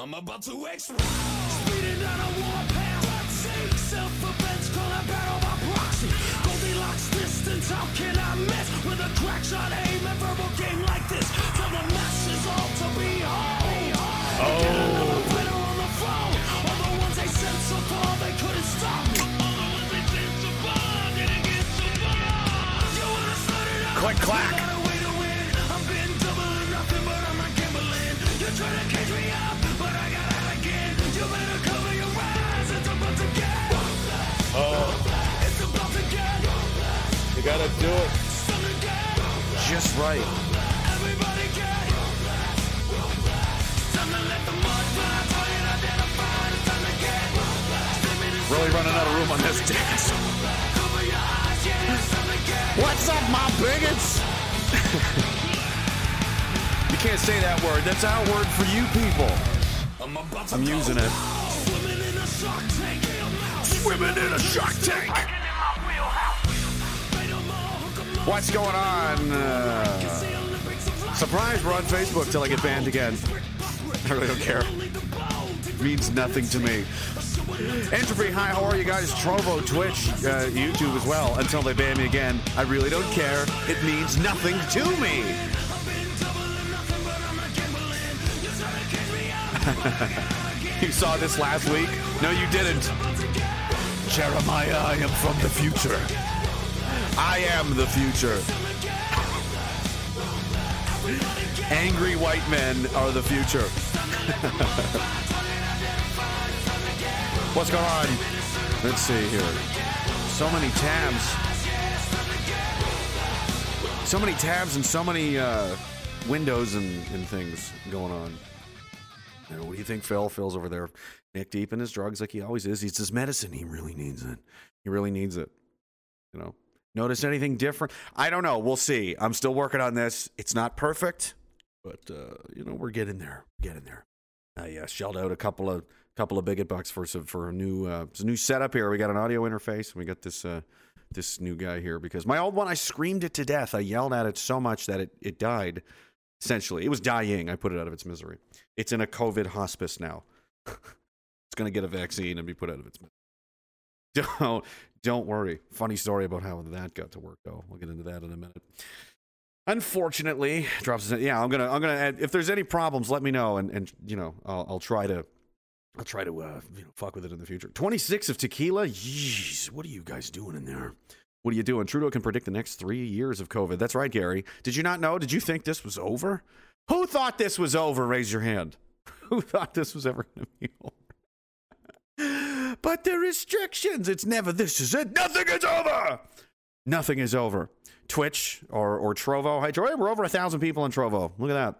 I'm about to explode. Speeding down a warpath. Toxic self-defense, call a battle by proxy. Goldilocks distance, how can I miss? With a crack shot aim and verbal game like this. Tell the masses all to be whole. Oh. Fighter on you gotta do it It's time to get. just right. Everybody get. It's time to let the mud fly. Target identified. It's time to get. Send me the Really running out of room on this desk. cover your eyes. Yeah, it's time to get. What's up, my bigots? you can't say that word. That's our word for you people. I'm about to I'm using it. Swimming in a shark tank. What's going on? Uh, surprise, we're on Facebook till I get banned again. I really don't care. Means nothing to me. Entropy, hi, how are you guys? Trovo, Twitch, uh, YouTube as well. Until they ban me again, I really don't care. It means nothing to me. you saw this last week? No, you didn't. Jeremiah, I am from the future. I am the future. Angry white men are the future. What's going on? Let's see here. So many tabs. So many tabs and so many uh, windows and, and things going on. You know, what do you think, Phil? Phil's over there, neck deep in his drugs like he always is. He's his medicine. He really needs it. He really needs it. You know, notice anything different? I don't know. We'll see. I'm still working on this. It's not perfect, but uh, you know, we're getting there. Getting there. Uh, yeah, shelled out a couple of couple of bigot bucks for some for a new uh, a new setup here. We got an audio interface. And we got this uh, this new guy here because my old one I screamed it to death. I yelled at it so much that it it died. Essentially, it was dying. I put it out of its misery. It's in a COVID hospice now. it's gonna get a vaccine and be put out of its misery. Don't don't worry. Funny story about how that got to work though. We'll get into that in a minute. Unfortunately, drops. Yeah, I'm gonna I'm gonna add. If there's any problems, let me know, and and you know I'll I'll try to I'll try to uh, you know fuck with it in the future. 26 of tequila. Yeesh, what are you guys doing in there? What are you doing? Trudeau can predict the next three years of COVID. That's right, Gary. Did you not know? Did you think this was over? Who thought this was over? Raise your hand. Who thought this was ever going to be over? But the restrictions. It's never. This is it. Nothing is over. Nothing is over. Twitch or or Trovo. Hi, Troy. We're over a thousand people on Trovo. Look at that.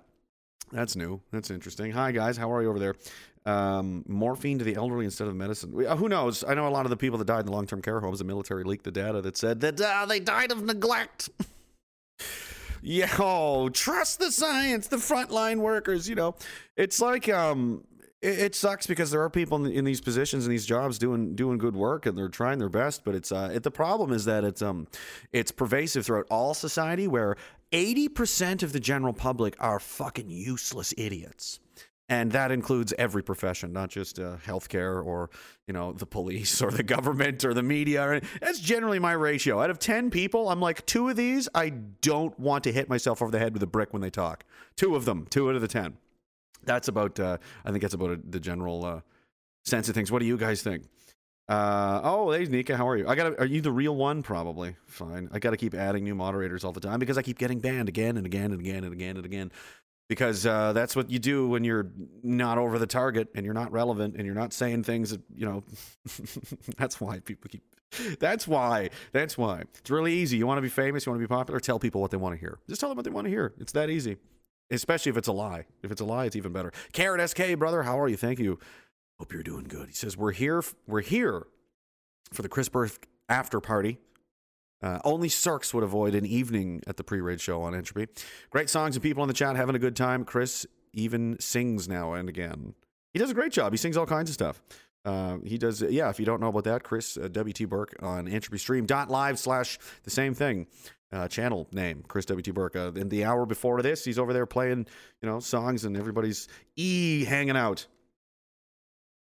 That's new. That's interesting. Hi, guys. How are you over there? Um, morphine to the elderly instead of medicine. We- uh, Who knows? I know a lot of the people that died in long term care homes, the military leaked the data that said that uh, they died of neglect. oh, trust the science, the frontline workers. You know, it's like um, it, it sucks because there are people in, in these positions in these jobs doing doing good work and they're trying their best. But it's uh, it, the problem is that it's um, it's pervasive throughout all society where eighty percent of the general public are fucking useless idiots and that includes every profession, not just uh, healthcare or you know the police or the government or the media. That's generally my ratio. Out of ten people, I'm like two of these. I don't want to hit myself over the head with a brick when they talk. Two of them, two out of the ten. That's about. Uh, I think that's about uh the general uh, sense of things. What do you guys think? Uh, oh, hey Nika, how are you? I got. Are you the real one? Probably. Fine. I got to keep adding new moderators all the time because I keep getting banned again and again and again and again and again because uh, that's what you do when you're not over the target and you're not relevant and you're not saying things that you know that's why people keep that's why that's why it's really easy you want to be famous you want to be popular tell people what they want to hear just tell them what they want to hear it's that easy especially if it's a lie if it's a lie it's even better carrot sk brother how are you thank you hope you're doing good he says we're here we're here for the chris Burke after party uh, only Cirques would avoid an evening at the pre-raid show on Entropy. Great songs and people in the chat having a good time. Chris even sings now and again. He does a great job. He sings all kinds of stuff. Uh, he does, yeah. If you don't know about that, Chris uh, WT Burke on EntropyStream.live slash the same thing. Uh, channel name Chris WT Burke. Uh, in the hour before this, he's over there playing, you know, songs, and everybody's e hanging out.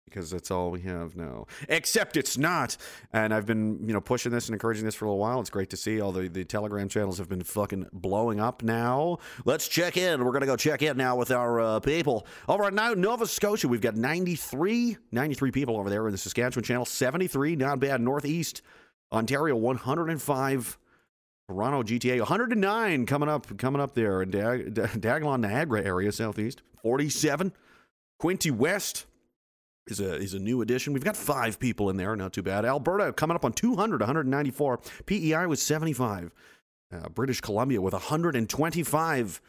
because that's all we have now. Except it's not. And I've been, you know, pushing this and encouraging this for a little while. It's great to see. All the, the Telegram channels have been fucking blowing up now. Let's check in. We're going to go check in now with our uh, people. Over at Nova Scotia, we've got 93, 93 people over there in the Saskatchewan channel. 73, not bad. Northeast, Ontario, 105. Toronto GTA 109 coming up coming up there in Dag- Daglon Niagara area southeast 47 Quinte West is a is a new addition. We've got five people in there, not too bad. Alberta coming up on 200, 194. PEI was 75. Uh, British Columbia with 125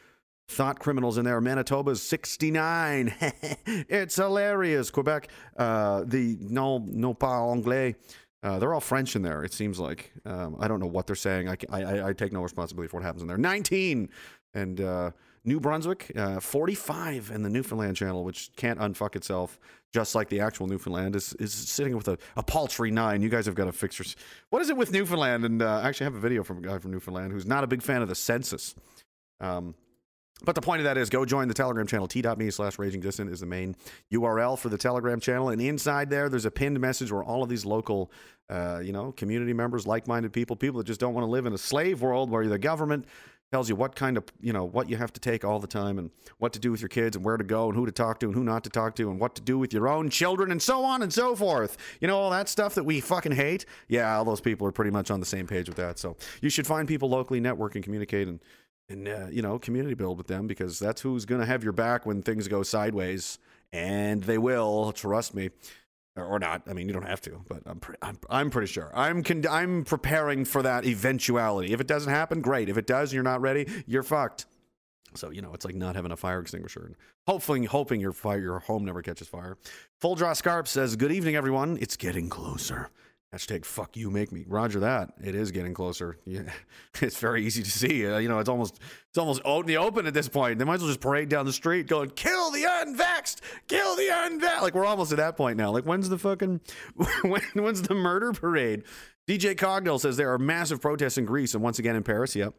thought criminals in there. Manitoba's 69. it's hilarious. Quebec, uh, the no no pas anglais. Uh, they're all French in there. It seems like um, I don't know what they're saying. I, I, I take no responsibility for what happens in there. 19 and uh, New Brunswick, uh, 45 in the Newfoundland channel, which can't unfuck itself, just like the actual Newfoundland is is sitting with a, a paltry nine. You guys have got to fix your. What is it with Newfoundland? And uh, actually, I have a video from a guy from Newfoundland who's not a big fan of the census. Um, but the point of that is go join the Telegram channel. T.me slash raging dissident is the main URL for the Telegram channel. And inside there, there's a pinned message where all of these local, uh, you know, community members, like minded people, people that just don't want to live in a slave world where the government tells you what kind of, you know, what you have to take all the time and what to do with your kids and where to go and who to talk to and who not to talk to and what to do with your own children and so on and so forth. You know, all that stuff that we fucking hate. Yeah, all those people are pretty much on the same page with that. So you should find people locally, network and communicate and and uh, you know community build with them because that's who's going to have your back when things go sideways and they will trust me. Or not. I mean you don't have to but i'm pre- I'm, I'm pretty sure. I'm con- i'm preparing for that eventuality. If it doesn't happen great. If it does and you're not ready you're fucked. So you know it's like not having a fire extinguisher and hopefully hoping your fire your home never catches fire. Full draw scarp says good evening everyone. It's getting closer Hashtag fuck you, make me. Roger that. It is getting closer. Yeah, it's very easy to see. Uh, you know, it's almost it's almost out in the open at this point. They might as well just parade down the street, going kill the unvaxxed, kill the unvaxxed. Like we're almost at that point now. Like when's the fucking when, when's the murder parade? DJ Cogdell says there are massive protests in Greece and once again in Paris. Yep.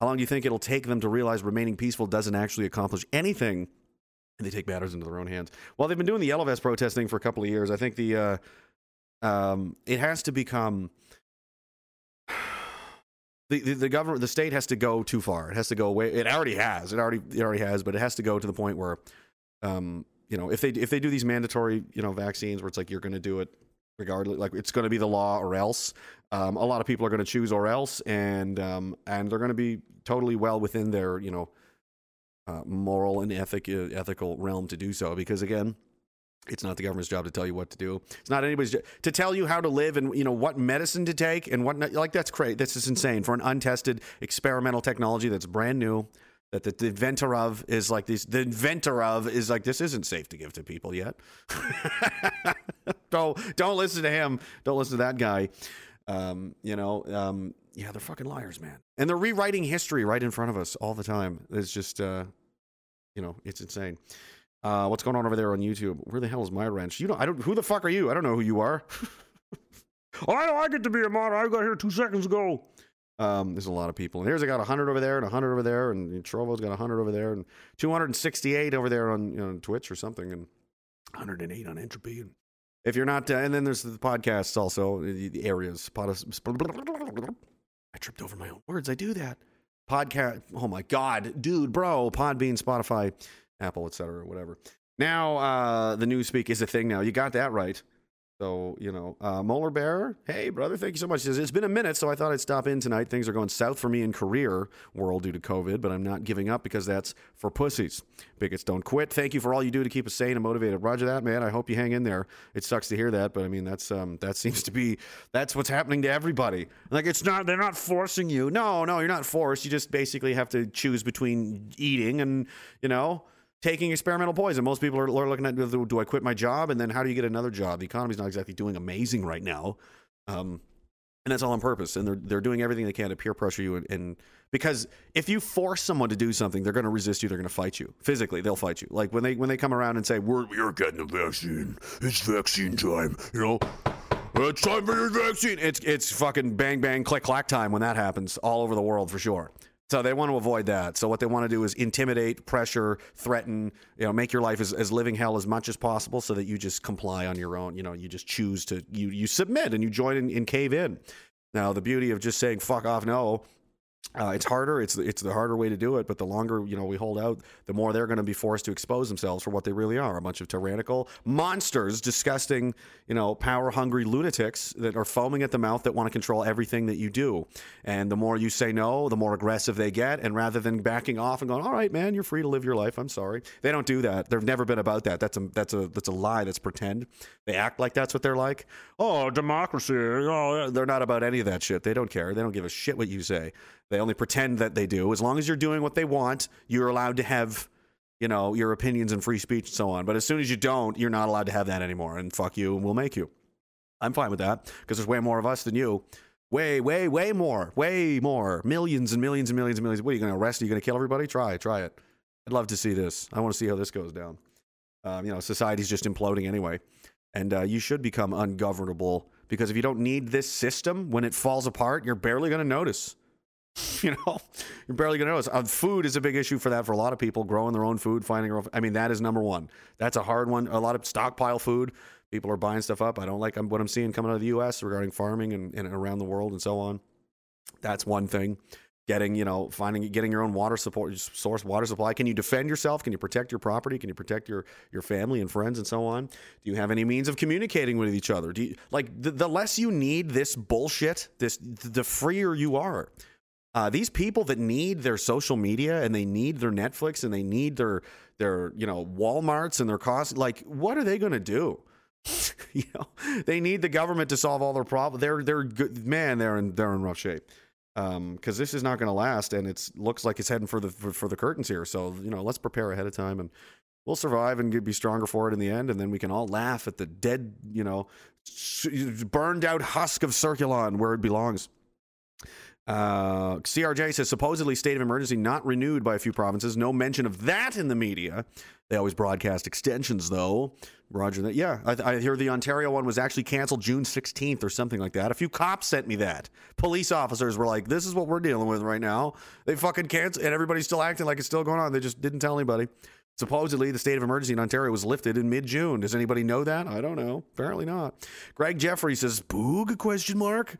How long do you think it'll take them to realize remaining peaceful doesn't actually accomplish anything? And they take matters into their own hands. Well, they've been doing the Yellow Vest protesting for a couple of years. I think the uh, um, it has to become the, the, the government the state has to go too far. It has to go away. It already has. It already it already has but it has to go to the point where um, you know if they if they do these mandatory you know vaccines where it's like you're going to do it regardless like it's going to be the law or else um, a lot of people are going to choose or else and um, and they're going to be totally well within their you know uh, moral and ethic uh, ethical realm to do so because again it's not the government's job to tell you what to do. It's not anybody's job to tell you how to live and you know what medicine to take and what. Like that's great. This is insane for an untested experimental technology that's brand new. That the, the inventor of is like this. The inventor of is like this isn't safe to give to people yet. don't don't listen to him. Don't listen to that guy. Um, you know, um, yeah, they're fucking liars, man. And they're rewriting history right in front of us all the time. It's just, uh, you know, it's insane. Uh, what's going on over there on YouTube? Where the hell is my wrench? You know, I don't. Who the fuck are you? I don't know who you are. oh, I know. I get to be a mod. I got here two seconds ago. Um, there's a lot of people. And here's I got 100 over there and 100 over there, and Trovo's got 100 over there, and 268 over there on you know Twitch or something, and 108 on Entropy. And if you're not, uh, and then there's the podcasts also, the, the areas. I tripped over my own words. I do that. Podcast. Oh my god, dude, bro. Podbean, Spotify. Apple, etc., whatever. Now, uh, the newspeak is a thing now. You got that right. So, you know, uh, Molar Bear, hey, brother, thank you so much. Says, it's been a minute, so I thought I'd stop in tonight. Things are going south for me in career world due to COVID, but I'm not giving up because that's for pussies. Bigots don't quit. Thank you for all you do to keep us sane and motivated. Roger that, man. I hope you hang in there. It sucks to hear that, but I mean, that's um, that seems to be that's what's happening to everybody. Like, it's not they're not forcing you. No, no, you're not forced. You just basically have to choose between eating and you know taking experimental poison. Most people are, are looking at do I quit my job and then how do you get another job? The economy's not exactly doing amazing right now. Um, and that's all on purpose. And they're they're doing everything they can to peer pressure you, and, and because if you force someone to do something, they're going to resist you. They're going to fight you physically. They'll fight you. Like when they when they come around and say, "We're you're getting the vaccine. It's vaccine time," you know. It's time for your vaccine. It's it's fucking bang bang click clack time when that happens all over the world for sure. So they want to avoid that. So what they want to do is intimidate, pressure, threaten, you know, make your life as, as living hell as much as possible so that you just comply on your own. You know, you just choose to you you submit and you join in, and cave in. Now the beauty of just saying fuck off no uh, it's harder. It's it's the harder way to do it. But the longer you know we hold out, the more they're going to be forced to expose themselves for what they really are—a bunch of tyrannical monsters, disgusting, you know, power-hungry lunatics that are foaming at the mouth that want to control everything that you do. And the more you say no, the more aggressive they get. And rather than backing off and going, "All right, man, you're free to live your life," I'm sorry, they don't do that. They've never been about that. That's a that's a that's a lie. That's pretend. They act like that's what they're like. Oh, democracy. Oh, they're not about any of that shit. They don't care. They don't give a shit what you say. They only pretend that they do. As long as you're doing what they want, you're allowed to have, you know, your opinions and free speech and so on. But as soon as you don't, you're not allowed to have that anymore. And fuck you, and we'll make you. I'm fine with that because there's way more of us than you. Way, way, way more. Way more. Millions and millions and millions and millions. What are you going to arrest? Are you going to kill everybody? Try, try it. I'd love to see this. I want to see how this goes down. Um, you know, society's just imploding anyway. And uh, you should become ungovernable because if you don't need this system, when it falls apart, you're barely going to notice. you know, you're barely going to notice. Uh, food is a big issue for that for a lot of people. Growing their own food, finding their own. I mean, that is number one. That's a hard one. A lot of stockpile food. People are buying stuff up. I don't like what I'm seeing coming out of the U.S. regarding farming and, and around the world and so on. That's one thing. Getting, you know, finding, getting your own water support source, water supply. Can you defend yourself? Can you protect your property? Can you protect your your family and friends and so on? Do you have any means of communicating with each other? Do you like the, the less you need this bullshit, this the freer you are. Uh, these people that need their social media and they need their Netflix and they need their their you know WalMarts and their cost, like what are they going to do? you know, they need the government to solve all their problems. They're they're good man. They're in they're in rough shape because um, this is not going to last, and it looks like it's heading for the for, for the curtains here. So you know, let's prepare ahead of time and we'll survive and be stronger for it in the end. And then we can all laugh at the dead, you know, burned out husk of Circulon where it belongs. Uh, CRJ says supposedly state of emergency not renewed by a few provinces. No mention of that in the media. They always broadcast extensions, though. Roger that. Yeah, I, I, hear the Ontario one was actually canceled June 16th or something like that. A few cops sent me that. Police officers were like, "This is what we're dealing with right now." They fucking canceled, and everybody's still acting like it's still going on. They just didn't tell anybody. Supposedly, the state of emergency in Ontario was lifted in mid-June. Does anybody know that? I don't know. Apparently not. Greg Jeffrey says, "Boog?" Question mark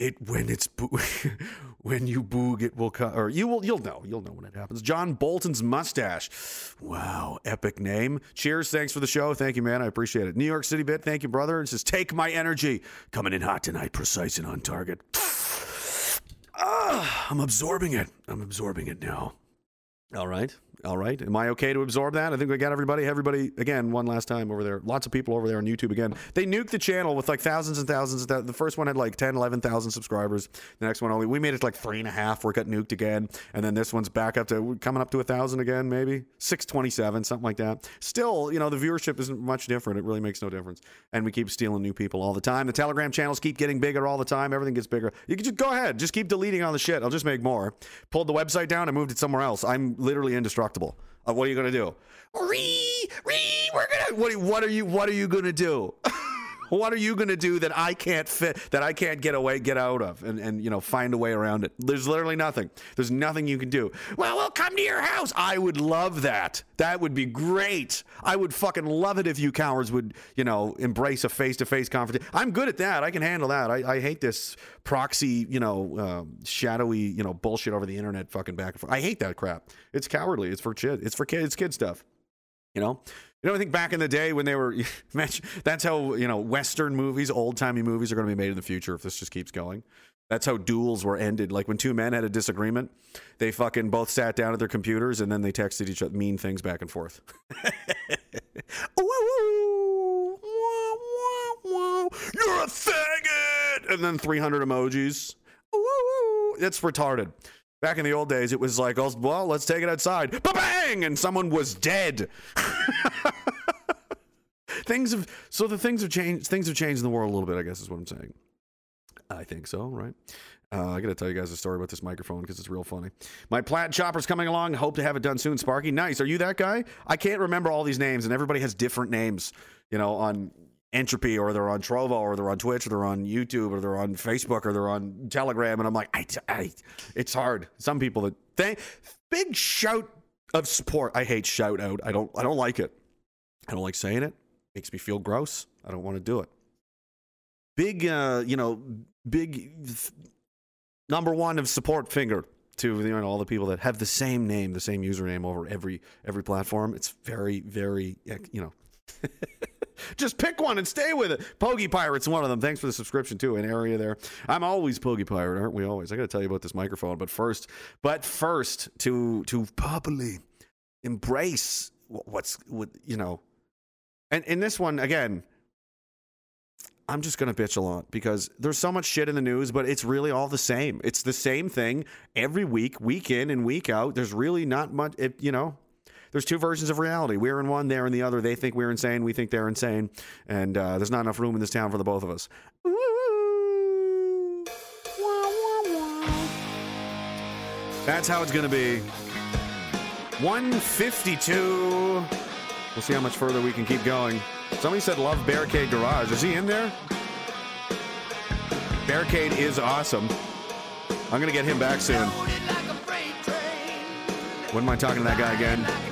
it when it's bo- when you boog it will come or you will you'll know you'll know when it happens. John bolton's mustache. Wow epic name. Cheers thanks for the show. Thank you man. I appreciate it. New york city bit thank you brother. And says take my energy. Coming in hot tonight. Precise and on target. Ah, i'm absorbing it. I'm absorbing it now. All right all right. Am I okay to absorb that? I think we got everybody. Everybody again one last time over there. Lots of people over there on YouTube again. They nuked the channel with like thousands and thousands. Of the first one had like 10, 11,000 subscribers. The next one only we made it like three and a half. We got nuked again, and then this one's back up to coming up to a thousand again, maybe six twenty seven, something like that. Still, you know, the viewership isn't much different. It really makes no difference, and we keep stealing new people all the time. The Telegram channels keep getting bigger all the time. Everything gets bigger. You can just go ahead, just keep deleting all the shit. I'll just make more. Pulled the website down and moved it somewhere else. I'm literally indestructible. Uh, what are you gonna do? Ree, ree, we're gonna. What, what are you? What are you gonna do? what are you going to do that I can't fit, that I can't get away, get out of, and, and you know find a way around it? There's literally nothing. There's nothing you can do. Well, we'll come to your house. I would love that. That would be great. I would fucking love it if you cowards would, you know, embrace a face-to-face confrontation. I'm good at that. I can handle that. I, I hate this proxy, you know, uh, shadowy, you know, bullshit over the internet, fucking back and forth. I hate that crap. It's cowardly. It's for kid. It's for kids. It's kid stuff. You know, you know, I think back in the day when they were, that's how, you know, Western movies, old timey movies are going to be made in the future if this just keeps going. That's how duels were ended. Like when two men had a disagreement, they fucking both sat down at their computers and then they texted each other mean things back and forth. You're a faggot! And then 300 emojis. It's retarded. Back in the old days, it was like, oh, well, let's take it outside. Ba-bang! And someone was dead. things have so the things have changed. Things have changed in the world a little bit. I guess is what I'm saying. I think so, right? Uh, I got to tell you guys a story about this microphone because it's real funny. My plaid chopper's coming along. Hope to have it done soon. Sparky, nice. Are you that guy? I can't remember all these names, and everybody has different names. You know, on Entropy or they're on Trovo or they're on Twitch or they're on YouTube or they're on Facebook or they're on Telegram. And I'm like, I, I, it's hard. Some people that thank big shout of support. I hate shout out. I don't I don't like it. I don't like saying it. Makes me feel gross. I don't want to do it. Big uh, you know, big number one of support finger to you know all the people that have the same name, the same username over every every platform. It's very very you know Just pick one and stay with it. Pogie Pirate's one of them. Thanks for the subscription too. An area there. I'm always Pogie Pirate, aren't we? Always. I got to tell you about this microphone, but first, but first to to properly embrace what's what you know. And in this one again, I'm just going to bitch a lot because there's so much shit in the news, but it's really all the same. It's the same thing every week, week in and week out. There's really not much, it, you know, there's two versions of reality. We're in one, they're in the other. They think we're insane, we think they're insane, and uh, there's not enough room in this town for the both of us. That's how it's going to be. 152. We'll see how much further we can keep going. Somebody said love Barricade Garage. Is he in there? Barricade is awesome. I'm going to get him back soon. When am I talking to that guy again?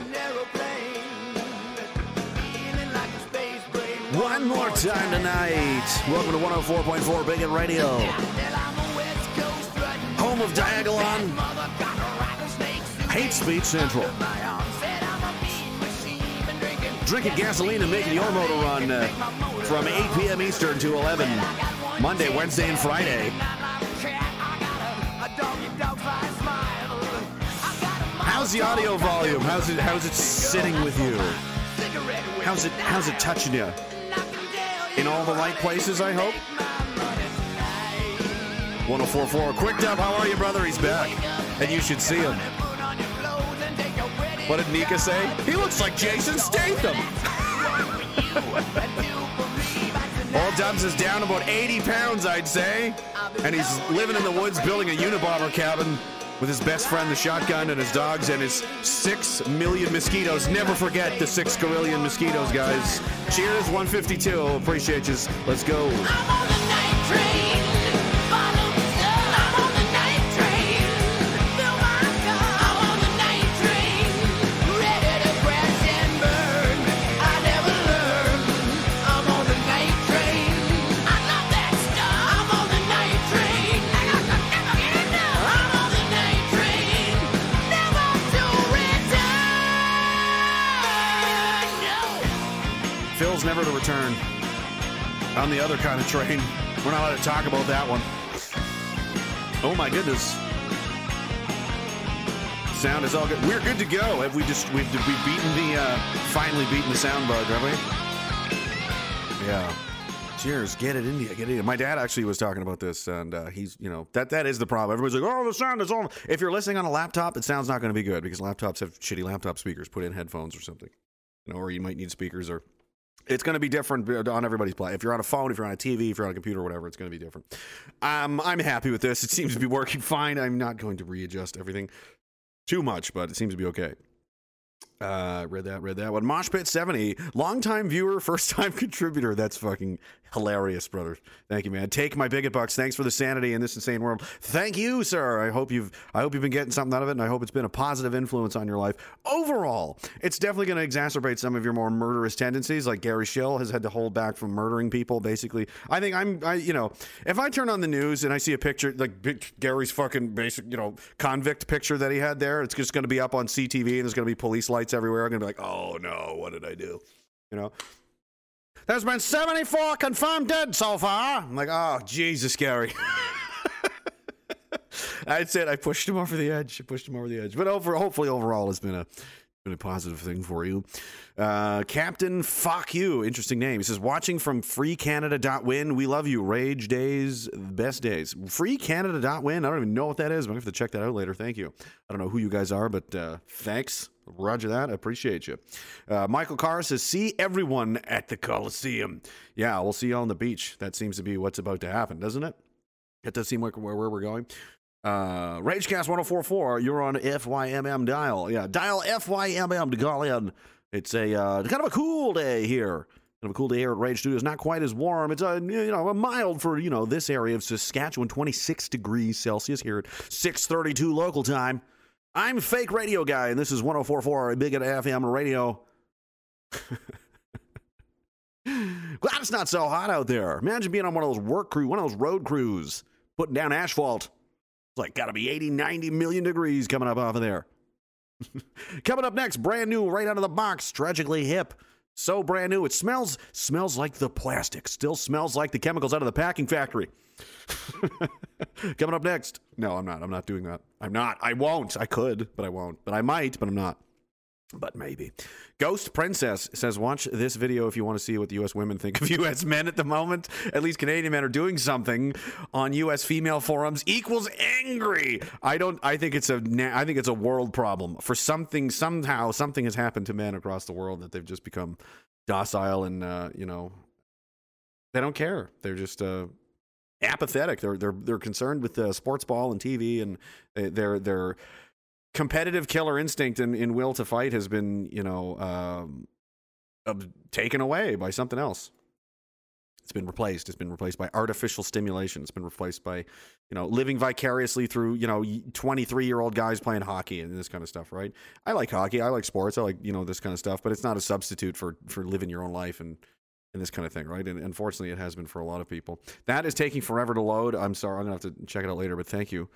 One more time tonight. Welcome to 104.4 Big Bigot Radio. Home of Diagolon. Hate Speech Central. Drinking gasoline and making your motor run uh, from 8 p.m. Eastern to 11. Monday, Wednesday, and Friday. How's the audio volume? How's it how's it sitting with you? How's it how's it touching you? In all the right places, I hope. 1044 Quick Dub, how are you, brother? He's back. And you should see him. What did Nika say? He looks like Jason Statham. All Dubs is down about 80 pounds, I'd say. And he's living in the woods building a Unabomber cabin with his best friend, the shotgun, and his dogs, and his six million mosquitoes. Never forget the six gorillion mosquitoes, guys. Cheers, 152. Appreciate you. Let's go. Never to return. On the other kind of train. We're not allowed to talk about that one. Oh my goodness. Sound is all good. We're good to go. Have we just we've we've beaten the uh finally beaten the sound bug, have we? Yeah. Cheers. Get it, India. Get it. India. My dad actually was talking about this, and uh, he's, you know, that that is the problem. Everybody's like, "Oh, the sound is on." If you're listening on a laptop, it sound's not going to be good because laptops have shitty laptop speakers. Put in headphones or something, you know, or you might need speakers or it's going to be different on everybody's play. If you're on a phone, if you're on a TV, if you're on a computer, whatever, it's going to be different. Um, I'm happy with this. It seems to be working fine. I'm not going to readjust everything too much, but it seems to be okay. Uh, read that, read that one. Mosh Pit 70, longtime viewer, first time contributor. That's fucking hilarious, brother. Thank you, man. Take my bigot bucks. Thanks for the sanity in this insane world. Thank you, sir. I hope you've, I hope you've been getting something out of it, and I hope it's been a positive influence on your life. Overall, it's definitely going to exacerbate some of your more murderous tendencies. Like Gary Schill has had to hold back from murdering people. Basically, I think I'm, I, you know, if I turn on the news and I see a picture like big, Gary's fucking basic, you know, convict picture that he had there, it's just going to be up on CTV, and there's going to be police lights everywhere. I'm going to be like, oh no, what did I do? You know. There's been 74 confirmed dead so far. I'm like, oh, Jesus, Gary. I'd say I pushed him over the edge. I pushed him over the edge. But over, hopefully, overall, it's been a been a positive thing for you. Uh, Captain Fuck You, interesting name. He says, watching from freecanada.win. We love you. Rage days, best days. Freecanada.win. I don't even know what that is, but I have to check that out later. Thank you. I don't know who you guys are, but uh, thanks. Roger that. I appreciate you. Uh, Michael Carr says, see everyone at the Coliseum. Yeah, we'll see you on the beach. That seems to be what's about to happen, doesn't it? It does seem like where, where we're going. Uh, Ragecast 1044, you're on FYMM dial. Yeah, dial FYMM to call in. It's a uh, kind of a cool day here Kind of a cool day here at Rage Studios. Not quite as warm. It's a you know a mild for you know this area of Saskatchewan. 26 degrees Celsius here at 6:32 local time. I'm fake radio guy, and this is 104.4 Big at FM radio. Glad it's not so hot out there. Imagine being on one of those work crew, one of those road crews, putting down asphalt. It's like got to be 80, 90 million degrees coming up off of there. coming up next, brand new, right out of the box, tragically hip. So brand new. It smells smells like the plastic. Still smells like the chemicals out of the packing factory. Coming up next. No, I'm not. I'm not doing that. I'm not. I won't. I could, but I won't. But I might, but I'm not. But maybe. Ghost Princess says, watch this video if you want to see what the U.S. women think of U.S. men at the moment. At least Canadian men are doing something on U.S. female forums equals angry. I don't. I think it's a. I think it's a world problem. For something, somehow, something has happened to men across the world that they've just become docile and uh, you know they don't care. They're just uh, apathetic. They're they're they're concerned with the sports ball and TV, and they're they're competitive killer instinct and, in will to fight has been, you know, um, taken away by something else. It's been replaced. It's been replaced by artificial stimulation. It's been replaced by, you know, living vicariously through, you know, 23 year old guys playing hockey and this kind of stuff, right? I like hockey. I like sports. I like, you know, this kind of stuff, but it's not a substitute for, for living your own life and, and this kind of thing, right? And unfortunately, it has been for a lot of people. That is taking forever to load. I'm sorry. I'm going to have to check it out later, but thank you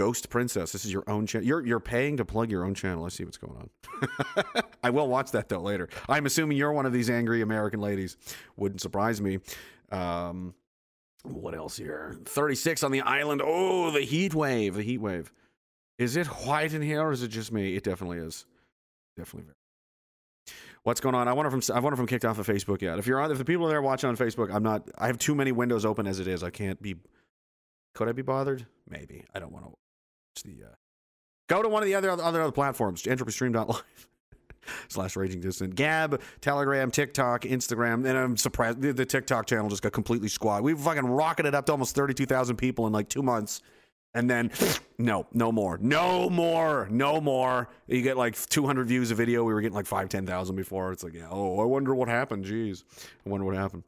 Ghost Princess. This is your own channel. You're you're paying to plug your own channel. Let's see what's going on. I will watch that though later. I'm assuming you're one of these angry American ladies. Wouldn't surprise me. Um, what else here? 36 on the island. Oh, the heat wave. The heat wave. Is it white in here or is it just me? It definitely is. Definitely very. What's going on? I wonder if I'm, I wonder I'm kicked off of Facebook yet. If you're on, if the people are there watching on Facebook, I'm not. I have too many windows open as it is. I can't be. Could I be bothered? Maybe. I don't want to the uh, go to one of the other other, other platforms, entropystream.live slash raging dissident gab telegram tiktok instagram and i'm surprised the, the, tiktok channel just got completely squat. We fucking rocketed up to almost 32000 people in like two months. And then no no more no more no more. You get like 200 views a video. We were getting like 5 10000 before. It's like yeah, oh i wonder what happened. Jeez. I wonder what happened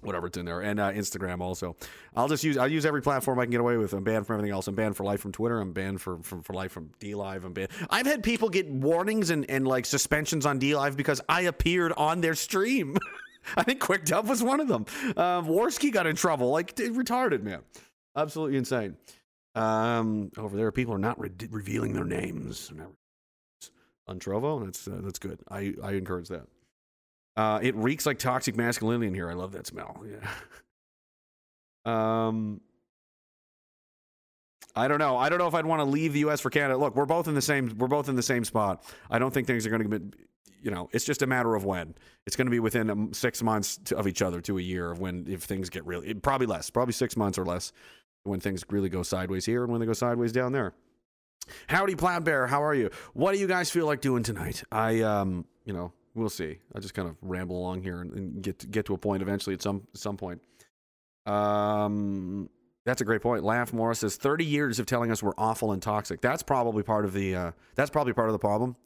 whatever it's in there, and uh, Instagram also. I'll just use I'll use every platform I can get away with. I'm banned from everything else. I'm banned for life from Twitter. I'm banned for for, for life from DLive. I'm banned. I've had people get warnings and and like suspensions on d live because I appeared on their stream. I think Quick Dub was one of them. Uh, Warski got in trouble, like retarded man, absolutely insane. Um, over there, people are not re- revealing their names. On Trovo, that's uh, that's good. I I encourage that. Uh, it reeks like toxic masculinity in here. I love that smell. Yeah. um, I don't know. I don't know if I'd want to leave the U.S. for Canada. Look, we're both in the same. We're both in the same spot. I don't think things are going to be. You know, it's just a matter of when. It's going to be within um, six months to, of each other to a year of when if things get really probably less, probably six months or less when things really go sideways here and when they go sideways down there. Howdy, Plaid Bear. How are you? What do you guys feel like doing tonight? I um, you know, we'll see. I'll just kind of ramble along here and, and get to, get to a point eventually at some some point. Um, that's a great point. Laugh Morris says 30 years of telling us we're awful and toxic. That's probably part of the uh, that's probably part of the problem.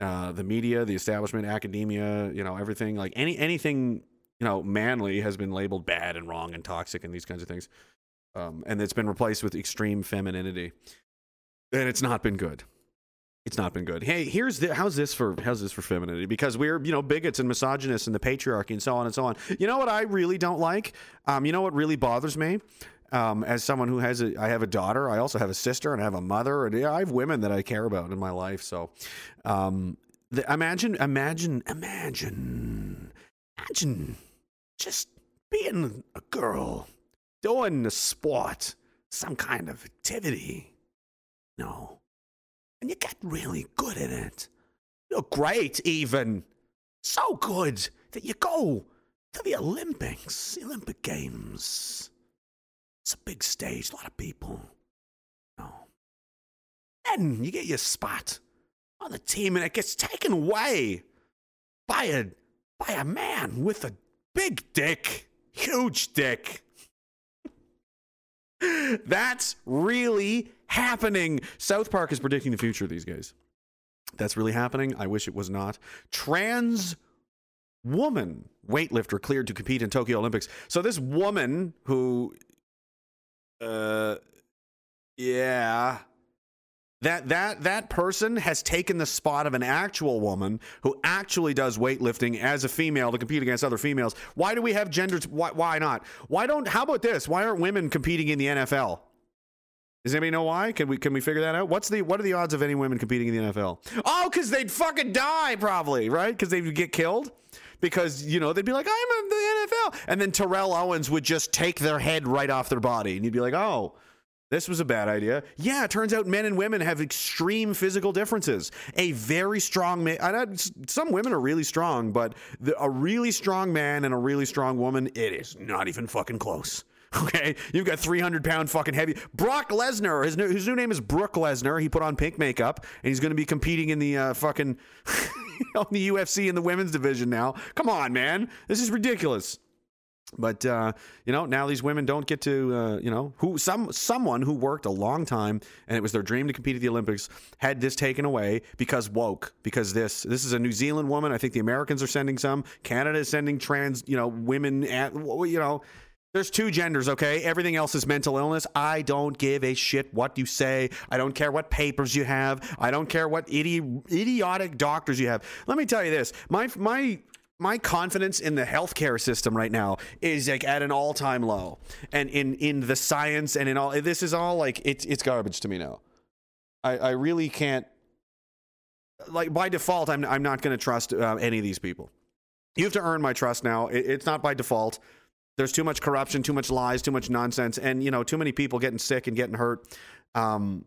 Uh, the media, the establishment, academia, you know, everything like any anything you know manly has been labeled bad and wrong and toxic and these kinds of things. Um, and it's been replaced with extreme femininity, and it's not been good it's not been good. Hey, here's the how's this for how's this for femininity? Because we're you know bigots and misogynists and the patriarchy and so on and so on. You know what I really don't like? Um, you know what really bothers me? Um, as someone who has a, I have a daughter, I also have a sister, and I have a mother, and yeah, I have women that I care about in my life. So, um, the, imagine, imagine, imagine, imagine just being a girl doing a sport, some kind of activity. No and you get really good at it. You're great, even. So good that you go to the Olympics, the Olympic Games. It's a big stage, a lot of people. No. Then you get your spot on the team, and it gets taken away by a by a man with a big dick, huge dick. That's really happening. South Park is predicting the future these guys. That's really happening. I wish it was not. Trans woman weightlifter cleared to compete in Tokyo Olympics. So this woman who, uh, yeah, that that that person has taken the spot of an actual woman who actually does weightlifting as a female to compete against other females. Why do we have genders? Why, why not? Why don't? How about this? Why aren't women competing in the NFL? Does anybody know why? Can we can we figure that out? What's the what are the odds of any women competing in the NFL? Oh, because they'd fucking die probably, right? Because they'd get killed. Because you know they'd be like, I'm in the NFL, and then Terrell Owens would just take their head right off their body, and you'd be like, oh, this was a bad idea. Yeah, it turns out men and women have extreme physical differences. A very strong man, some women are really strong, but the, a really strong man and a really strong woman, it is not even fucking close. Okay, you've got 300 pound fucking heavy. Brock Lesnar, his new, his new name is Brook Lesnar. He put on pink makeup and he's going to be competing in the uh, fucking on the UFC in the women's division now. Come on, man, this is ridiculous. But uh, you know, now these women don't get to uh, you know who some someone who worked a long time and it was their dream to compete at the Olympics had this taken away because woke because this this is a New Zealand woman. I think the Americans are sending some. Canada is sending trans you know women at you know. There's two genders, okay? Everything else is mental illness. I don't give a shit what you say. I don't care what papers you have. I don't care what idi- idiotic doctors you have. Let me tell you this. My my my confidence in the healthcare system right now is like at an all-time low. And in in the science and in all this is all like it's it's garbage to me now. I i really can't like by default i'm i'm not going to trust uh, any of these people. You have to earn my trust now. It, it's not by default. There's too much corruption too much lies too much nonsense and you know too many people getting sick and getting hurt. Um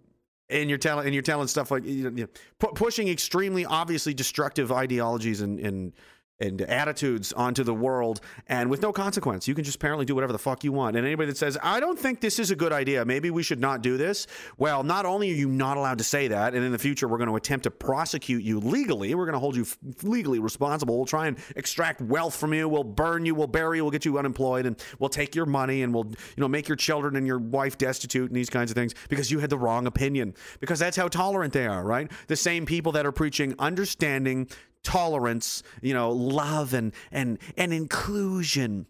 and you're telling and you're telling stuff like you know, pu- pushing extremely obviously destructive ideologies and and and attitudes onto the world and with no consequence. You can just apparently do whatever the fuck you want. And anybody that says, I don't think this is a good idea, maybe we should not do this, well, not only are you not allowed to say that, and in the future we're going to attempt to prosecute you legally, we're going to hold you legally responsible. We'll try and extract wealth from you, we'll burn you, we'll bury you, we'll get you unemployed, and we'll take your money and we'll, you know, make your children and your wife destitute and these kinds of things because you had the wrong opinion. Because that's how tolerant they are, right? The same people that are preaching understanding, tolerance, you know, love and and and inclusion.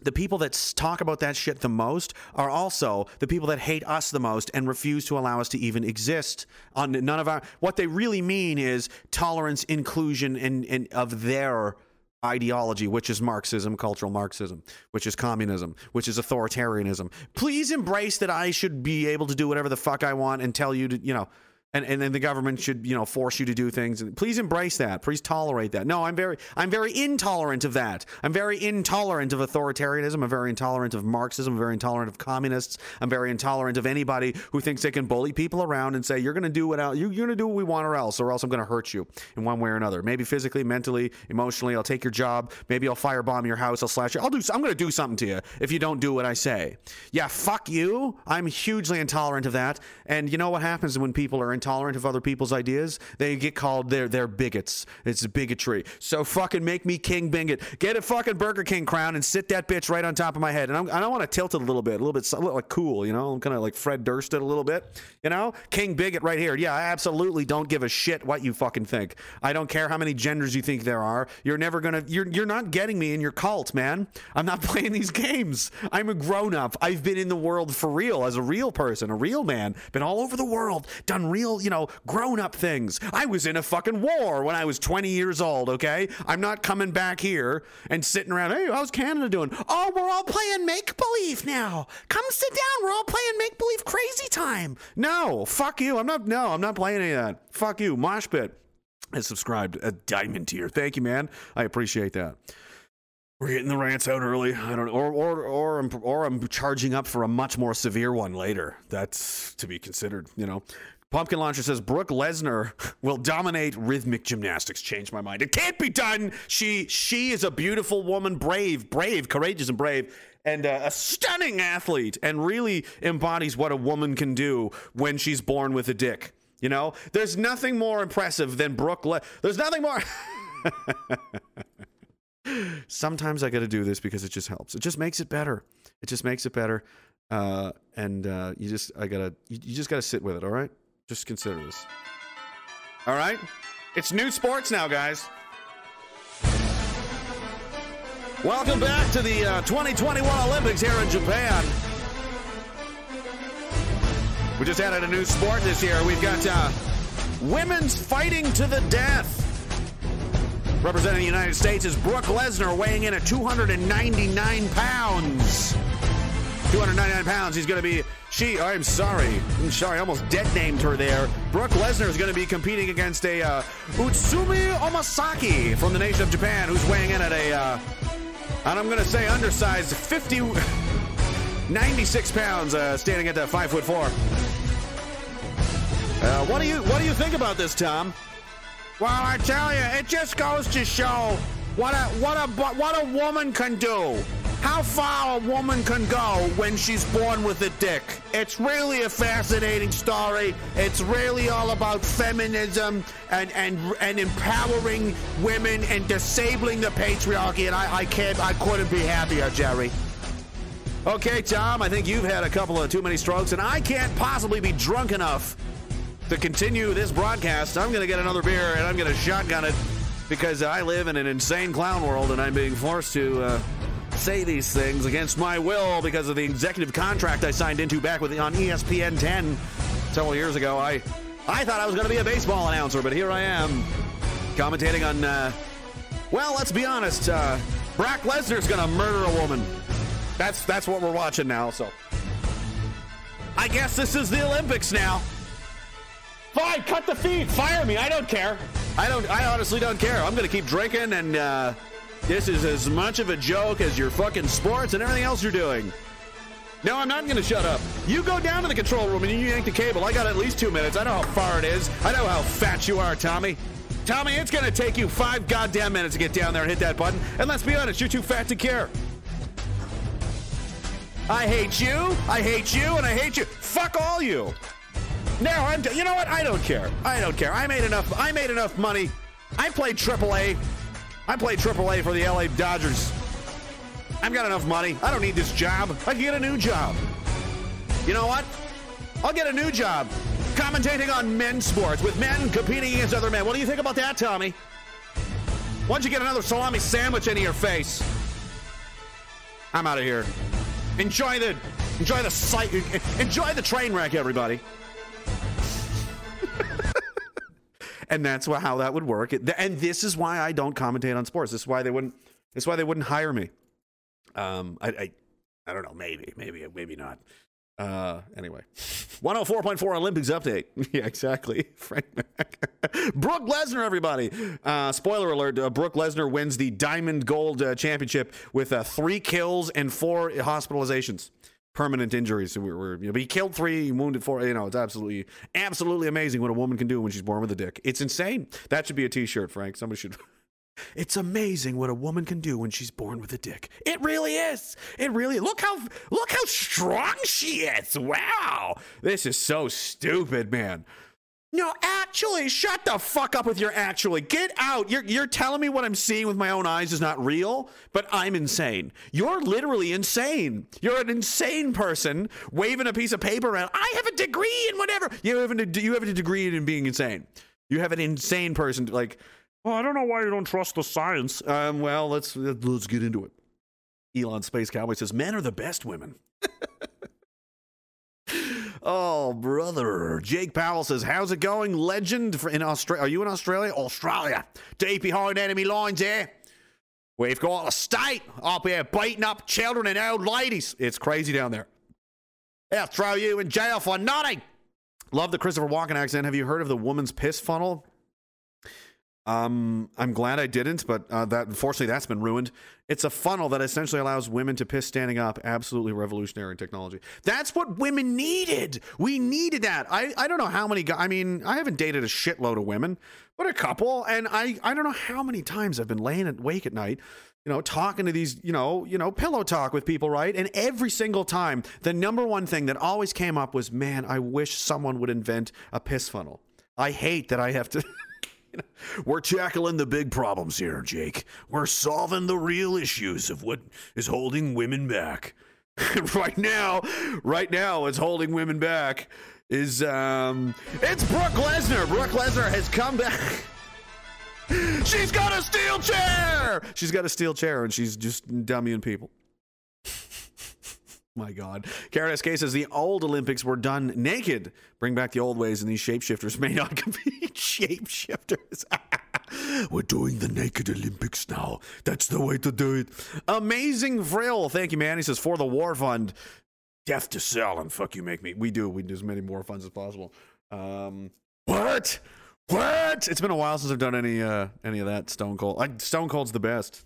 The people that talk about that shit the most are also the people that hate us the most and refuse to allow us to even exist on none of our what they really mean is tolerance, inclusion and, and of their ideology, which is Marxism, cultural Marxism, which is communism, which is authoritarianism. Please embrace that I should be able to do whatever the fuck I want and tell you to, you know, and and then the government should you know force you to do things. And please embrace that. Please tolerate that. No i'm very i'm very intolerant of that. I'm very intolerant of authoritarianism. I'm very intolerant of marxism. I'm very intolerant of communists. I'm very intolerant of anybody who thinks they can bully people around and say you're going to do what you're going to do what we want or else or else i'm going to hurt you in one way or another. Maybe physically mentally emotionally i'll take your job. Maybe i'll firebomb your house. I'll slash you. I'll do i'm going to do something to you if you don't do what i say. Yeah fuck you. I'm hugely intolerant of that. And you know what happens when people are intolerant of other people's ideas, they get called they're they're bigots. It's bigotry. So fucking make me king bigot. Get a fucking Burger King crown and sit that bitch right on top of my head. And I'm, I don't want to tilt it a little bit, a little bit, a little like cool, you know. I'm kind of like Fred Durst it a little bit, you know. King bigot right here. Yeah, I absolutely don't give a shit what you fucking think. I don't care how many genders you think there are. You're never gonna. You're you're not getting me in your cult, man. I'm not playing these games. I'm a grown up. I've been in the world for real as a real person, a real man. Been all over the world, done real you know, grown up things. I was in a fucking war when I was 20 years old, okay? I'm not coming back here and sitting around, hey, how's Canada doing? Oh, we're all playing make believe now. Come sit down. We're all playing make believe crazy time. No, fuck you. I'm not, no, I'm not playing any of that. Fuck you. Mosh pit has subscribed a diamond tier. Thank you, man. I appreciate that. We're getting the rants out early. I don't know, or or or I'm or I'm charging up for a much more severe one later. That's to be considered. You know, Pumpkin Launcher says Brooke Lesnar will dominate rhythmic gymnastics. Change my mind. It can't be done. She she is a beautiful woman, brave, brave, courageous, and brave, and uh, a stunning athlete, and really embodies what a woman can do when she's born with a dick. You know, there's nothing more impressive than Brooke. Le- there's nothing more. Sometimes I got to do this because it just helps. It just makes it better. It just makes it better. Uh, and uh, you just I gotta you, you just gotta sit with it. All right. Just consider this. All right? It's new sports now, guys. Welcome back to the uh, 2021 Olympics here in Japan. We just added a new sport this year. We've got uh, women's fighting to the death. Representing the United States is Brooke Lesnar, weighing in at 299 pounds. 299 pounds. He's going to be. She. I'm sorry. I'm sorry. I almost dead named her there. Brooke Lesnar is going to be competing against a uh, Utsumi Omasaki from the nation of Japan, who's weighing in at a. Uh, and I'm going to say undersized 50. 96 pounds, uh, standing at that five foot four. Uh, what do you What do you think about this, Tom? Well, I tell you, it just goes to show what a what a what a woman can do. How far a woman can go when she's born with a dick. It's really a fascinating story. It's really all about feminism and and and empowering women and disabling the patriarchy. And I, I can't I couldn't be happier, Jerry. Okay, Tom, I think you've had a couple of too many strokes, and I can't possibly be drunk enough to continue this broadcast, I'm going to get another beer and I'm going to shotgun it because I live in an insane clown world and I'm being forced to uh, say these things against my will because of the executive contract I signed into back with on ESPN 10 several years ago. I I thought I was going to be a baseball announcer, but here I am commentating on. Uh, well, let's be honest. Uh, Brock Lesnar's going to murder a woman. That's that's what we're watching now. So I guess this is the Olympics now. Fine, cut the feed. Fire me. I don't care. I don't. I honestly don't care. I'm going to keep drinking, and uh, this is as much of a joke as your fucking sports and everything else you're doing. No, I'm not going to shut up. You go down to the control room and you yank the cable. I got at least two minutes. I know how far it is. I know how fat you are, Tommy. Tommy, it's going to take you five goddamn minutes to get down there and hit that button. And let's be honest, you're too fat to care. I hate you. I hate you, and I hate you. Fuck all you. Now I'm. You know what? I don't care. I don't care. I made enough. I made enough money. I played AAA. I played AAA for the LA Dodgers. I've got enough money. I don't need this job. I can get a new job. You know what? I'll get a new job commentating on men's sports with men competing against other men. What do you think about that, Tommy? Why don't you get another salami sandwich into your face? I'm out of here. Enjoy the enjoy the sight. Enjoy the train wreck, everybody. And that's how that would work. And this is why I don't commentate on sports. This is why they wouldn't. This is why they wouldn't hire me. Um, I, I, I don't know. Maybe, maybe, maybe not. Uh, anyway, 104.4 Olympics update. yeah, exactly. Frank. Brooke Lesnar, everybody. Uh, spoiler alert: uh, Brooke Lesnar wins the Diamond Gold uh, Championship with uh, three kills and four hospitalizations permanent injuries. We were, you know, but he killed three, wounded four. You know, it's absolutely, absolutely amazing what a woman can do when she's born with a dick. It's insane. That should be a T-shirt, Frank. Somebody should. It's amazing what a woman can do when she's born with a dick. It really is. It really. Look how look how strong she is. Wow. This is so stupid, man. No, actually, shut the fuck up with your actually. Get out. You're, you're telling me what I'm seeing with my own eyes is not real, but I'm insane. You're literally insane. You're an insane person waving a piece of paper around. I have a degree in whatever. You have a, you have a degree in being insane. You have an insane person like, well, I don't know why you don't trust the science. Um, well, let's let's get into it. Elon Space Cowboy says men are the best women. Oh, brother. Jake Powell says, How's it going? Legend in Australia. Are you in Australia? Australia. Deep behind enemy lines here. We've got a state up here beating up children and old ladies. It's crazy down there. They'll throw you in jail for nothing. Love the Christopher Walken accent. Have you heard of the woman's piss funnel? Um, I'm glad I didn't, but uh, that unfortunately that's been ruined. It's a funnel that essentially allows women to piss standing up. Absolutely revolutionary technology. That's what women needed. We needed that. I, I don't know how many. I mean, I haven't dated a shitload of women, but a couple, and I I don't know how many times I've been laying awake at night. You know, talking to these, you know, you know, pillow talk with people, right? And every single time, the number one thing that always came up was, "Man, I wish someone would invent a piss funnel." I hate that I have to. We're tackling the big problems here, Jake. We're solving the real issues of what is holding women back. right now, right now, what's holding women back is um, it's Brooke Lesnar. Brooke Lesnar has come back. She's got a steel chair. She's got a steel chair, and she's just dummying people. My God. Karen SK says the old Olympics were done naked. Bring back the old ways, and these shapeshifters may not compete. shapeshifters. We're doing the naked Olympics now. That's the way to do it. Amazing Frill. Thank you, man. He says, for the war fund, death to sell, and fuck you, make me. We do. We do as many more funds as possible. Um, what? What? It's been a while since I've done any uh any of that Stone Cold. Like Stone Cold's the best.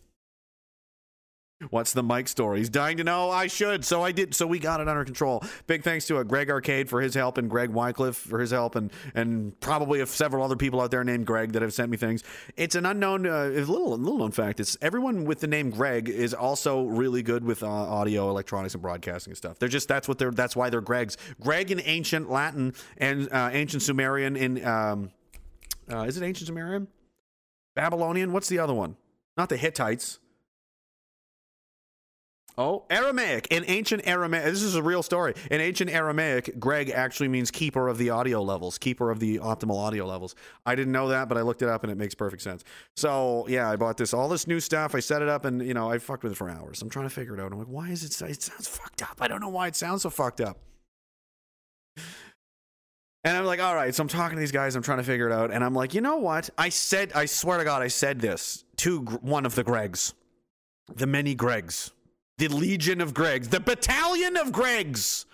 What's the Mike story? He's dying to know. I should, so I did. So we got it under control. Big thanks to a uh, Greg Arcade for his help and Greg Wycliffe for his help, and and probably several other people out there named Greg that have sent me things. It's an unknown, uh, little little known fact. It's everyone with the name Greg is also really good with uh, audio, electronics, and broadcasting and stuff. They're just that's what they're that's why they're Gregs. Greg in ancient Latin and uh, ancient Sumerian in um, uh, is it ancient Sumerian? Babylonian? What's the other one? Not the Hittites. Oh, Aramaic. In ancient Aramaic, this is a real story. In ancient Aramaic, Greg actually means keeper of the audio levels, keeper of the optimal audio levels. I didn't know that, but I looked it up and it makes perfect sense. So, yeah, I bought this, all this new stuff. I set it up and, you know, I fucked with it for hours. I'm trying to figure it out. I'm like, why is it, it sounds fucked up. I don't know why it sounds so fucked up. And I'm like, all right. So I'm talking to these guys. I'm trying to figure it out. And I'm like, you know what? I said, I swear to God, I said this to one of the Gregs, the many Gregs the Legion of Gregs, the Battalion of Gregs.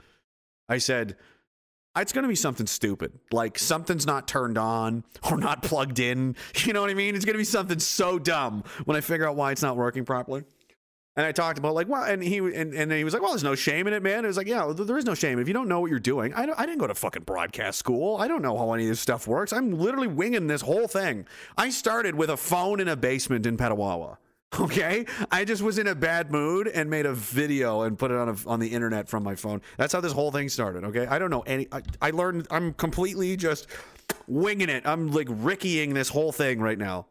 I said, it's going to be something stupid. Like something's not turned on or not plugged in. You know what I mean? It's going to be something so dumb when I figure out why it's not working properly. And I talked about like, well, and he and, and he was like, well, there's no shame in it, man. It was like, yeah, there is no shame if you don't know what you're doing. I, I didn't go to fucking broadcast school. I don't know how any of this stuff works. I'm literally winging this whole thing. I started with a phone in a basement in Petawawa. Okay, I just was in a bad mood and made a video and put it on a, on the internet from my phone. That's how this whole thing started. Okay, I don't know any. I, I learned. I'm completely just winging it. I'm like Rickying this whole thing right now.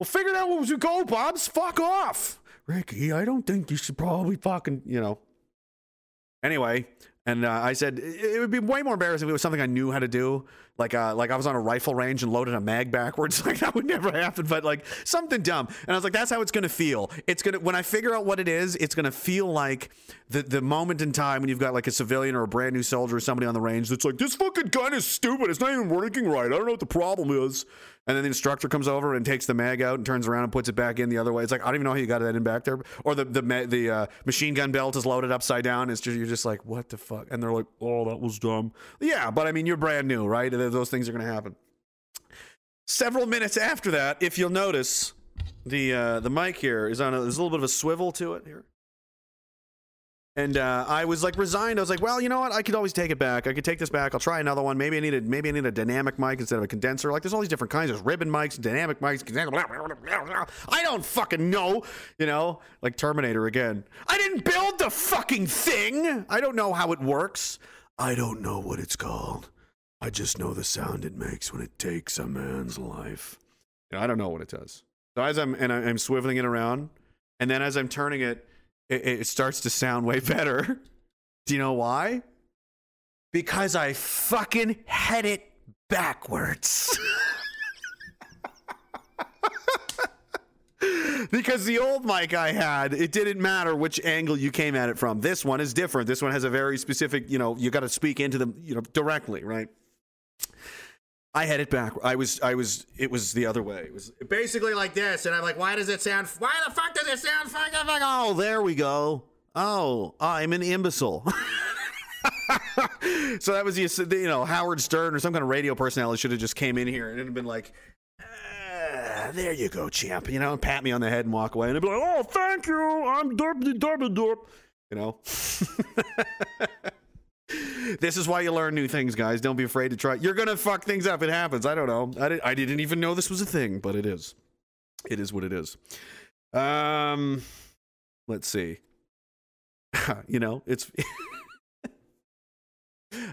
Well, figure out what you go, Bob's. Fuck off, Ricky. I don't think you should probably fucking you know. Anyway, and uh, I said it would be way more embarrassing if it was something I knew how to do, like uh, like I was on a rifle range and loaded a mag backwards. Like that would never happen, but like something dumb. And I was like, that's how it's gonna feel. It's gonna when I figure out what it is, it's gonna feel like the the moment in time when you've got like a civilian or a brand new soldier or somebody on the range that's like, this fucking gun is stupid. It's not even working right. I don't know what the problem is. And then the instructor comes over and takes the mag out and turns around and puts it back in the other way. It's like I don't even know how you got that in back there. Or the the the uh, machine gun belt is loaded upside down. It's just you're just like what the fuck, and they're like, oh, that was dumb. Yeah, but I mean you're brand new, right? Those things are gonna happen. Several minutes after that, if you'll notice, the uh, the mic here is on a, there's a little bit of a swivel to it here. And uh, I was like resigned. I was like, well, you know what? I could always take it back. I could take this back. I'll try another one. Maybe I need a maybe I need a dynamic mic instead of a condenser. Like there's all these different kinds. There's ribbon mics, dynamic mics. I don't fucking know. You know, like Terminator again. I didn't build the fucking thing. I don't know how it works. I don't know what it's called. I just know the sound it makes when it takes a man's life. I don't know what it does. So as I'm and I'm swiveling it around, and then as I'm turning it it, it starts to sound way better. Do you know why? Because I fucking had it backwards. because the old mic I had, it didn't matter which angle you came at it from. This one is different. This one has a very specific, you know, you got to speak into them, you know, directly, right? I had it back. I was, I was, it was the other way. It was basically like this, and I'm like, why does it sound? Why the fuck does it sound? Fuck, fuck, oh, there we go. Oh, I'm an imbecile. so that was you know, Howard Stern or some kind of radio personality should have just came in here and it'd have been like, ah, there you go, champ. You know, and pat me on the head and walk away, and I'd be like, oh, thank you. I'm derp, derp, derp. You know. this is why you learn new things, guys. Don't be afraid to try. You're gonna fuck things up. It happens. I don't know. I, did, I didn't even know this was a thing, but it is. It is what it is. Um, let's see. you know, it's.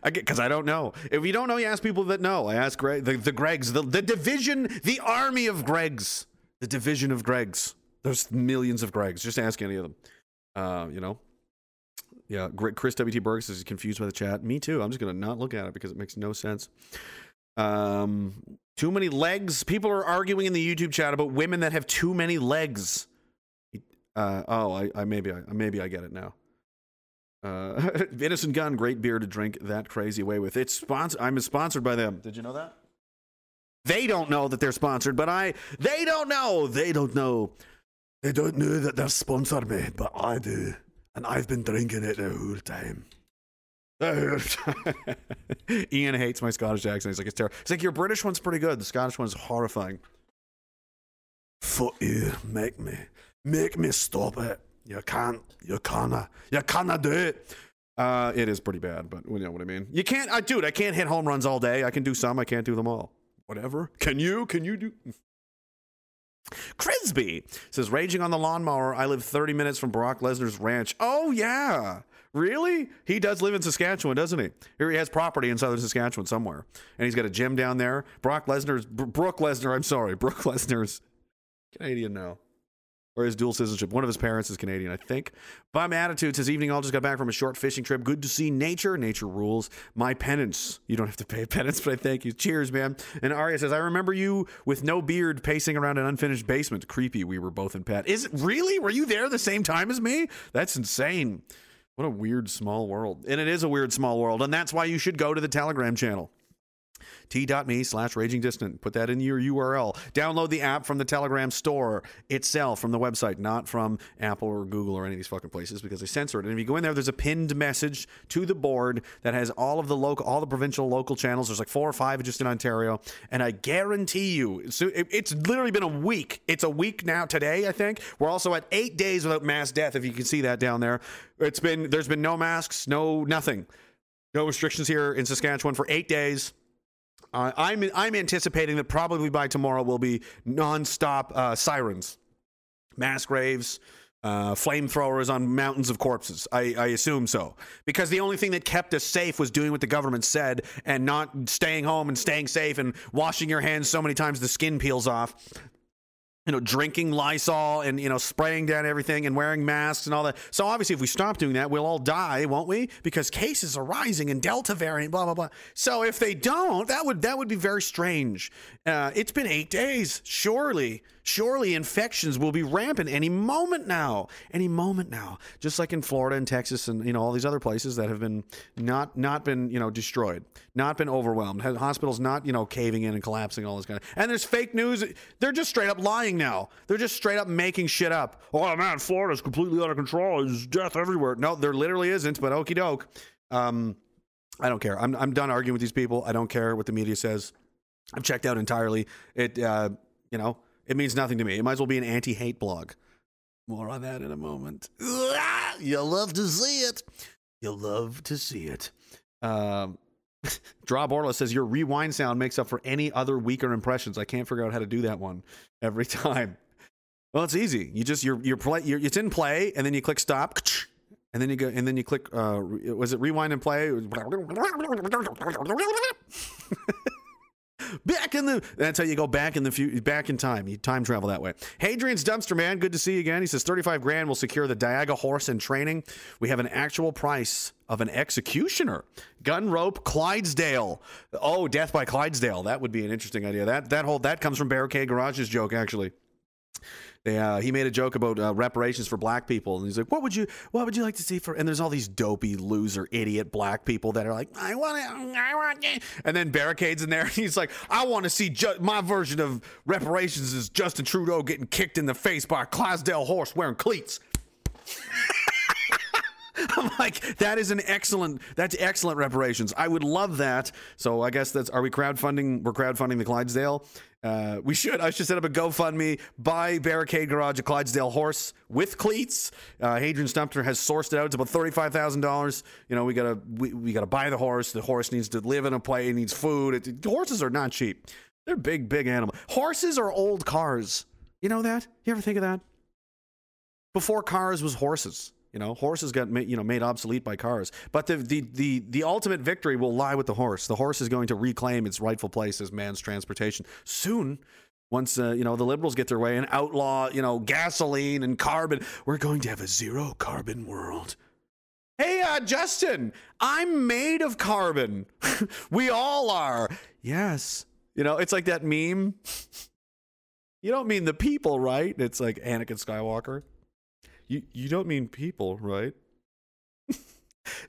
I get because I don't know. If you don't know, you ask people that know. I ask Greg, the, the Gregs, the, the division, the army of Gregs, the division of Gregs. There's millions of Gregs. Just ask any of them. Uh, you know, yeah, Chris WT Burks is confused by the chat. Me too. I'm just gonna not look at it because it makes no sense. Um, Too many legs. People are arguing in the YouTube chat about women that have too many legs. Uh, oh, I, I maybe I maybe I get it now. Uh, Innis & Gunn, great beer to drink that crazy way with. It's sponsored. I'm sponsored by them. Did you know that? They don't know that they're sponsored, but I. They don't know. They don't know. They don't know that they're sponsored me, but I do, and I've been drinking it the whole time. The whole time. Ian hates my Scottish accent. He's like, it's terrible. He's like, your British one's pretty good. The Scottish one's horrifying. Fuck you. Make me. Make me stop it. You can't. You canna. You canna do it. Uh, it is pretty bad, but you know what I mean. You can't, I, dude. I can't hit home runs all day. I can do some. I can't do them all. Whatever. Can you? Can you do? Crisby says, raging on the lawnmower. I live 30 minutes from Brock Lesnar's ranch. Oh yeah, really? He does live in Saskatchewan, doesn't he? Here he has property in southern Saskatchewan somewhere, and he's got a gym down there. Brock Lesnar's Brooke Lesnar. I'm sorry, Brooke Lesnar's Canadian now or his dual citizenship. One of his parents is Canadian, I think. Bum Attitude says, Evening, all just got back from a short fishing trip. Good to see nature. Nature rules. My penance. You don't have to pay a penance, but I thank you. Cheers, man. And Arya says, I remember you with no beard pacing around an unfinished basement. Creepy. We were both in Pat. Is it really? Were you there the same time as me? That's insane. What a weird small world. And it is a weird small world. And that's why you should go to the Telegram channel t.me slash raging dissident. Put that in your URL. Download the app from the Telegram store itself, from the website, not from Apple or Google or any of these fucking places because they censor it. And if you go in there, there's a pinned message to the board that has all of the local, all the provincial local channels. There's like four or five just in Ontario. And I guarantee you, it's literally been a week. It's a week now today, I think. We're also at eight days without mass death, if you can see that down there. It's been, there's been no masks, no nothing. No restrictions here in Saskatchewan for eight days. Uh, I'm I'm anticipating that probably by tomorrow will be nonstop uh, sirens, mass graves, uh, flamethrowers on mountains of corpses. I, I, assume so. Because the only thing that kept us safe was doing what the government said and not staying home and staying safe and washing your hands so many times the skin peels off you know, drinking Lysol and, you know, spraying down everything and wearing masks and all that. So obviously, if we stop doing that, we'll all die, won't we? Because cases are rising and Delta variant, blah, blah, blah. So if they don't, that would, that would be very strange. Uh, it's been eight days. Surely Surely infections will be rampant any moment now. Any moment now. Just like in Florida and Texas and you know all these other places that have been not not been, you know, destroyed, not been overwhelmed. Hospitals not, you know, caving in and collapsing all this kind of. And there's fake news. They're just straight up lying now. They're just straight up making shit up. Oh man, Florida's completely out of control. There's death everywhere. No, there literally isn't, but okey doke. Um I don't care. I'm I'm done arguing with these people. I don't care what the media says. I've checked out entirely. It uh, you know, it means nothing to me. It might as well be an anti hate blog. More on that in a moment. You'll love to see it. You'll love to see it. Um, Draw Borla says your rewind sound makes up for any other weaker impressions. I can't figure out how to do that one every time. Well, it's easy. You just you're you're play you're, it's in play, and then you click stop, and then you go and then you click. Uh, was it rewind and play? Back in the. That's how you go back in the few, back in time. You time travel that way. Hadrian's dumpster man, good to see you again. He says thirty-five grand will secure the Diaga horse in training. We have an actual price of an executioner. Gun rope, Clydesdale. Oh, death by Clydesdale. That would be an interesting idea. That that whole that comes from Barricade Garage's joke actually. They, uh, he made a joke about uh, reparations for black people, and he's like, "What would you, what would you like to see for?" And there's all these dopey, loser, idiot black people that are like, "I want it, I want it," and then barricades in there, and he's like, "I want to see ju- my version of reparations is Justin Trudeau getting kicked in the face by a Clydesdale horse wearing cleats." I'm like, that is an excellent, that's excellent reparations. I would love that. So I guess that's, are we crowdfunding? We're crowdfunding the Clydesdale. Uh, we should. I should set up a GoFundMe. Buy Barricade Garage a Clydesdale horse with cleats. Uh, Hadrian's Dumpster has sourced it out. It's about thirty-five thousand dollars. You know, we gotta we, we gotta buy the horse. The horse needs to live in a place. It needs food. It, horses are not cheap. They're big, big animals. Horses are old cars. You know that? You ever think of that? Before cars was horses. You know, horses got you know made obsolete by cars. But the, the the the ultimate victory will lie with the horse. The horse is going to reclaim its rightful place as man's transportation soon. Once uh, you know the liberals get their way and outlaw you know gasoline and carbon, we're going to have a zero carbon world. Hey, uh, Justin, I'm made of carbon. we all are. Yes, You know, it's like that meme. You don't mean the people, right? It's like Anakin Skywalker. You you don't mean people, right?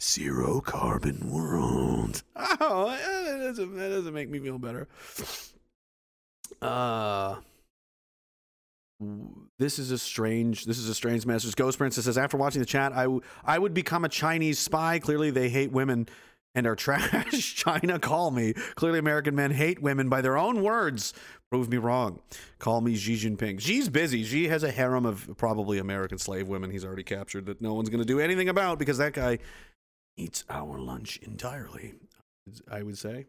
Zero carbon world. Oh, that doesn't, that doesn't make me feel better. Uh this is a strange this is a strange message ghost princess says after watching the chat I, w- I would become a chinese spy clearly they hate women and are trash. China call me. Clearly american men hate women by their own words. Prove me wrong. Call me xi jinping. Xi's busy. Xi has a harem of probably american slave women he's already captured that no one's going to do anything about because that guy eats our lunch entirely i would say.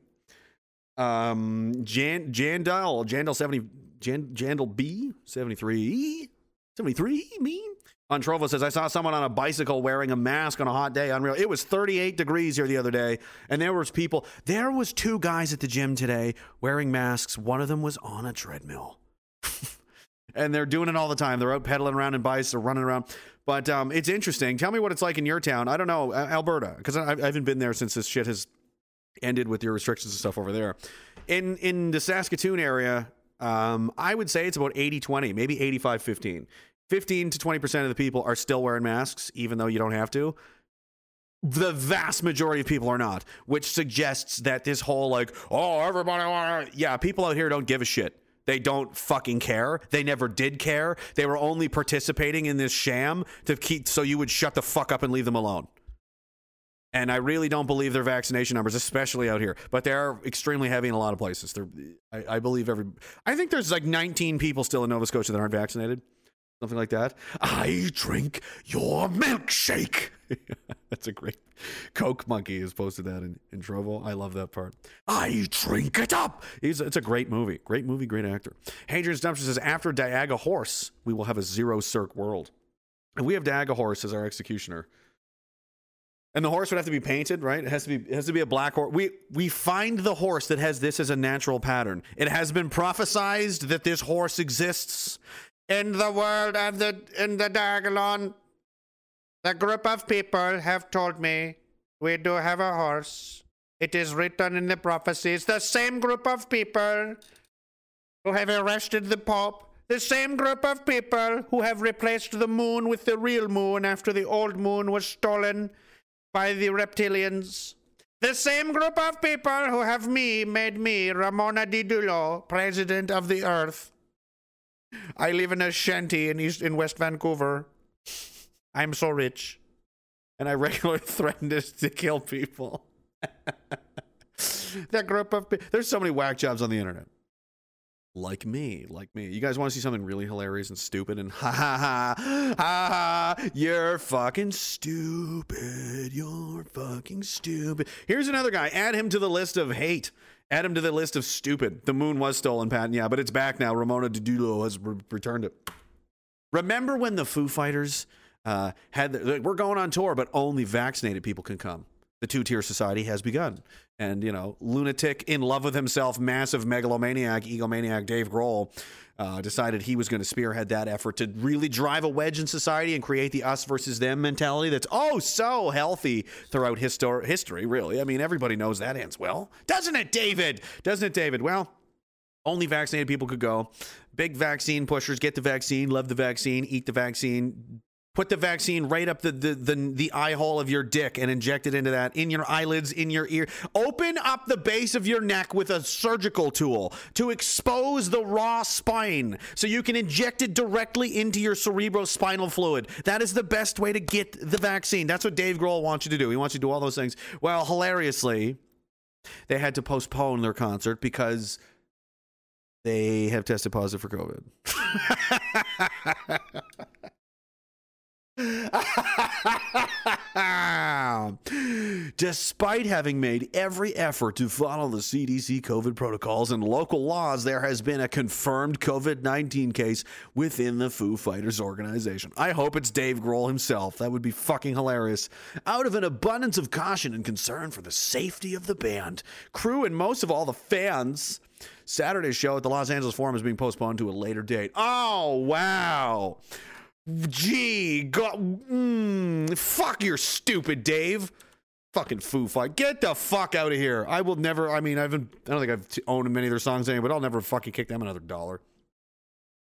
Um jan jandal jandal 70 Jan, Jandal B 73 73 me on Trovo says I saw someone on a bicycle wearing a mask on a hot day unreal. It was 38 degrees here the other day and there was people there was two guys at the gym today wearing masks. One of them was on a treadmill. And they're doing it all the time. They're out pedaling around in bikes they're running around. But um, it's interesting. Tell me what it's like in your town. I don't know Alberta because I, I haven't been there since this shit has ended with your restrictions and stuff over there. In in the Saskatoon area um, I would say it's about 80 20, maybe 85 15. 15 to 20% of the people are still wearing masks, even though you don't have to. The vast majority of people are not, which suggests that this whole, like, oh, everybody, yeah, people out here don't give a shit. They don't fucking care. They never did care. They were only participating in this sham to keep so you would shut the fuck up and leave them alone and I really don't believe their vaccination numbers, especially out here. But they are extremely heavy in a lot of places. They're, I, I, believe every. I think there's like 19 people still in Nova Scotia that aren't vaccinated, something like that. I drink your milkshake. That's a great. Coke Monkey has posted that in, in Trovo. I love that part. I drink it up. He's, it's a great movie. Great movie, great actor. Hadrian's Dumpster says after Diaga Horse, we will have a zero circ world. And we have Diaga Horse as our executioner. And the horse would have to be painted, right? It has to be it has to be a black horse. We we find the horse that has this as a natural pattern. It has been prophesized that this horse exists in the world and the in the Dagalon. The group of people have told me we do have a horse. It is written in the prophecies. The same group of people who have arrested the Pope. The same group of people who have replaced the moon with the real moon after the old moon was stolen by the reptilians. The same group of people who have me made me Ramona Didulo, president of the earth. I live in a shanty in East in West Vancouver. I'm so rich. And I regularly threaten to, kill people. that group of there's so many whack jobs on the internet like me, like me. You guys want to see something really hilarious and stupid and ha ha ha ha ha you're fucking stupid. You're fucking stupid. Here's another guy. Add him to the list of hate. Add him to the list of stupid. The moon was stolen, Pat. Yeah, but it's back now. Ramona Didulo has re- returned it. Remember when the Foo Fighters uh, had the, we're going on tour, but only vaccinated people can come. The two tier society has begun. And you know lunatic in love with himself massive megalomaniac egomaniac dave grohl uh, decided he was going to spearhead that effort to really drive a wedge in society and create the us versus them mentality that's oh so healthy throughout histor- history really. I mean everybody knows that ends well. Doesn't it david? Doesn't it david? Well only vaccinated people could go. Big vaccine pushers get the vaccine love the vaccine eat the vaccine put the vaccine right up the, the, the, the, eye hole of your dick and inject it into that, in your eyelids, in your ear. Open up the base of your neck with a surgical tool to expose the raw spine so you can inject it directly into your cerebrospinal fluid. That is the best way to get the vaccine. That's what Dave Grohl wants you to do. He wants you to do all those things. Well, hilariously, they had to postpone their concert because they have tested positive for COVID. Despite having made every effort to follow the CDC COVID protocols and local laws, there has been a confirmed COVID 19 case within the Foo Fighters organization. I hope it's Dave Grohl himself. That would be fucking hilarious. Out of an abundance of caution and concern for the safety of the band, crew, and most of all the fans, Saturday's show at the Los Angeles Forum is being postponed to a later date. Oh, wow. Gee, God, mm, fuck your stupid Dave. Fucking Foo Fight. Get the fuck out of here. I will never, I mean, I haven't, I don't think I've owned many of their songs anyway, but I'll never fucking kick them another dollar.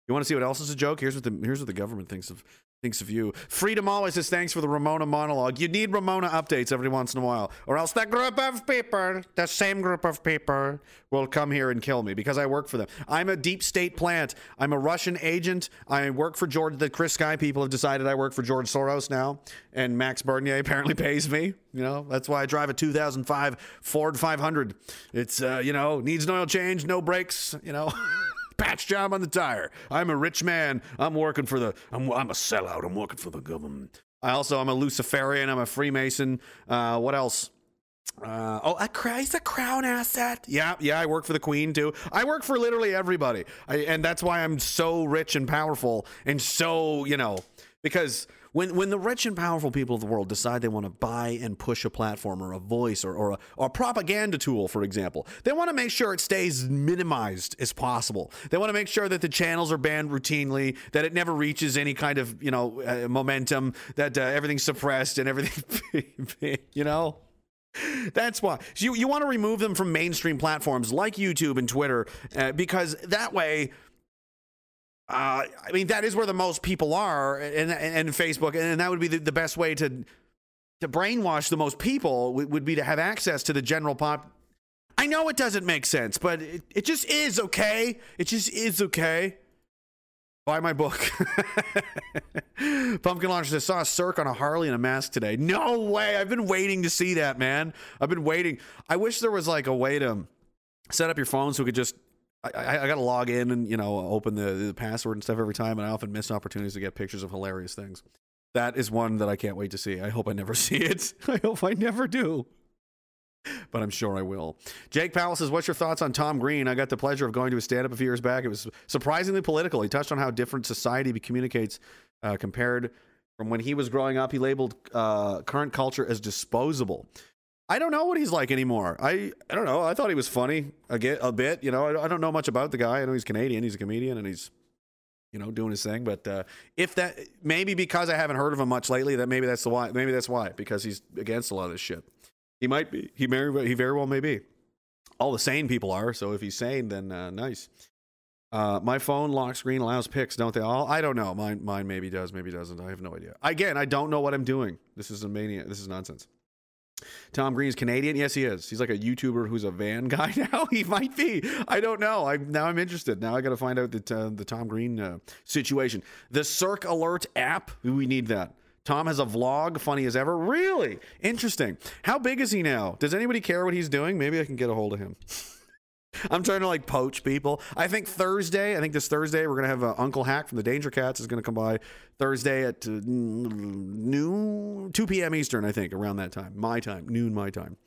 You want to see what else is a joke? Here's what the here's what the government thinks of thinks of you. Freedom always says thanks for the Ramona monologue. You need Ramona updates every once in a while, or else that group of people, the same group of people, will come here and kill me because I work for them. I'm a deep state plant. I'm a Russian agent. I work for George. The Chris Sky people have decided I work for George Soros now, and Max Bernier apparently pays me. You know that's why I drive a 2005 Ford 500. It's uh, you know needs an oil change, no brakes. You know. patch job on the tire. I'm a rich man. I'm working for the. I'm, I'm a sellout. I'm working for the government. I also I'm a Luciferian. I'm a Freemason. Uh, what else? Uh, oh, a crown. He's a crown asset. Yeah, yeah. I work for the queen too. I work for literally everybody, I, and that's why I'm so rich and powerful, and so you know because when when the rich and powerful people of the world decide they want to buy and push a platform or a voice or, or, a, or a propaganda tool, for example, they want to make sure it stays minimized as possible. They want to make sure that the channels are banned routinely, that it never reaches any kind of you know uh, momentum, that uh, everything's suppressed and everything, you know. That's why so you you want to remove them from mainstream platforms like YouTube and Twitter uh, because that way uh, I mean, that is where the most people are, and and, and Facebook, and that would be the, the, best way to to brainwash the most people would, would, be to have access to the general pop. I know it doesn't make sense, but it, it just is okay. It just is okay. Buy my book. Pumpkin Launcher says, saw a Cirque on a Harley and a mask today. No way. I've been waiting to see that, man. I've been waiting. I wish there was like a way to set up your phone so we could just I, I got to log in and you know open the, the password and stuff every time, and I often miss opportunities to get pictures of hilarious things. That is one that I can't wait to see. I hope I never see it. I hope I never do. But I'm sure I will. Jake Powell says, What's your thoughts on Tom Green? I got the pleasure of going to a stand up a few years back. It was surprisingly political. He touched on how different society communicates uh, compared from when he was growing up. He labeled uh, current culture as disposable. I don't know what he's like anymore. I, I don't know. I thought he was funny a, get, a bit. You know, I, I don't know much about the guy. I know he's Canadian. He's a comedian and he's, you know, doing his thing. But uh, if that maybe because I haven't heard of him much lately, that maybe that's the why. Maybe that's why because he's against a lot of this shit. He might be. He very he very well may be. All the sane people are. So if he's sane, then uh, nice. Uh, my phone lock screen allows pics, don't they all? I don't know. Mine, mine maybe does, maybe doesn't. I have no idea. Again, I don't know what I'm doing. This is a mania. This is nonsense. Tom Green is Canadian. Yes, he is. He's like a YouTuber who's a van guy now. he might be. I don't know. I now I'm interested. Now I got to find out the uh, the Tom Green uh, situation. The Cirque Alert app. We need that. Tom has a vlog, funny as ever. Really interesting. How big is he now? Does anybody care what he's doing? Maybe I can get a hold of him. I'm trying to like poach people. I think Thursday, I think this Thursday, we're going to have uh, Uncle Hack from the Danger Cats is going to come by Thursday at uh, noon, 2 p.m. Eastern, I think, around that time. My time, noon my time.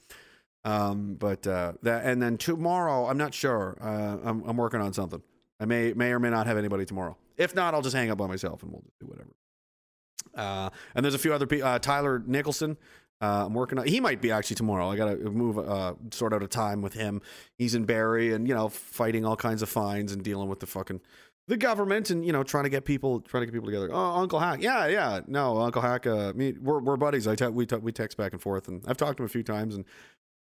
Um, but uh, that, and then tomorrow, I'm not sure. Uh, I'm, I'm working on something. I may, may or may not have anybody tomorrow. If not, I'll just hang up by myself and we'll do whatever. Uh, and there's a few other people. Uh, Tyler Nicholson uh, I'm working on. He might be actually tomorrow. I got to move, uh, sort out a time with him. He's in Barrie, and you know, fighting all kinds of fines and dealing with the fucking the government, and you know, trying to get people, trying to get people together. Oh, Uncle Hack, yeah, yeah, no, Uncle Hack. Uh, me, we're we're buddies. I te- we te- we text back and forth, and I've talked to him a few times, and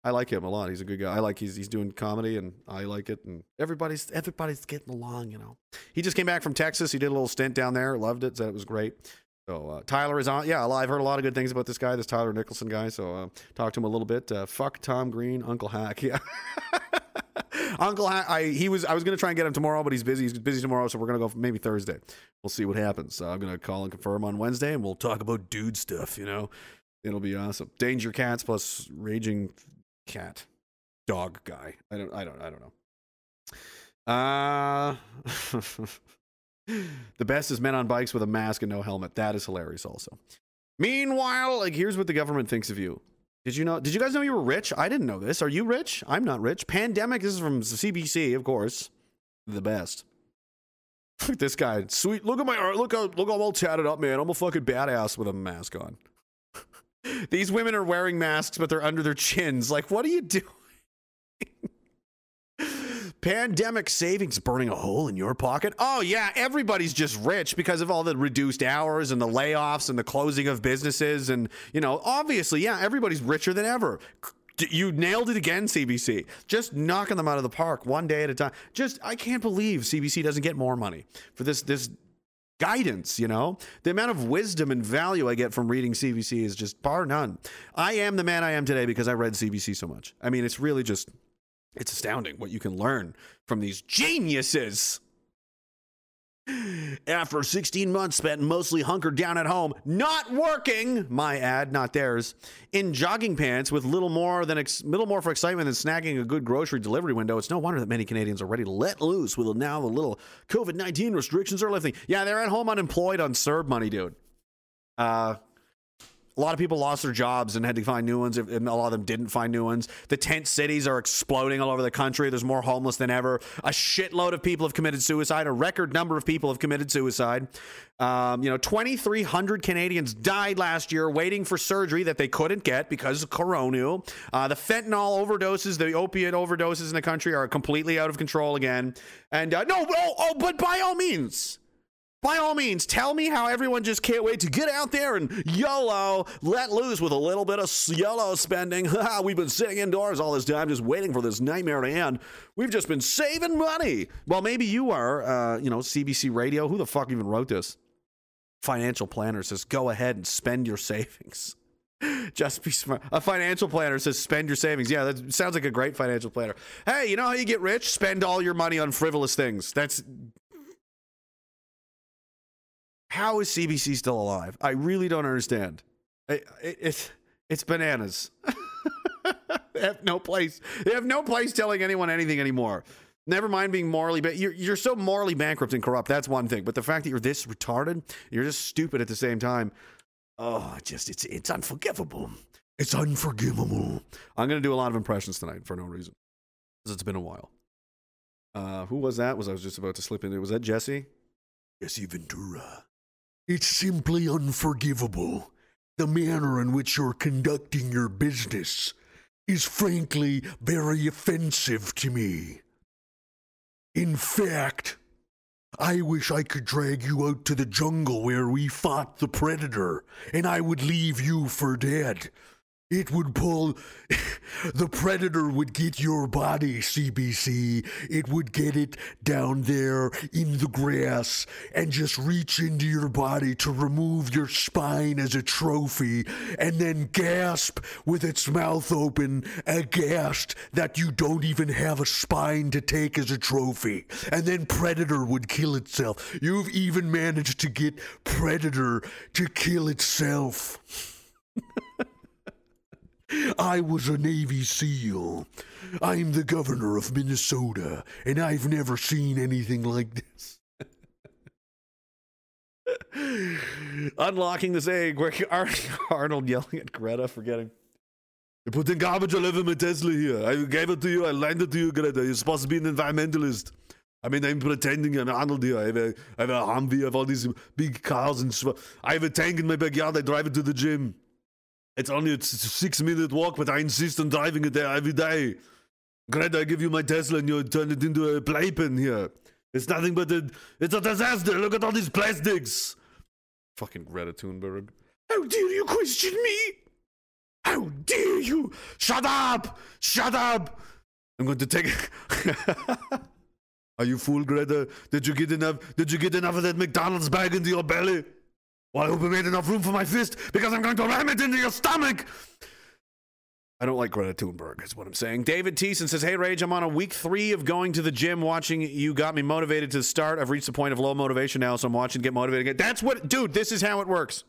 I like him a lot. He's a good guy. I like he's he's doing comedy, and I like it, and everybody's everybody's getting along. You know, he just came back from Texas. He did a little stint down there. Loved it. Said it was great. So uh, Tyler is on. Yeah, I've heard a lot of good things about this guy, this Tyler Nicholson guy. So uh, talk to him a little bit. Uh, fuck Tom Green, Uncle Hack. Yeah, Uncle Hack. I he was. I was gonna try and get him tomorrow, but he's busy. He's busy tomorrow, so we're gonna go maybe Thursday. We'll see what happens. So I'm gonna call and confirm on Wednesday, and we'll talk about dude stuff. You know, it'll be awesome. Danger cats plus raging cat dog guy. I don't. I don't. I don't know. Uh. the best is men on bikes with a mask and no helmet. That is hilarious, also. Meanwhile, like here's what the government thinks of you. Did you know? Did you guys know you were rich? I didn't know this. Are you rich? I'm not rich. Pandemic. This is from CBC, of course. The best. This guy, sweet. Look at my art. Look how look how all tatted up, man. I'm a fucking badass with a mask on. These women are wearing masks, but they're under their chins. Like, what are you doing? Pandemic savings burning a hole in your pocket? Oh, yeah, everybody's just rich because of all the reduced hours and the layoffs and the closing of businesses. And, you know, obviously, yeah, everybody's richer than ever. You nailed it again, CBC. Just knocking them out of the park one day at a time. Just, I can't believe CBC doesn't get more money for this, this guidance, you know? The amount of wisdom and value I get from reading CBC is just bar none. I am the man I am today because I read CBC so much. I mean, it's really just it's astounding what you can learn from these geniuses. After 16 months spent mostly hunkered down at home, not working, my ad, not theirs, in jogging pants with little more than ex- little more for excitement than snagging a good grocery delivery window, it's no wonder that many Canadians are ready to let loose with now the little COVID 19 restrictions are lifting. Yeah, they're at home unemployed on CERB money, dude. Uh, a lot of people lost their jobs and had to find new ones, and a lot of them didn't find new ones. The tent cities are exploding all over the country. There's more homeless than ever. A shitload of people have committed suicide. A record number of people have committed suicide. Um, you know, 2,300 Canadians died last year waiting for surgery that they couldn't get because of corona. Uh, the fentanyl overdoses, the opiate overdoses in the country are completely out of control again. And uh, no, oh, oh, but by all means, by all means, tell me how everyone just can't wait to get out there and YOLO, let loose with a little bit of YOLO spending. We've been sitting indoors all this time just waiting for this nightmare to end. We've just been saving money. Well, maybe you are, uh, you know, CBC Radio. Who the fuck even wrote this? Financial planner says, go ahead and spend your savings. Just be smart. A financial planner says spend your savings. Yeah, that sounds like a great financial planner. Hey, you know how you get rich? Spend all your money on frivolous things. That's how is CBC still alive? I really don't understand. It, it, it's it's bananas. they have no place. They have no place telling anyone anything anymore. Never mind being morally, but you're you're so morally bankrupt and corrupt. That's one thing. But the fact that you're this retarded, you're just stupid at the same time. Oh, just it's it's unforgivable. It's unforgivable. I'm gonna do a lot of impressions tonight for no reason, because it's been a while. Uh, who was that? Was I was just about to slip in? Was that Jesse? Jesse Ventura. It's simply unforgivable. The manner in which you're conducting your business is frankly very offensive to me. In fact, I wish I could drag you out to the jungle where we fought the predator, and I would leave you for dead. It would pull. the predator would get your body, CBC. It would get it down there in the grass and just reach into your body to remove your spine as a trophy and then gasp with its mouth open, aghast that you don't even have a spine to take as a trophy. And then Predator would kill itself. You've even managed to get Predator to kill itself. I was a Navy SEAL. I'm the governor of Minnesota, and I've never seen anything like this. Unlocking this egg where Arnold yelling at Greta, forgetting. You put in garbage all over my Tesla here. I gave it to you. I lent it to you, Greta. You're supposed to be an environmentalist. I mean, I'm pretending I'm Arnold here. I have a, I have a Humvee. I have all these big cars and. I have a tank in my backyard. I drive it to the gym. It's only a six minute walk, but I insist on driving it there every day. Greta, I give you my Tesla and you turn it into a playpen here. It's nothing but a, it's a disaster. Look at all these plastics. Fucking Greta Thunberg. How dare you question me? How dare you? Shut up! Shut up! I'm going to take. Are you fool, Greta? Did you get enough? Did you get enough of that McDonald's bag into your belly? Well, I hope we made enough room for my fist because I'm going to ram it into your stomach. I don't like Greta Thunberg, is what I'm saying. David Thiessen says, Hey, Rage, I'm on a week three of going to the gym. Watching you got me motivated to start. I've reached the point of low motivation now, so I'm watching get motivated again. That's what, dude, this is how it works.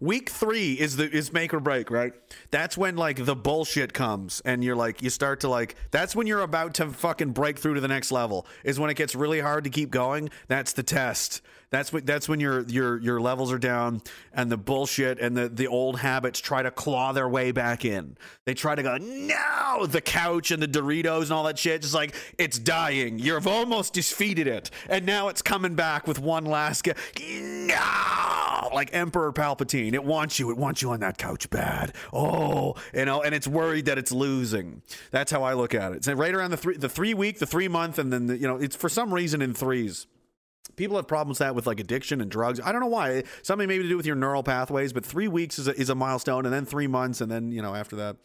Week three is the is make or break, right? That's when like the bullshit comes, and you're like, you start to like. That's when you're about to fucking break through to the next level. Is when it gets really hard to keep going. That's the test. That's what. That's when your your your levels are down, and the bullshit and the the old habits try to claw their way back in. They try to go no, the couch and the Doritos and all that shit. Just like it's dying. You've almost defeated it, and now it's coming back with one last. Ga- no like Emperor Palpatine. It wants you. It wants you on that couch bad. Oh, you know, and it's worried that it's losing. That's how I look at it. It's right around the three, the three week, the three month, and then the, you know, it's for some reason in threes. People have problems that with like addiction and drugs. I don't know why. Something maybe to do with your neural pathways, but three weeks is a, is a milestone, and then three months, and then you know after that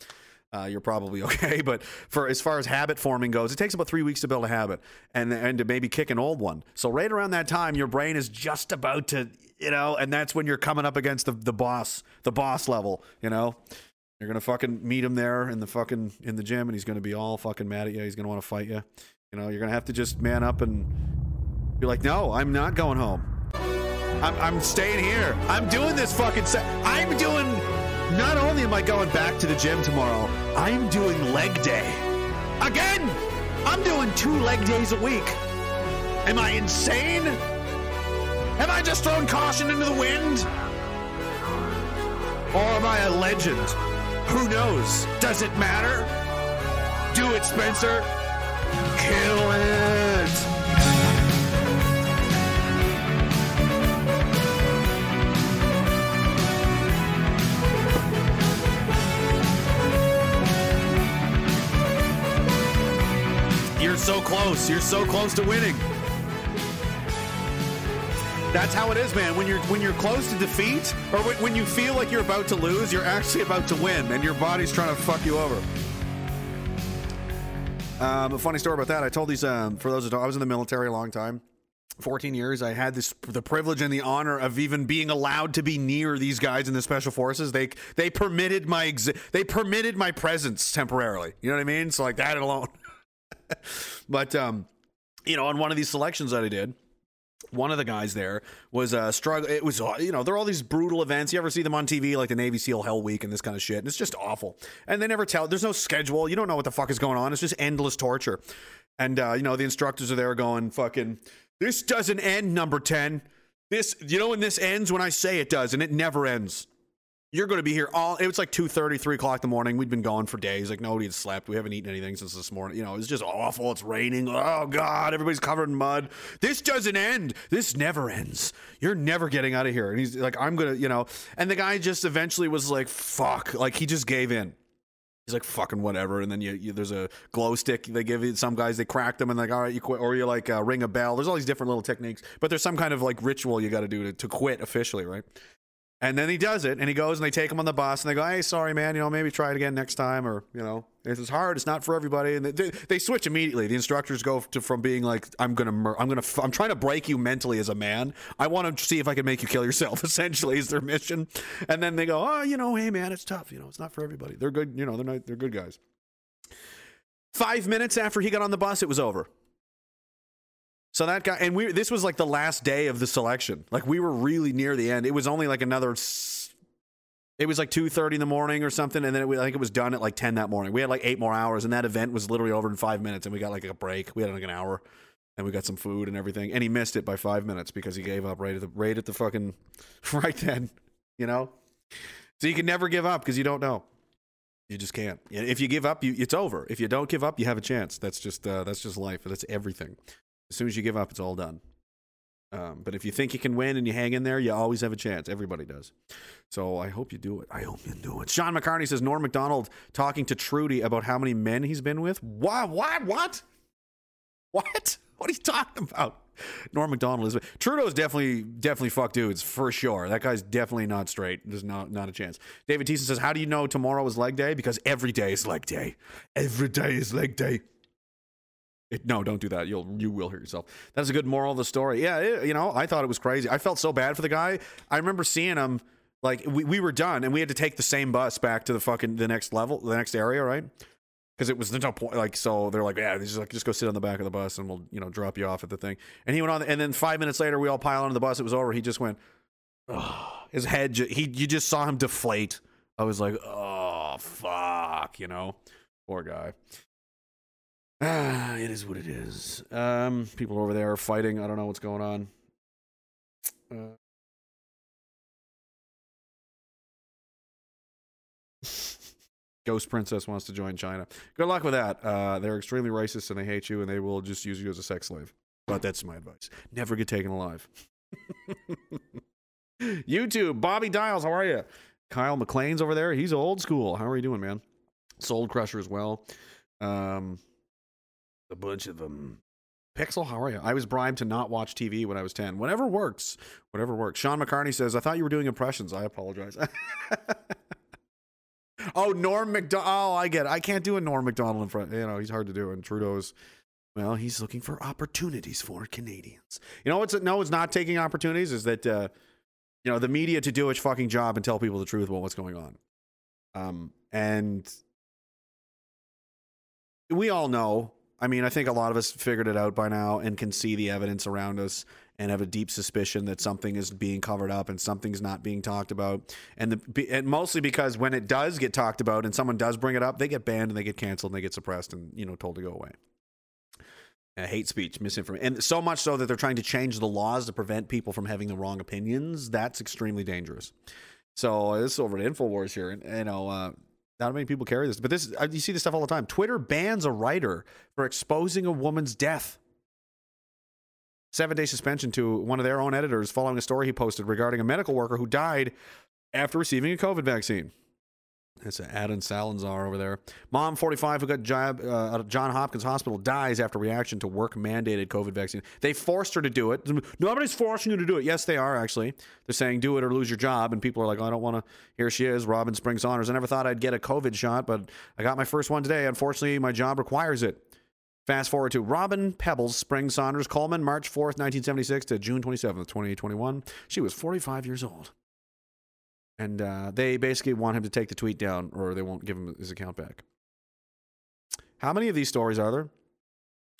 uh, you're probably okay. But for as far as habit forming goes, it takes about three weeks to build a habit and and to maybe kick an old one. So right around that time, your brain is just about to, you know, and that's when you're coming up against the the boss, the boss level. You know, you're gonna fucking meet him there in the fucking in the gym, and he's gonna be all fucking mad at you. He's gonna want to fight you. You know, you're gonna have to just man up and be like, no, I'm not going home. I'm, I'm staying here. I'm doing this fucking. I'm doing not only am I going back to the gym tomorrow, I'm doing leg day. Again! I'm doing two leg days a week. Am I insane? Have I just thrown caution into the wind? Or am I a legend? Who knows? Does it matter? Do it, Spencer. Kill it. You're so close. You're so close to winning. That's how it is, man. When you're when you're close to defeat, or when, when you feel like you're about to lose, you're actually about to win, and your body's trying to fuck you over. Um, a funny story about that. I told these um, for those who don't. I was in the military a long time. 14 years i had this the privilege and the honor of even being allowed to be near these guys in the special forces they they permitted my exi- they permitted my presence temporarily you know what i mean so like that alone but um you know on one of these selections that i did one of the guys there was a uh, struggle. It was, you know, there are all these brutal events. You ever see them on TV, like the Navy SEAL Hell Week and this kind of shit. And it's just awful. And they never tell. There's no schedule. You don't know what the fuck is going on. It's just endless torture. And uh, you know, the instructors are there going, "Fucking, this doesn't end." Number ten. This, you know, when this ends, when I say it does, and it never ends you're going to be here all it was like 2 3 o'clock in the morning. We'd been gone for days. Like nobody had slept. We haven't eaten anything since this morning. You know it's just awful. It's raining. Oh god. Everybody's covered in mud. This doesn't end. This never ends. You're never getting out of here. And he's like i'm gonna you know and the guy just eventually was like fuck. Like he just gave in. He's like fucking whatever, and then you, you, there's a glow stick they give you. Some guys they crack them and like all right you quit, or you like uh, ring a bell. There's all these different little techniques, but there's some kind of like ritual you got to do to to quit officially, right? And then he does it, and he goes, and they take him on the bus, and they go, "Hey, sorry, man. You know, maybe try it again next time, or you know, it's hard. It's not for everybody." And they, they switch immediately. The instructors go to, from being like, "I'm gonna, mur- I'm gonna, f- I'm trying to break you mentally as a man. I want to see if I can make you kill yourself." Essentially, is their mission. And then they go, "Oh, you know, hey, man, it's tough. You know, it's not for everybody. They're good. You know, they're not, they're good guys." Five minutes after he got on the bus, it was over. So that guy, and we this was like the last day of the selection. Like we were really near the end. It was only like another. It was like two thirty in the morning or something, and then it, I think it was done at like ten that morning. We had like eight more hours, and that event was literally over in five minutes, and we got like a break. We had like an hour, and we got some food and everything. And he missed it by five minutes because he gave up right at the right at the fucking right then. You know, so you can never give up because you don't know. You just can't. If you give up, you, it's over. If you don't give up, you have a chance. That's just uh, that's just life. That's everything. As soon as you give up, it's all done. Um, but if you think you can win and you hang in there, you always have a chance. Everybody does. So I hope you do it. I hope you do it. Sean McCartney says Norm Macdonald talking to Trudy about how many men he's been with. What? What? What? What? What are you talking about? Norm Macdonald is Trudeau's definitely definitely fuck dudes for sure. That guy's definitely not straight. There's not not a chance. David Thiessen says, "How do you know tomorrow is leg day? Because every day is leg day. Every day is leg day." It, no, don't do that. You'll you will hurt yourself. That's a good moral of the story. Yeah, it, you know, I thought it was crazy. I felt so bad for the guy. I remember seeing him like we, we were done and we had to take the same bus back to the fucking the next level, the next area, right? Because it was no point. Like so, they're like, yeah, just like just go sit on the back of the bus and we'll you know drop you off at the thing. And he went on, and then five minutes later, we all pile onto the bus. It was over. He just went. Oh, his head. He you just saw him deflate. I was like, oh fuck, you know, poor guy. Ah, it is what it is. Um, people over there are fighting. I don't know what's going on. Uh, Ghost Princess wants to join China. Good luck with that. Uh, they're extremely racist and they hate you and they will just use you as a sex slave. But that's my advice. Never get taken alive. YouTube, Bobby Dials, how are you? Kyle McLean's over there. He's old school. How are you doing, man? Soul Crusher as well. Um, a bunch of them. Pixel, how are you? I was bribed to not watch TV when I was 10. Whatever works. Whatever works. Sean McCartney says, I thought you were doing impressions. I apologize. oh, Norm Macdonald. Oh, I get it. I can't do a Norm Macdonald in front. You know, he's hard to do. And Trudeau's, well, he's looking for opportunities for Canadians. You know what's no, it's not taking opportunities is that, uh, you know, the media to do its fucking job and tell people the truth about what's going on. Um, and we all know. I mean, I think a lot of us figured it out by now and can see the evidence around us and have a deep suspicion that something is being covered up and something's not being talked about. And the and mostly because when it does get talked about and someone does bring it up, they get banned and they get canceled and they get suppressed and you know told to go away. Hate speech, misinformation, and so much so that they're trying to change the laws to prevent people from having the wrong opinions. That's extremely dangerous. So this is over at Infowars here, and you know, uh, not many people carry this, but this you see this stuff all the time. Twitter bans a writer for exposing a woman's death. Seven day suspension to one of their own editors following a story he posted regarding a medical worker who died after receiving a COVID vaccine. It's an Adam Salazar over there. Mom, 45, who got job uh, at John Hopkins Hospital, dies after reaction to work mandated COVID vaccine. They forced her to do it. Nobody's forcing you to do it. Yes, they are actually. They're saying do it or lose your job. And people are like, oh, I don't want to. Here she is, Robin Springs Saunders. I never thought I'd get a COVID shot, but I got my first one today. Unfortunately, my job requires it. Fast forward to Robin Pebbles Spring Saunders Coleman, March 4th, 1976 to June 27th, 2021. She was 45 years old and uh, they basically want him to take the tweet down or they won't give him his account back. How many of these stories are there?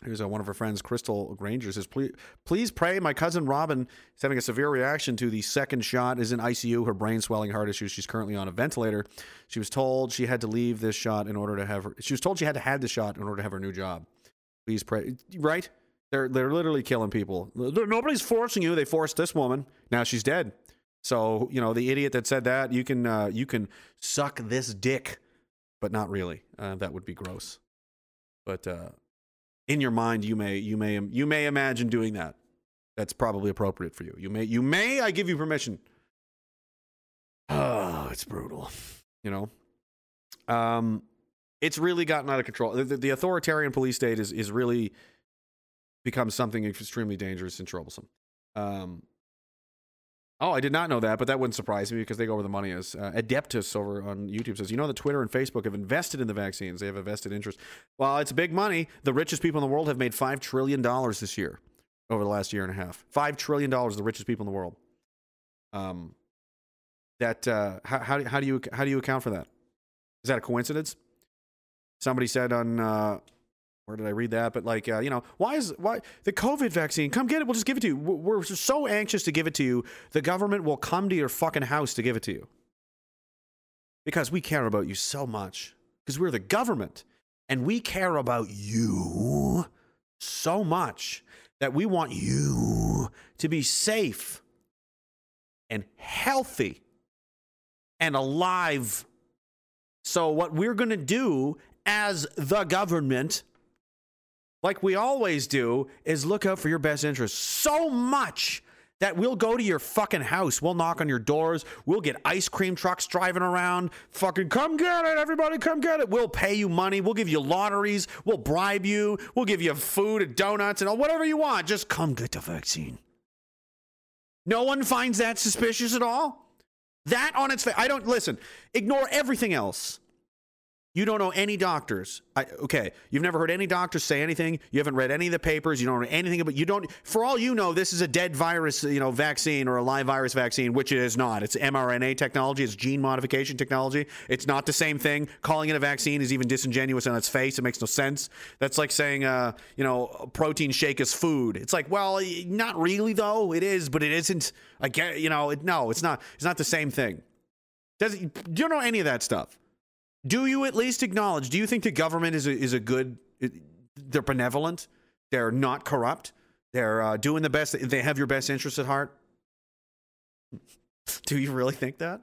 Here's a, one of her friends, Crystal Granger, says, please, please pray. My cousin Robin is having a severe reaction to the second shot, is in ICU, her brain swelling, heart issues. She's currently on a ventilator. She was told she had to leave this shot in order to have her, she was told she had to have the shot in order to have her new job. Please pray. Right? They're, they're literally killing people. Nobody's forcing you. They forced this woman. Now she's dead. So you know the idiot that said that you can uh, you can suck this dick, but not really. Uh, that would be gross. But uh, in your mind, you may you may you may imagine doing that. That's probably appropriate for you. You may you may I give you permission. Oh, it's brutal. You know, um, it's really gotten out of control. The, the authoritarian police state is is really become something extremely dangerous and troublesome. Um, Oh, I did not know that, but that wouldn't surprise me because they go where the money is. Uh, Adeptus over on YouTube says, you know, that Twitter and Facebook have invested in the vaccines. They have a vested interest. Well, it's big money. The richest people in the world have made $5 trillion this year over the last year and a half. $5 trillion, the richest people in the world. Um, that, uh, how, how, how, do you, how do you account for that? Is that a coincidence? Somebody said on, uh, where did I read that? But like, uh, you know, why is why the COVID vaccine? Come get it. We'll just give it to you. We're so anxious to give it to you. The government will come to your fucking house to give it to you because we care about you so much. Because we're the government and we care about you so much that we want you to be safe and healthy and alive. So, what we're going to do as the government like we always do, is look out for your best interests so much that we'll go to your fucking house. We'll knock on your doors. We'll get ice cream trucks driving around. Fucking come get it, everybody, come get it. We'll pay you money. We'll give you lotteries. We'll bribe you. We'll give you food and donuts and all, whatever you want. Just come get the vaccine. No one finds that suspicious at all. That on its face. I don't listen. Ignore everything else. You don't know any doctors. I, okay, you've never heard any doctors say anything. You haven't read any of the papers. You don't know anything about. You don't. For all you know, this is a dead virus, you know, vaccine or a live virus vaccine, which it is not. It's mRNA technology. It's gene modification technology. It's not the same thing. Calling it a vaccine is even disingenuous on its face. It makes no sense. That's like saying, uh, you know, protein shake is food. It's like, well, not really though. It is, but it isn't. I get, you know, it, no, it's not. It's not the same thing. Does you don't know any of that stuff? Do you at least acknowledge? Do you think the government is a, is a good? They're benevolent. They're not corrupt. They're uh, doing the best. They have your best interests at heart. Do you really think that?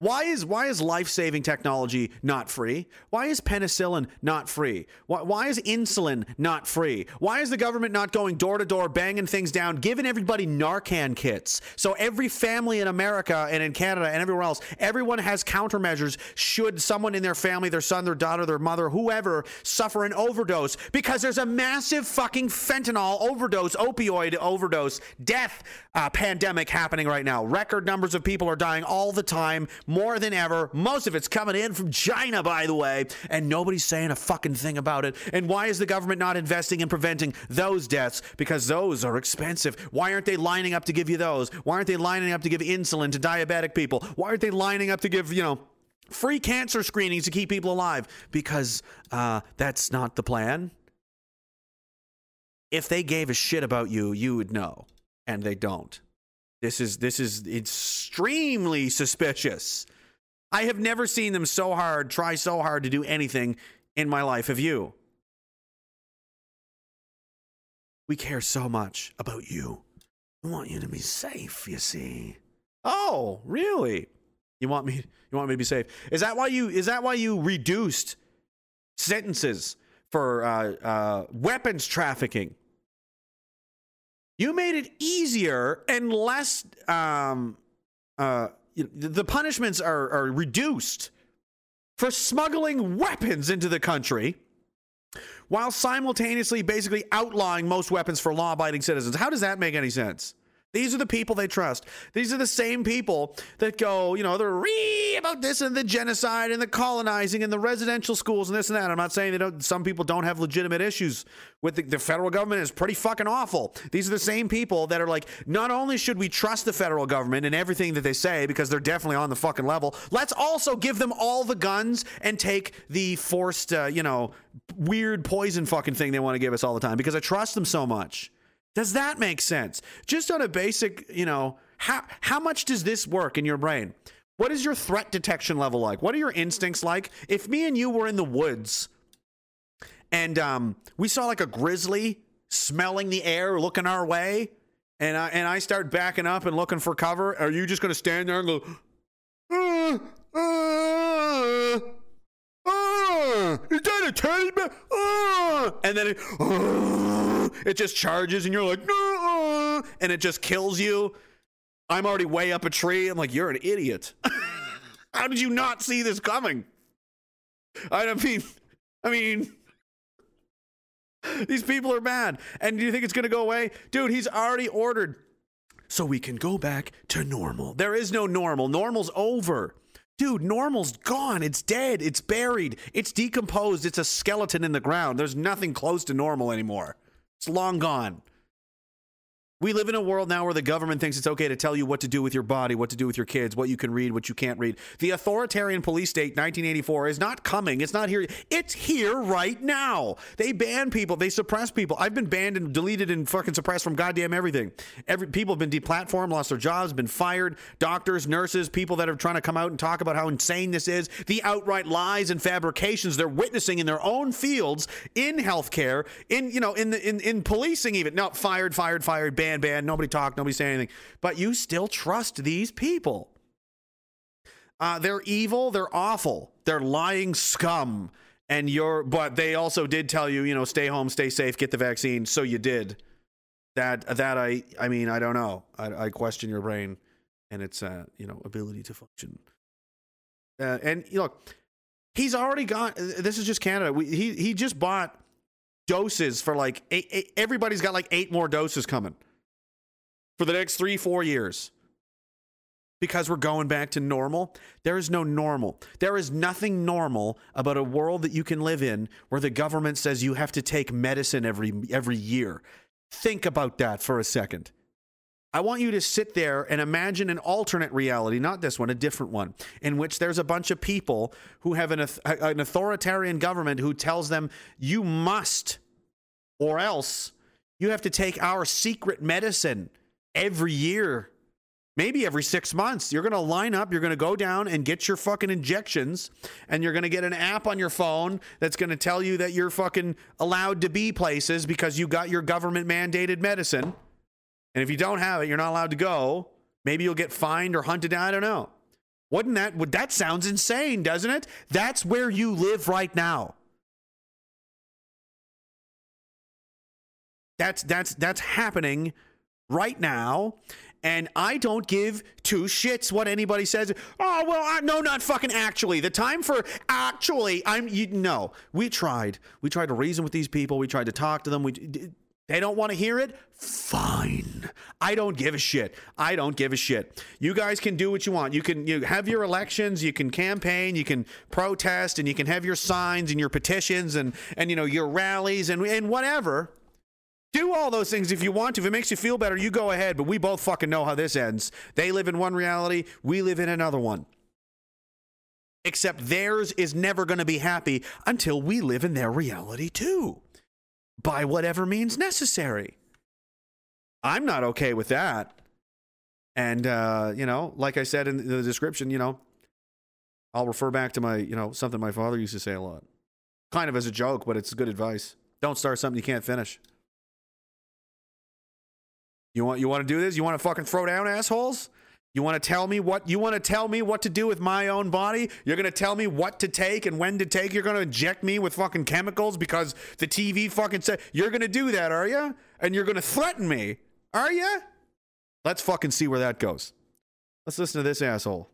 Why is why is life-saving technology not free? Why is penicillin not free? Why, why is insulin not free? Why is the government not going door to door banging things down, giving everybody Narcan kits? So every family in America and in Canada and everywhere else, everyone has countermeasures should someone in their family, their son, their daughter, their mother, whoever suffer an overdose because there's a massive fucking fentanyl overdose, opioid overdose, death uh, pandemic happening right now. Record numbers of people are dying all the time more than ever. Most of it's coming in from China, by the way, and nobody's saying a fucking thing about it. And why is the government not investing in preventing those deaths? Because those are expensive. Why aren't they lining up to give you those? Why aren't they lining up to give insulin to diabetic people? Why aren't they lining up to give, you know, free cancer screenings to keep people alive? Because uh, that's not the plan. If they gave a shit about you, you would know, and they don't. This is this is extremely suspicious. I have never seen them so hard, try so hard to do anything in my life. Have you? We care so much about you. We want you to be safe, you see. Oh, really? You want me you want me to be safe? Is that why you is that why you reduced sentences for uh, uh, weapons trafficking? You made it easier and less. Um, uh, the punishments are, are reduced for smuggling weapons into the country while simultaneously basically outlawing most weapons for law abiding citizens. How does that make any sense? These are the people they trust. These are the same people that go, you know, they're re about this and the genocide and the colonizing and the residential schools and this and that. I'm not saying they don't. Some people don't have legitimate issues with the, the federal government. is pretty fucking awful. These are the same people that are like, not only should we trust the federal government and everything that they say because they're definitely on the fucking level. Let's also give them all the guns and take the forced, uh, you know, weird poison fucking thing they want to give us all the time because I trust them so much. Does that make sense? Just on a basic, you know, how how much does this work in your brain? What is your threat detection level like? What are your instincts like? If me and you were in the woods and um, we saw like a grizzly smelling the air, looking our way, and I and I start backing up and looking for cover, are you just going to stand there and go, uh, uh, is that a teddy bear? Uh, and then it, uh, it just charges and you're like, no, and it just kills you. I'm already way up a tree. I'm like, you're an idiot. How did you not see this coming? I don't mean, I mean, these people are mad. And do you think it's going to go away? Dude, he's already ordered so we can go back to normal. There is no normal. Normal's over. Dude, normal's gone. It's dead. It's buried. It's decomposed. It's a skeleton in the ground. There's nothing close to normal anymore. It's long gone. We live in a world now where the government thinks it's okay to tell you what to do with your body, what to do with your kids, what you can read, what you can't read. The authoritarian police state 1984 is not coming. It's not here. It's here right now. They ban people, they suppress people. I've been banned and deleted and fucking suppressed from goddamn everything. Every people have been deplatformed, lost their jobs, been fired, doctors, nurses, people that are trying to come out and talk about how insane this is, the outright lies and fabrications they're witnessing in their own fields in healthcare, in you know, in the in, in policing even. No, fired, fired, fired, banned ban, ban. Nobody talk. Nobody say anything. But you still trust these people. Uh, they're evil. They're awful. They're lying scum. And you're, but they also did tell you, you know, stay home, stay safe, get the vaccine. So you did. That that I I mean I don't know. I, I question your brain and its uh, you know ability to function. Uh, and look, he's already got. This is just Canada. We, he he just bought doses for like eight, eight, everybody's got like eight more doses coming for the next three, four years because we're going back to normal. There is no normal. There is nothing normal about a world that you can live in where the government says you have to take medicine every every year. Think about that for a second. I want you to sit there and imagine an alternate reality, not this one, a different one, in which there's a bunch of people who have an, an authoritarian government who tells them you must or else you have to take our secret medicine every year, maybe every six months. You're going to line up, you're going to go down and get your fucking injections, and you're going to get an app on your phone that's going to tell you that you're fucking allowed to be places because you got your government mandated medicine. And if you don't have it, you're not allowed to go. Maybe you'll get fined or hunted. Down. I don't know. Wouldn't that would that sounds insane, doesn't it? That's where you live right now. That's that's that's happening right now. And I don't give two shits what anybody says. Oh well, I, no, not fucking actually. The time for actually, I'm you no. We tried. We tried to reason with these people. We tried to talk to them. We they don't want to hear it? Fine. I don't give a shit. I don't give a shit. You guys can do what you want. You can you have your elections, you can campaign, you can protest, and you can have your signs and your petitions and and you know your rallies and and whatever. Do all those things if you want to. If it makes you feel better, you go ahead. But we both fucking know how this ends. They live in one reality, we live in another one. Except theirs is never going to be happy until we live in their reality too by whatever means necessary. I'm not okay with that. And, uh, you know, like I said in the description, you know, I'll refer back to my, you know, something my father used to say a lot. Kind of as a joke, but it's good advice. Don't start something you can't finish. You want you want to do this? You want to fucking throw down assholes? You want to tell me what you want to tell me what to do with my own body? You're going to tell me what to take and when to take. You're going to inject me with fucking chemicals because the TV fucking said you're going to do that, are you? And you're going to threaten me, are you? Let's fucking see where that goes. Let's listen to this asshole.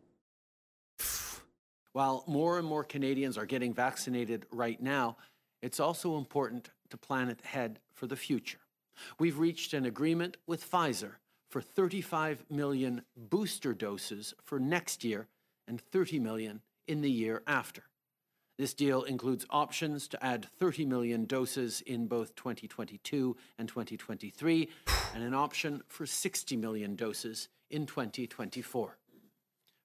While more and more Canadians are getting vaccinated right now, it's also important to plan ahead for the future. We've reached an agreement with Pfizer for 35 million booster doses for next year and 30 million in the year after. This deal includes options to add 30 million doses in both 2022 and 2023, and an option for 60 million doses in 2024.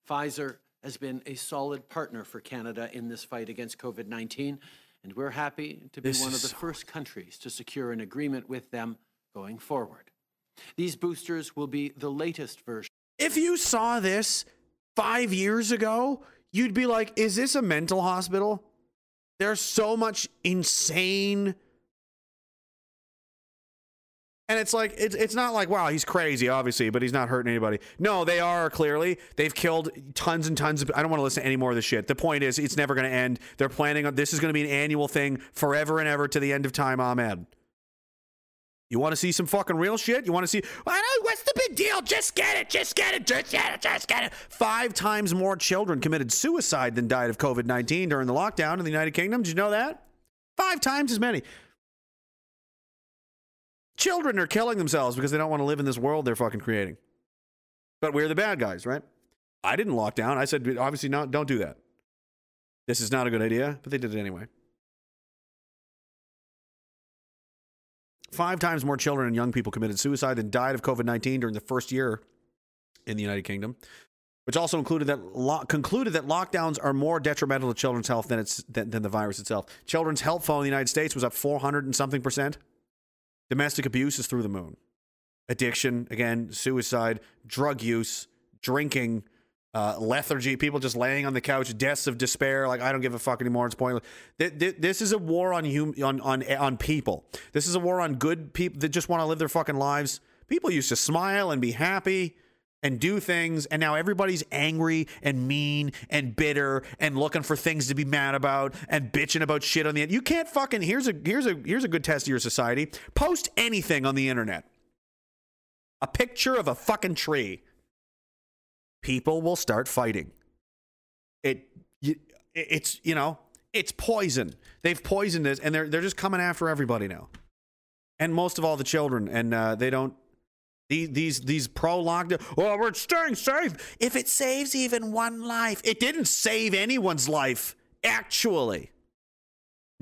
Pfizer has been a solid partner for Canada in this fight against COVID 19, and we're happy to be This one of the so- first countries to secure an agreement with them going forward. These boosters will be the latest version. If you saw this five years ago, you'd be like, is this a mental hospital? There's so much insane. And it's like, it's, it's not like, wow, he's crazy, obviously, but he's not hurting anybody. No, they are clearly. They've killed tons and tons of. I don't want to listen to any more of this shit. The point is, it's never going to end. They're planning on this is going to be an annual thing forever and ever to the end of time. Amen. You want to see some fucking real shit? You want to see, what's the big deal? Just get it, just get it, just get it, just get it. Five times more children committed suicide than died of COVID 19 during the lockdown in the United Kingdom. Did you know that? Five times as many. Children are killing themselves because they don't want to live in this world they're fucking creating. But we're the bad guys, right? I didn't lock down. I said, obviously, not, don't do that. This is not a good idea, but they did it anyway. Five times more children and young people committed suicide than died of COVID 19 during the first year in the United Kingdom, which also included that lo- concluded that lockdowns are more detrimental to children's health than, it's, than, than the virus itself. Children's health phone in the United States was up 400 and something percent. Domestic abuse is through the moon. Addiction, again, suicide, drug use, drinking, uh, lethargy, people just laying on the couch, deaths of despair. Like I don't give a fuck anymore. It's pointless. Th- th- This is a war on hum- on on on people. This is a war on good people that just want to live their fucking lives. People used to smile and be happy and do things, and now everybody's angry and mean and bitter and looking for things to be mad about and bitching about shit on the internet. You can't fucking here's a here's a here's a good test of your society. Post anything on the internet. A picture of a fucking tree people will start fighting. It, it's you know, it's poison. They've poisoned this, and they're they're just coming after everybody now, and most of all the children. And uh, they don't. These these these pro lockdown. Oh, we're staying safe. If it saves even one life, it didn't save anyone's life. Actually,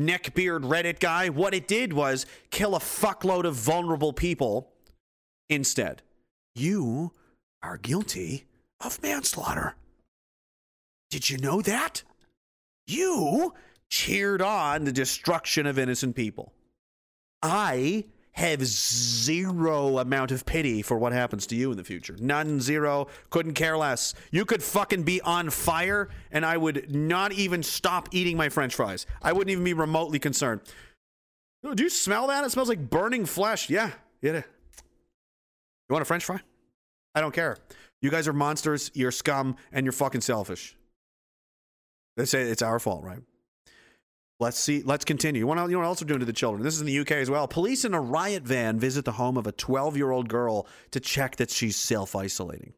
neckbeard Reddit guy. What it did was kill a fuckload of vulnerable people. Instead, you are guilty of manslaughter. Did you know that? You cheered on the destruction of innocent people. I have zero amount of pity for what happens to you in the future. None, zero, couldn't care less. You could fucking be on fire and I would not even stop eating my french fries. I wouldn't even be remotely concerned. Oh, Do you smell that? It smells like burning flesh. Yeah, yeah. You want a french fry? I don't care. You guys are monsters, you're scum, and you're fucking selfish. They say it's our fault, right? Let's see. Let's continue. You want you know what else we're doing to the children? This is in the UK as well. Police in a riot van visit the home of a 12 year old girl to check that she's self isolating.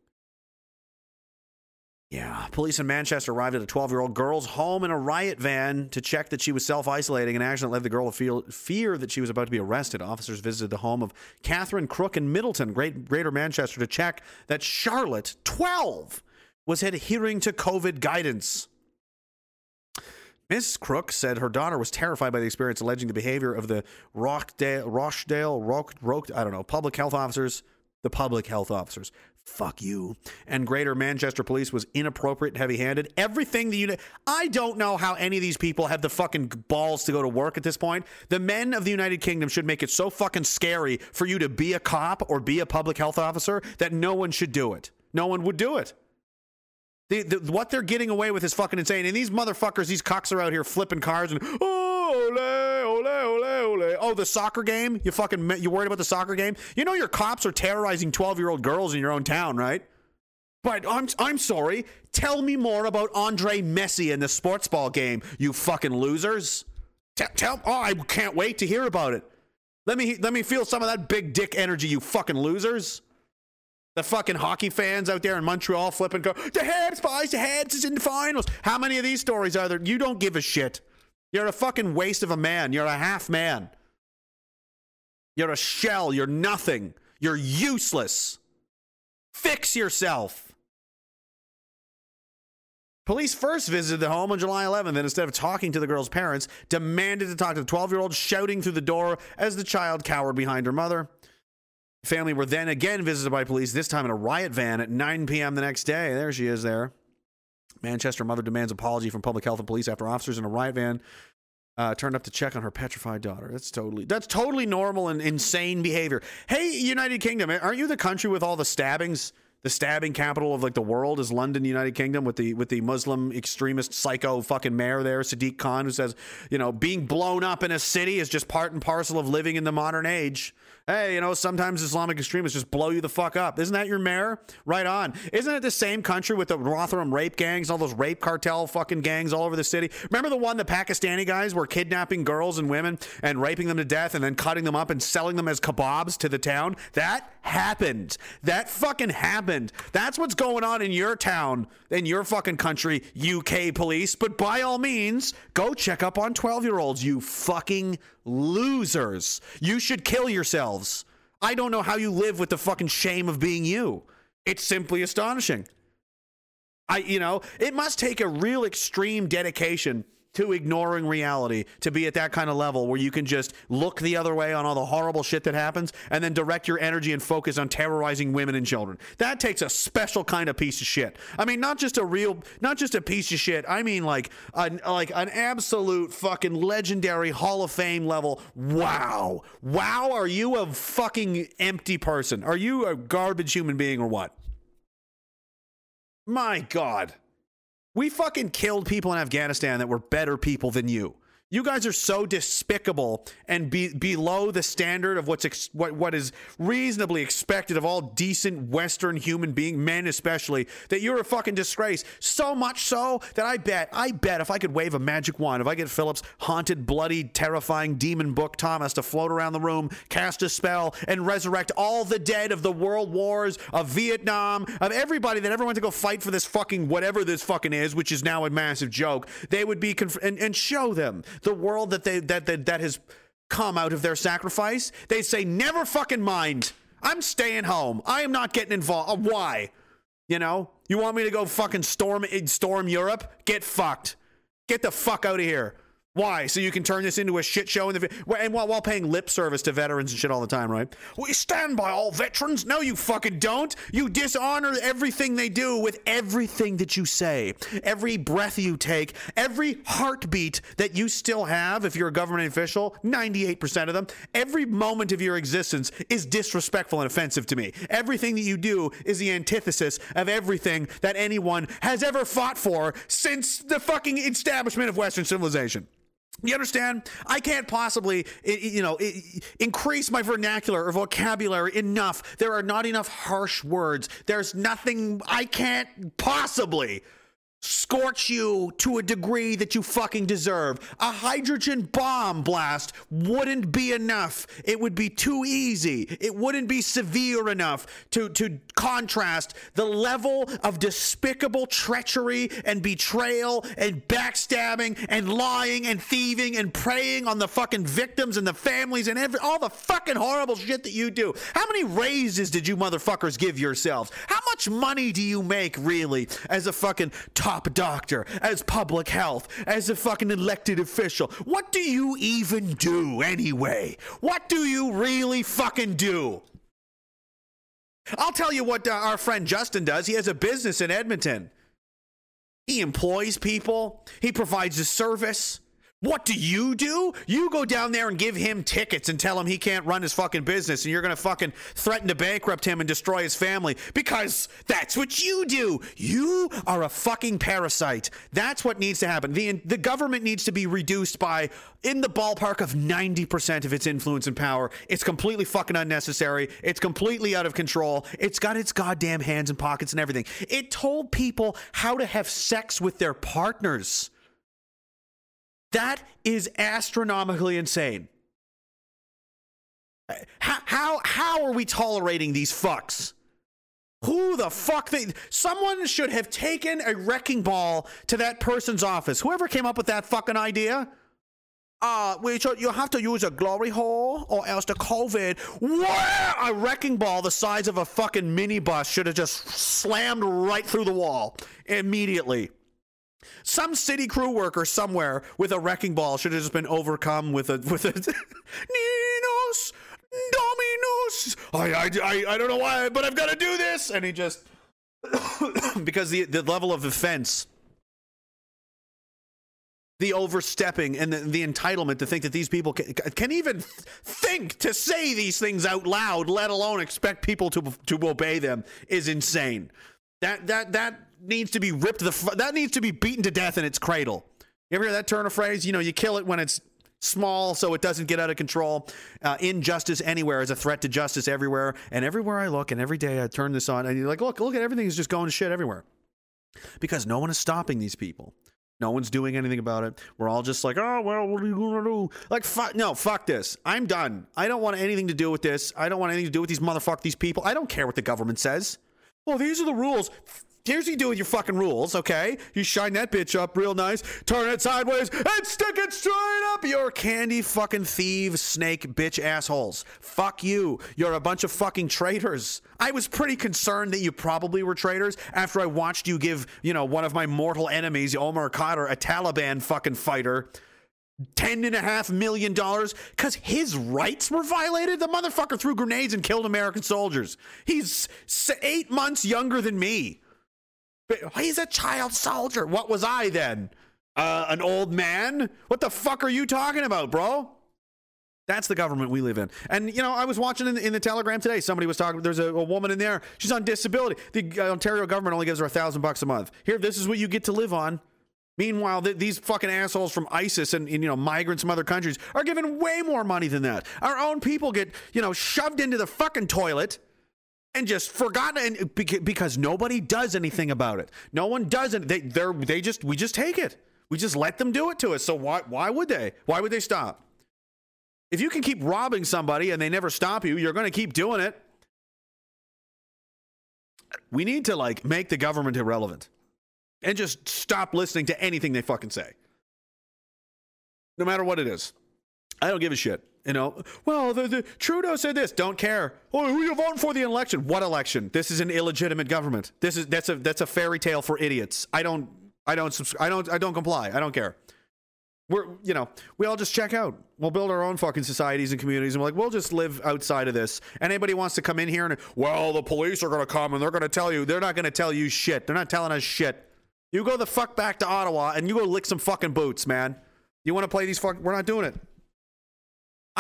Yeah, police in Manchester arrived at a 12 year old girl's home in a riot van to check that she was self isolating, an action that led the girl to feel fear that she was about to be arrested. Officers visited the home of Catherine Crook in Middleton, Great, Greater Manchester, to check that Charlotte, 12, was adhering to COVID guidance. Miss Crook said her daughter was terrified by the experience, alleging the behavior of the Rochdale, Rochdale, Rock, Rock, I don't know, public health officers, the public health officers. Fuck you. And Greater Manchester Police was inappropriate and heavy handed. Everything the unit. I don't know how any of these people have the fucking balls to go to work at this point. The men of the United Kingdom should make it so fucking scary for you to be a cop or be a public health officer that no one should do it. No one would do it. The, the, what they're getting away with is fucking insane. And these motherfuckers, these cocks are out here flipping cars and oh, ole, ole, ole, ole. Oh, the soccer game? You fucking you worried about the soccer game? You know your cops are terrorizing 12-year-old girls in your own town, right? But I'm I'm sorry. Tell me more about Andre Messi in the sports ball game, you fucking losers. Tell, tell oh, I can't wait to hear about it. Let me let me feel some of that big dick energy, you fucking losers. The fucking hockey fans out there in Montreal flipping go, the Habs boys, the Habs is in the finals. How many of these stories are there? You don't give a shit. You're a fucking waste of a man. You're a half man. You're a shell. You're nothing. You're useless. Fix yourself. Police first visited the home on July 11th and instead of talking to the girl's parents, demanded to talk to the 12 year old, shouting through the door as the child cowered behind her mother. Family were then again visited by police, this time in a riot van at 9 p.m. the next day. There she is there. Manchester mother demands apology from public health and police after officers in a riot van uh, turned up to check on her petrified daughter. That's totally that's totally normal and insane behavior. Hey, United Kingdom, aren't you the country with all the stabbings? The stabbing capital of like the world is London, United Kingdom, with the with the Muslim extremist psycho fucking mayor there, Sadiq Khan, who says, you know, being blown up in a city is just part and parcel of living in the modern age hey, you know, sometimes Islamic extremists just blow you the fuck up. Isn't that your mayor? Right on. Isn't it the same country with the Rotherham rape gangs, all those rape cartel fucking gangs all over the city? Remember the one, the Pakistani guys were kidnapping girls and women and raping them to death and then cutting them up and selling them as kebabs to the town? That happened. That fucking happened. That's what's going on in your town, in your fucking country, UK police. But by all means, go check up on 12 year olds, you fucking losers. You should kill yourselves. I don't know how you live with the fucking shame of being you. It's simply astonishing. I, you know, it must take a real extreme dedication to ignoring reality to be at that kind of level where you can just look the other way on all the horrible shit that happens and then direct your energy and focus on terrorizing women and children. That takes a special kind of piece of shit. I mean, not just a real, not just a piece of shit. I mean, like an like an absolute fucking legendary Hall of Fame level. Wow, wow. Are you a fucking empty person? Are you a garbage human being or what? My God. We fucking killed people in Afghanistan that were better people than you. You guys are so despicable and be, below the standard of what's ex, what what is reasonably expected of all decent Western human being, men especially, that you're a fucking disgrace. So much so that I bet, I bet, if I could wave a magic wand, if I get Phillips' haunted, bloody, terrifying demon book Thomas to float around the room, cast a spell, and resurrect all the dead of the world wars, of Vietnam, of everybody that ever went to go fight for this fucking whatever this fucking is, which is now a massive joke, they would be conf- and, and show them the world that they that that, that has come out of their sacrifice, they say never fucking mind. I'm staying home. I am not getting involved. Uh, why? You know, you want me to go fucking storm storm Europe? Get fucked. Get the fuck out of here. Why? So you can turn this into a shit show in the and while, while paying lip service to veterans and shit all the time, right? We stand by all veterans. No, you fucking don't. You dishonor everything they do with everything that you say, every breath you take, every heartbeat that you still have. If you're a government official, ninety-eight percent of them, every moment of your existence is disrespectful and offensive to me. Everything that you do is the antithesis of everything that anyone has ever fought for since the fucking establishment of Western civilization. You understand? I can't possibly, you know, increase my vernacular or vocabulary enough. There are not enough harsh words. There's nothing I can't possibly scorch you to a degree that you fucking deserve. A hydrogen bomb blast wouldn't be enough. It would be too easy. It wouldn't be severe enough to to contrast the level of despicable treachery and betrayal and backstabbing and lying and thieving and preying on the fucking victims and the families and every, all the fucking horrible shit that you do. How many raises did you motherfuckers give yourselves? How much money do you make really as a fucking top doctor, as public health, as a fucking elected official? What do you even do anyway? What do you really fucking do? I'll tell you what uh, our friend Justin does. He has a business in Edmonton. He employs people, he provides a service. What do you do? You go down there and give him tickets and tell him he can't run his fucking business and you're going to fucking threaten to bankrupt him and destroy his family because that's what you do. You are a fucking parasite. That's what needs to happen. The the government needs to be reduced by in the ballpark of 90% of its influence and power. It's completely fucking unnecessary. It's completely out of control. It's got its goddamn hands and pockets and everything. It told people how to have sex with their partners. That is astronomically insane. How, how, how are we tolerating these fucks? Who the fuck they someone should have taken a wrecking ball to that person's office. Whoever came up with that fucking idea. Uh, should, you have to use a glory hole or else the COVID. Where a wrecking ball the size of a fucking minibus should have just slammed right through the wall immediately. Some city crew worker somewhere with a wrecking ball should have just been overcome with a with a Ninos Dominos. I, I, I, I don't know why, but I've got to do this, and he just because the the level of offense, the overstepping, and the, the entitlement to think that these people can, can even think to say these things out loud, let alone expect people to to obey them, is insane. That that that needs to be ripped. The that needs to be beaten to death in its cradle. You ever hear that turn of phrase? You know, you kill it when it's small, so it doesn't get out of control. Uh, injustice anywhere is a threat to justice everywhere, and everywhere I look, and every day I turn this on, and you're like, look, look at everything is just going to shit everywhere because no one is stopping these people. No one's doing anything about it. We're all just like, oh well, what are you gonna do? Like, fuck, no, fuck this. I'm done. I don't want anything to do with this. I don't want anything to do with these motherfuck these people. I don't care what the government says. Well, these are the rules. Here's what you do with your fucking rules, okay? You shine that bitch up real nice, turn it sideways, and stick it straight up your candy fucking thieves, snake bitch assholes. Fuck you. You're a bunch of fucking traitors. I was pretty concerned that you probably were traitors after I watched you give, you know, one of my mortal enemies, Omar Khadr, a Taliban fucking fighter, ten and a half million dollars because his rights were violated. The motherfucker threw grenades and killed American soldiers. He's eight months younger than me. He's a child soldier. What was I then? Uh, an old man? What the fuck are you talking about, bro? That's the government we live in. And, you know, I was watching in the, in the Telegram today. Somebody was talking, there's a, a woman in there. She's on disability. The uh, Ontario government only gives her a thousand bucks a month. Here, this is what you get to live on. Meanwhile, th- these fucking assholes from ISIS and, and, you know migrants from other countries are given way more money than that. Our own people get you know shoved into the fucking toilet and just forgotten and because nobody does anything about it. No one does it. They they're they just we just take it. We just let them do it to us. So why why would they? Why would they stop? If you can keep robbing somebody and they never stop you, you're going to keep doing it. We need to like make the government irrelevant and just stop listening to anything they fucking say. No matter what it is. I don't give a shit. You know, well, the, the Trudeau said this. Don't care. Oh, who you voting for the election? What election? This is an illegitimate government. This is that's a that's a fairy tale for idiots. I don't I don't subs- I don't I don't comply. I don't care. We're you know we all just check out. We'll build our own fucking societies and communities, and we're like we'll just live outside of this. Anybody wants to come in here and well, the police are to come and they're to tell you. They're not to tell you shit. They're not telling us shit. You go the fuck back to Ottawa and you go lick some fucking boots, man. You want to play these fuck? We're not doing it.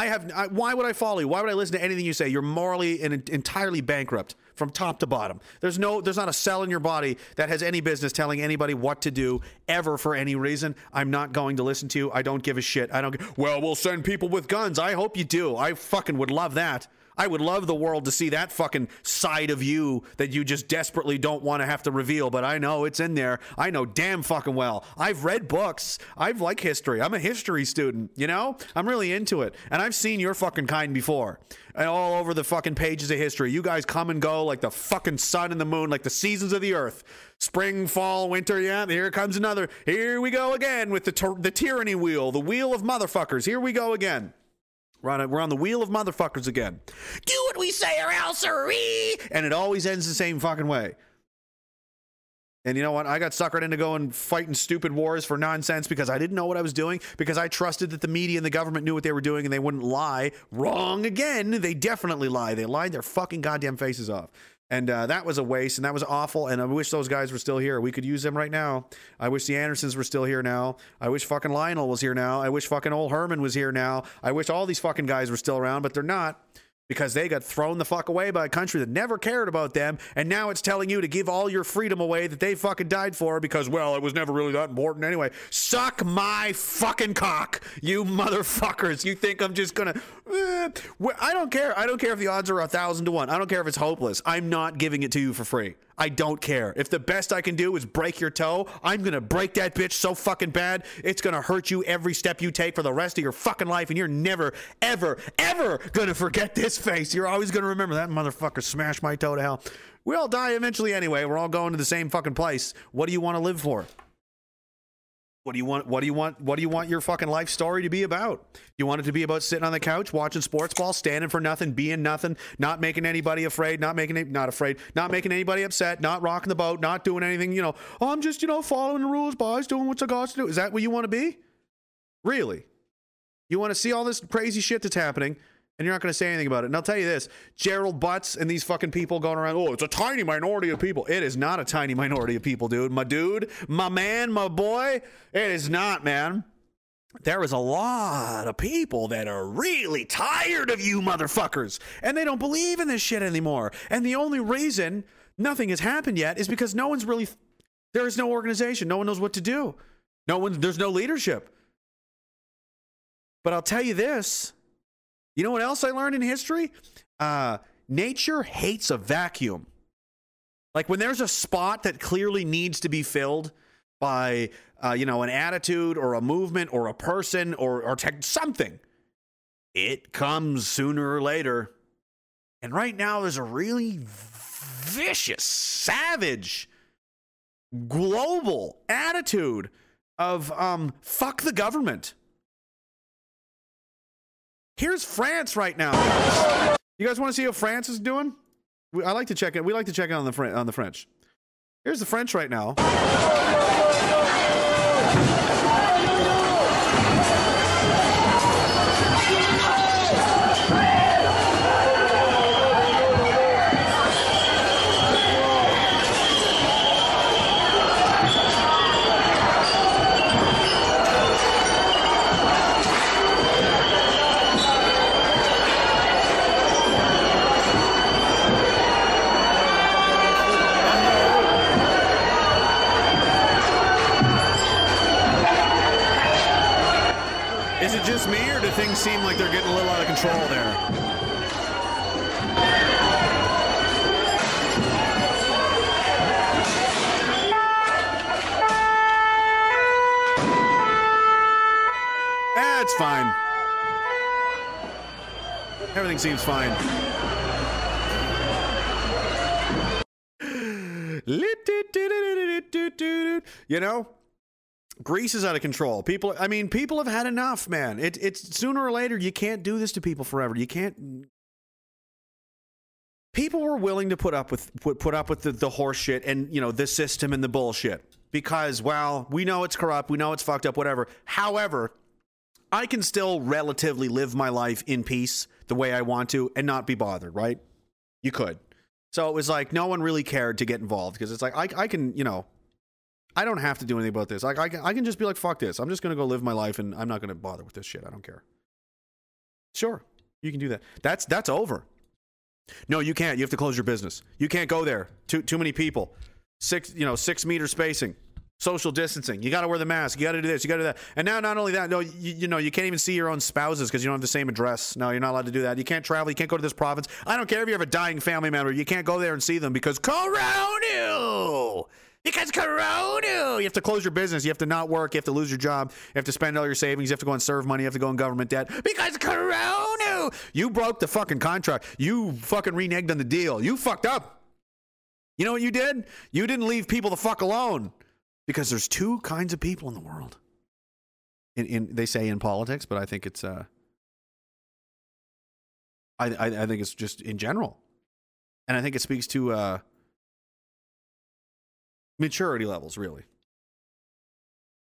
I have. I, why would I follow you? Why would I listen to anything you say? You're morally and entirely bankrupt from top to bottom. There's no. There's not a cell in your body that has any business telling anybody what to do ever for any reason. I'm not going to listen to you. I don't give a shit. I don't. Well, we'll send people with guns. I hope you do. I fucking would love that. I would love the world to see that fucking side of you that you just desperately don't want to have to reveal, but I know it's in there. I know damn fucking well. I've read books. I've like history. I'm a history student, you know? I'm really into it. And I've seen your fucking kind before. And all over the fucking pages of history. You guys come and go like the fucking sun and the moon, like the seasons of the earth. Spring, fall, winter, yeah, here comes another. Here we go again with the, the tyranny wheel, the wheel of motherfuckers. Here we go again. We're on, a, we're on the wheel of motherfuckers again. Do what we say or else, and it always ends the same fucking way. And you know what? I got suckered into going fighting stupid wars for nonsense because I didn't know what I was doing, because I trusted that the media and the government knew what they were doing and they wouldn't lie. Wrong again. They definitely lie. They lied their fucking goddamn faces off. And uh, that was a waste, and that was awful. And I wish those guys were still here. We could use them right now. I wish the Andersons were still here now. I wish fucking Lionel was here now. I wish fucking old Herman was here now. I wish all these fucking guys were still around, but they're not because they got thrown the fuck away by a country that never cared about them. And now it's telling you to give all your freedom away that they fucking died for because, well, it was never really that important anyway. Suck my fucking cock, you motherfuckers. You think I'm just gonna. Eh, I don't care. I don't care if the odds are a thousand to one. I don't care if it's hopeless. I'm not giving it to you for free. I don't care. If the best I can do is break your toe, I'm going to break that bitch so fucking bad, it's going to hurt you every step you take for the rest of your fucking life. And you're never, ever, ever going to forget this face. You're always going to remember that motherfucker smashed my toe to hell. We all die eventually anyway. We're all going to the same fucking place. What do you want to live for? What do you want? What do you want? What do you want your fucking life story to be about? You want it to be about sitting on the couch watching sports ball, standing for nothing, being nothing, not making anybody afraid, not making not afraid, not making anybody upset, not rocking the boat, not doing anything. You know, oh, I'm just you know following the rules, boys, doing what I got to do. Is that what you want to be? Really? You want to see all this crazy shit that's happening, and you're not going to say anything about it. And I'll tell you this Gerald Butts and these fucking people going around, oh, it's a tiny minority of people. It is not a tiny minority of people, dude. My dude, my man, my boy. It is not, man. There is a lot of people that are really tired of you motherfuckers, and they don't believe in this shit anymore. And the only reason nothing has happened yet is because no one's really, there is no organization. No one knows what to do. No one, there's no leadership. But I'll tell you this you know what else I learned in history? Uh, nature hates a vacuum. Like when there's a spot that clearly needs to be filled by, uh, you know, an attitude or a movement or a person or, or tech, something, it comes sooner or later. And right now, there's a really vicious, savage, global attitude of um, fuck the government. Here's France right now. You guys want to see how France is doing? I like to check it. We like to check on the on the French. Here's the French right now. Seem like they're getting a little out of control there. That's fine. Everything seems fine. You know, Greece is out of control. People, I mean, people have had enough, man. It, it's sooner or later, you can't do this to people forever. You can't. People were willing to put up with put, up with the, the horse shit and you know the system and the bullshit because well we know it's corrupt we know it's fucked up whatever however i can still relatively live my life in peace the way i want to and not be bothered right you could so it was like no one really cared to get involved because it's like I, I can you know I don't have to do anything about this. Like I can, I can just be like, fuck this. I'm just gonna go live my life, and I'm not gonna bother with this shit. I don't care. Sure, you can do that. That's that's over. No, you can't. You have to close your business. You can't go there. Too too many people. Six, you know, six meter spacing, social distancing. You got to wear the mask. You got to do this. You got to do that. And now, not only that, no, you, you know, you can't even see your own spouses because you don't have the same address. No, you're not allowed to do that. You can't travel. You can't go to this province. I don't care if you have a dying family member. You can't go there and see them because corona. Because corona. You have to close your business. You have to not work. You have to lose your job. You have to spend all your savings. You have to go and serve money. You have to go in government debt because corona. You broke the fucking contract. You fucking reneged on the deal. You fucked up. You know what you did? You didn't leave people the fuck alone because there's two kinds of people in the world. In, in they say in politics, but I think it's uh, I, I I think it's just in general, and I think it speaks to uh, maturity levels really.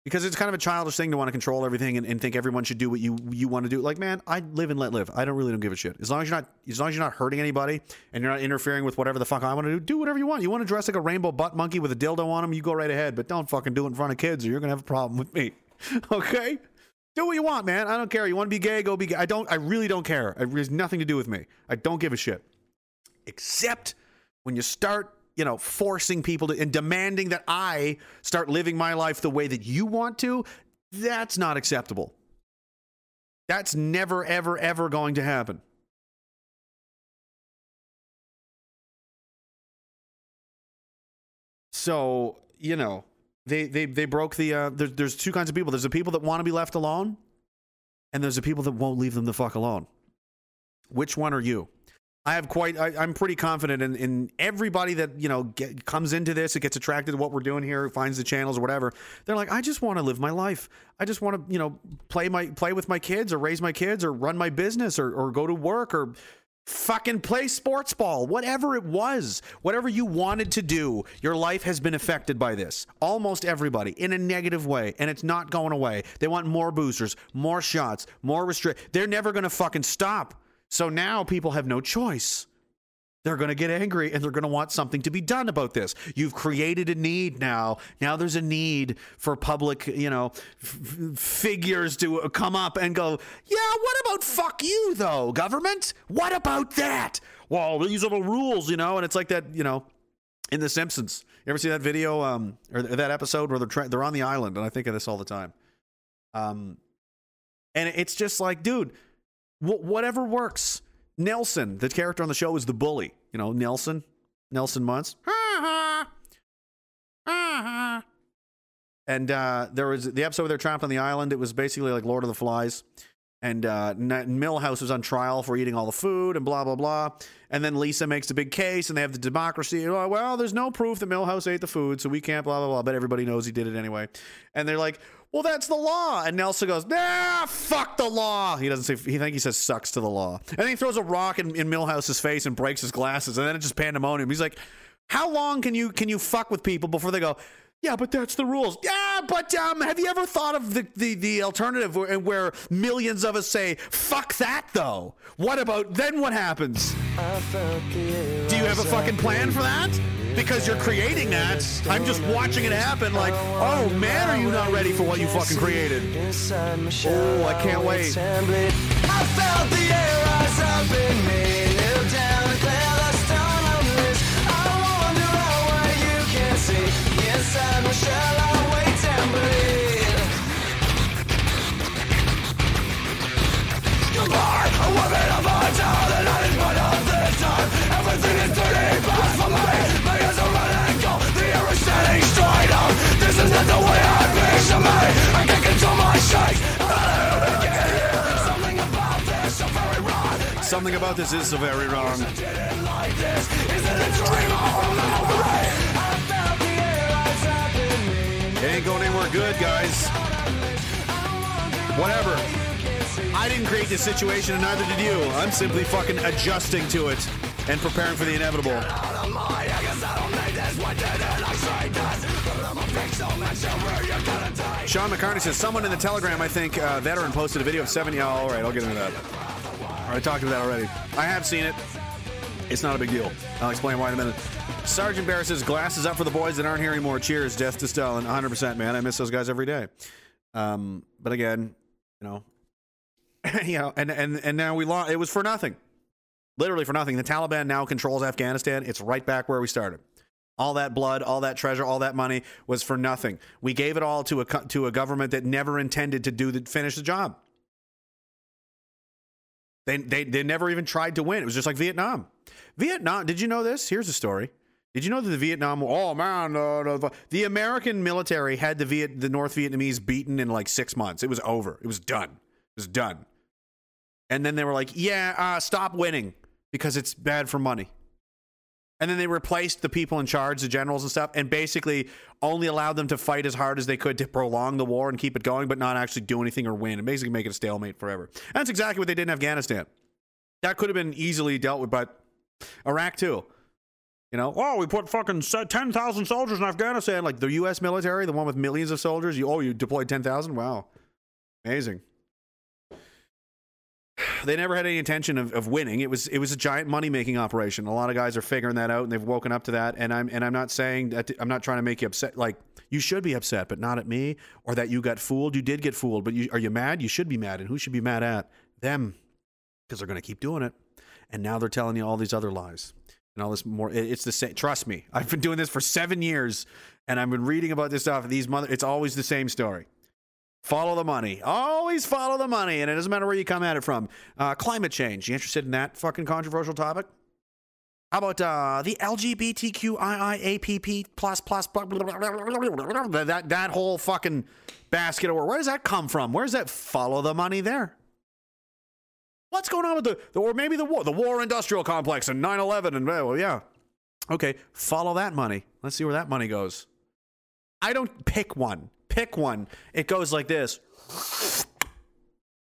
Because it's kind of a childish thing to want to control everything and, and think everyone should do what you you want to do. Like, man, I live and let live. I don't really don't give a shit. As long as you're not as long as you're not hurting anybody and you're not interfering with whatever the fuck I want to do, do whatever you want. You want to dress like a rainbow butt monkey with a dildo on him, you go right ahead. But don't fucking do it in front of kids or you're gonna have a problem with me. Okay? Do what you want, man. I don't care. You want to be gay, go be gay. I don't I really don't care. It has nothing to do with me. I don't give a shit. Except when you start you know, forcing people to and demanding that I start living my life the way that you want to, that's not acceptable. That's never, ever, ever going to happen. So, you know, they they they broke the uh there's there's two kinds of people. There's the people that want to be left alone, and there's the people that won't leave them the fuck alone. Which one are you? I have quite. I, am pretty confident in, in everybody that you know get, comes into this. It gets attracted to what we're doing here, finds the channels or whatever. They're like, I just want to live my life. I just want to you know play my play with my kids or raise my kids or run my business or or go to work or fucking play sports ball. Whatever it was, whatever you wanted to do, your life has been affected by this. Almost everybody in a negative way, and it's not going away. They want more boosters, more shots, more restrict. They're never going to fucking stop. So now people have no choice. They're going to get angry and they're going to want something to be done about this. You've created a need now. Now there's a need for public, you know, f- figures to come up and go, yeah, what about fuck you, though, government? What about that? Well, these are the rules, you know? And it's like that, you know, in The Simpsons. You ever see that video um, or that episode where they're, tra- they're on the island? And I think of this all the time. Um, and it's just like, dude, Wh- whatever works. Nelson, the character on the show, is the bully. You know, Nelson, Nelson Muntz. And uh, there was the episode where they're trapped on the island. It was basically like Lord of the Flies. And uh, Milhouse was on trial for eating all the food and blah, blah, blah. And then Lisa makes a big case and they have the democracy. Oh, well, there's no proof that Milhouse ate the food, so we can't, blah, blah, blah. But everybody knows he did it anyway. And they're like, well, that's the law. And Nelson goes, nah, fuck the law. He doesn't say, he think he says sucks to the law. And then he throws a rock in, in Milhouse's face and breaks his glasses. And then it's just pandemonium. He's like, how long can you can you fuck with people before they go, yeah, but that's the rules. Yeah, but um, have you ever thought of the, the, the alternative where, where millions of us say, fuck that though? What about then what happens? Do you have a fucking plan for that? Because you're creating that. I'm just watching it happen like, oh man, are you not ready for what you fucking created? Oh, I can't wait. Something about this is so very wrong. It ain't going anywhere good, guys. Whatever. I didn't create this situation, and neither did you. I'm simply fucking adjusting to it and preparing for the inevitable. Sean McCartney says someone in the Telegram, I think, uh, veteran posted a video of 70. Oh, all right, I'll get into that. I talked about that already. I have seen it. It's not a big deal. I'll explain why in a minute. Sergeant Bear says glasses up for the boys that aren't here anymore. Cheers, death to Stalin. 100%, man. I miss those guys every day. Um, but again, you know, you know, and and and now we lost. It was for nothing, literally for nothing. The Taliban now controls Afghanistan. It's right back where we started. All that blood, all that treasure, all that money was for nothing. We gave it all to a to a government that never intended to do the finish the job. They, they they never even tried to win. It was just like Vietnam. Vietnam. Did you know this? Here's a story. Did you know that the Vietnam? Oh man, uh, the, the American military had the Viet the North Vietnamese beaten in like six months. It was over. It was done. It was done. And then they were like, "Yeah, uh, stop winning because it's bad for money." And then they replaced the people in charge, the generals and stuff, and basically only allowed them to fight as hard as they could to prolong the war and keep it going, but not actually do anything or win, and basically make it a stalemate forever. And that's exactly what they did in Afghanistan. That could have been easily dealt with, but Iraq too. You know, oh, we put fucking ten thousand soldiers in Afghanistan, like the U.S. military, the one with millions of soldiers. You oh, you deployed ten thousand? Wow, amazing. They never had any intention of, of winning. It was it was a giant money making operation. A lot of guys are figuring that out, and they've woken up to that. And I'm and I'm not saying that I'm not trying to make you upset. Like you should be upset, but not at me, or that you got fooled. You did get fooled, but you, are you mad? You should be mad, and who should be mad at them? Because they're going to keep doing it, and now they're telling you all these other lies and all this more. It's the same. Trust me, I've been doing this for seven years, and I've been reading about this stuff. These mother, it's always the same story. Follow the money. Always follow the money, and it doesn't matter where you come at it from. Uh, climate change. You interested in that fucking controversial topic? How about uh, the LGBTQIIAPP plus plus that that whole fucking basket of work? Where does that come from? Where's that follow the money there? What's going on with the, the or maybe the war, the war industrial complex and 9/11 and well, yeah. Okay, follow that money. Let's see where that money goes. I don't pick one. Pick one. It goes like this.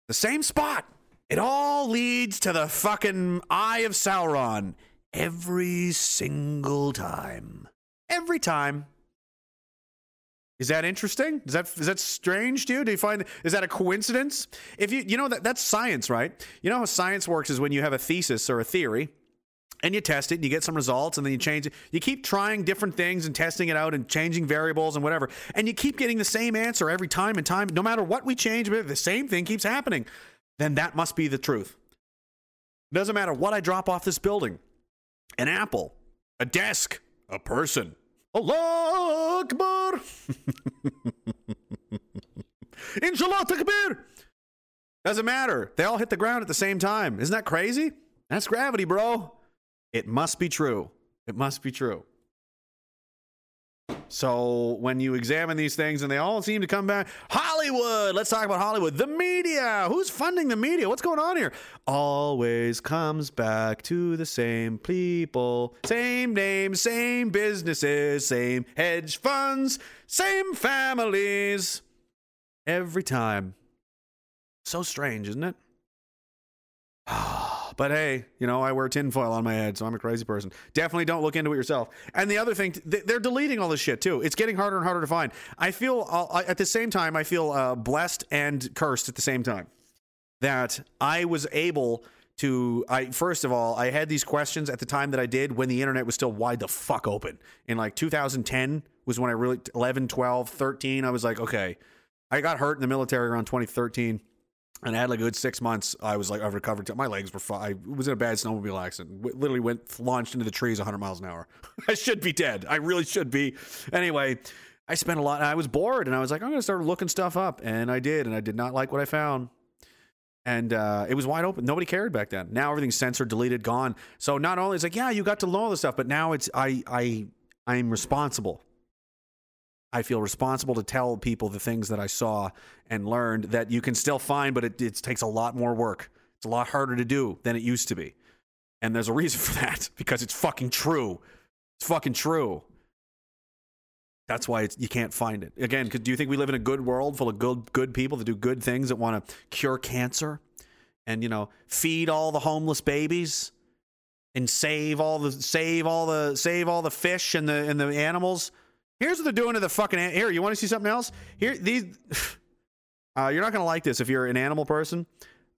The same spot. It all leads to the fucking Eye of Sauron every single time. Every time. Is that interesting? Is that is that strange to you? Do you find is that a coincidence? If you you know that that's science, right? You know how science works is when you have a thesis or a theory and you test it and you get some results and then you change it. You keep trying different things and testing it out and changing variables and whatever. And you keep getting the same answer every time and time. No matter what we change, the same thing keeps happening. Then that must be the truth. Doesn't matter what I drop off this building an apple, a desk, a person. Allah Akbar. Inshallah Takbir. Doesn't matter. They all hit the ground at the same time. Isn't that crazy? That's gravity, bro. It must be true. It must be true. So when you examine these things and they all seem to come back, Hollywood, let's talk about Hollywood. The media, who's funding the media? What's going on here? Always comes back to the same people, same names, same businesses, same hedge funds, same families. Every time. So strange, isn't it? Ah. But hey, you know, I wear tinfoil on my head, so I'm a crazy person. Definitely don't look into it yourself. And the other thing, they're deleting all this shit too. It's getting harder and harder to find. I feel, at the same time, I feel uh, blessed and cursed at the same time that I was able to I first of all I had these questions at the time that I did when the internet was still wide the fuck open in like 2010 was when I really 11 12 13 I was like okay I got hurt in the military around 2013 and I had like a good six months. I was like, I've recovered. My legs were fine. I was in a bad snowmobile accident. literally went launched into the trees 100 miles an hour. I should be dead. I really should be. Anyway, I spent a lot. I was bored, and I was like, I'm going to start looking stuff up, and I did, and I did not like what I found. And uh, it was wide open. Nobody cared back then. Now everything's censored, deleted, gone. So not only it's like, yeah, you got to know all this stuff, but now it's I I I'm responsible I feel responsible to tell people the things that I saw and learned that you can still find, but it, it takes a lot more work. It's a lot harder to do than it used to be. And there's a reason for that because it's fucking true. It's fucking true. That's why you can't find it. Again, do you think we live in a good world full of good good people that do good things that want to cure cancer and you know feed all the homeless babies and save all the save all the save all the fish and the and the animals? Here's what they're doing to the fucking. Here, you want to see something else? Here, these. Uh, you're not gonna like this if you're an animal person.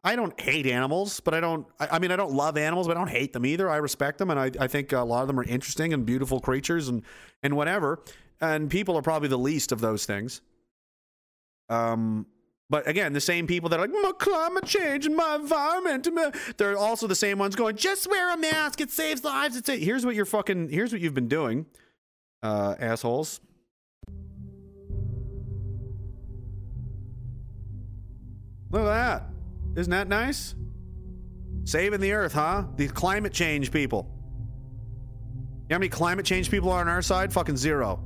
I don't hate animals, but I don't. I, I, mean, I don't love animals, but I don't hate them either. I respect them, and I, I think a lot of them are interesting and beautiful creatures, and and whatever. And people are probably the least of those things. Um, But again, the same people that are like, my climate change and my environment, they're also the same ones going, just wear a mask, it saves lives. It's a-. Here's what you're fucking, here's what you've been doing, uh, assholes. Look at that. Isn't that nice? Saving the earth, huh? The climate change people. You know how many climate change people are on our side? Fucking zero.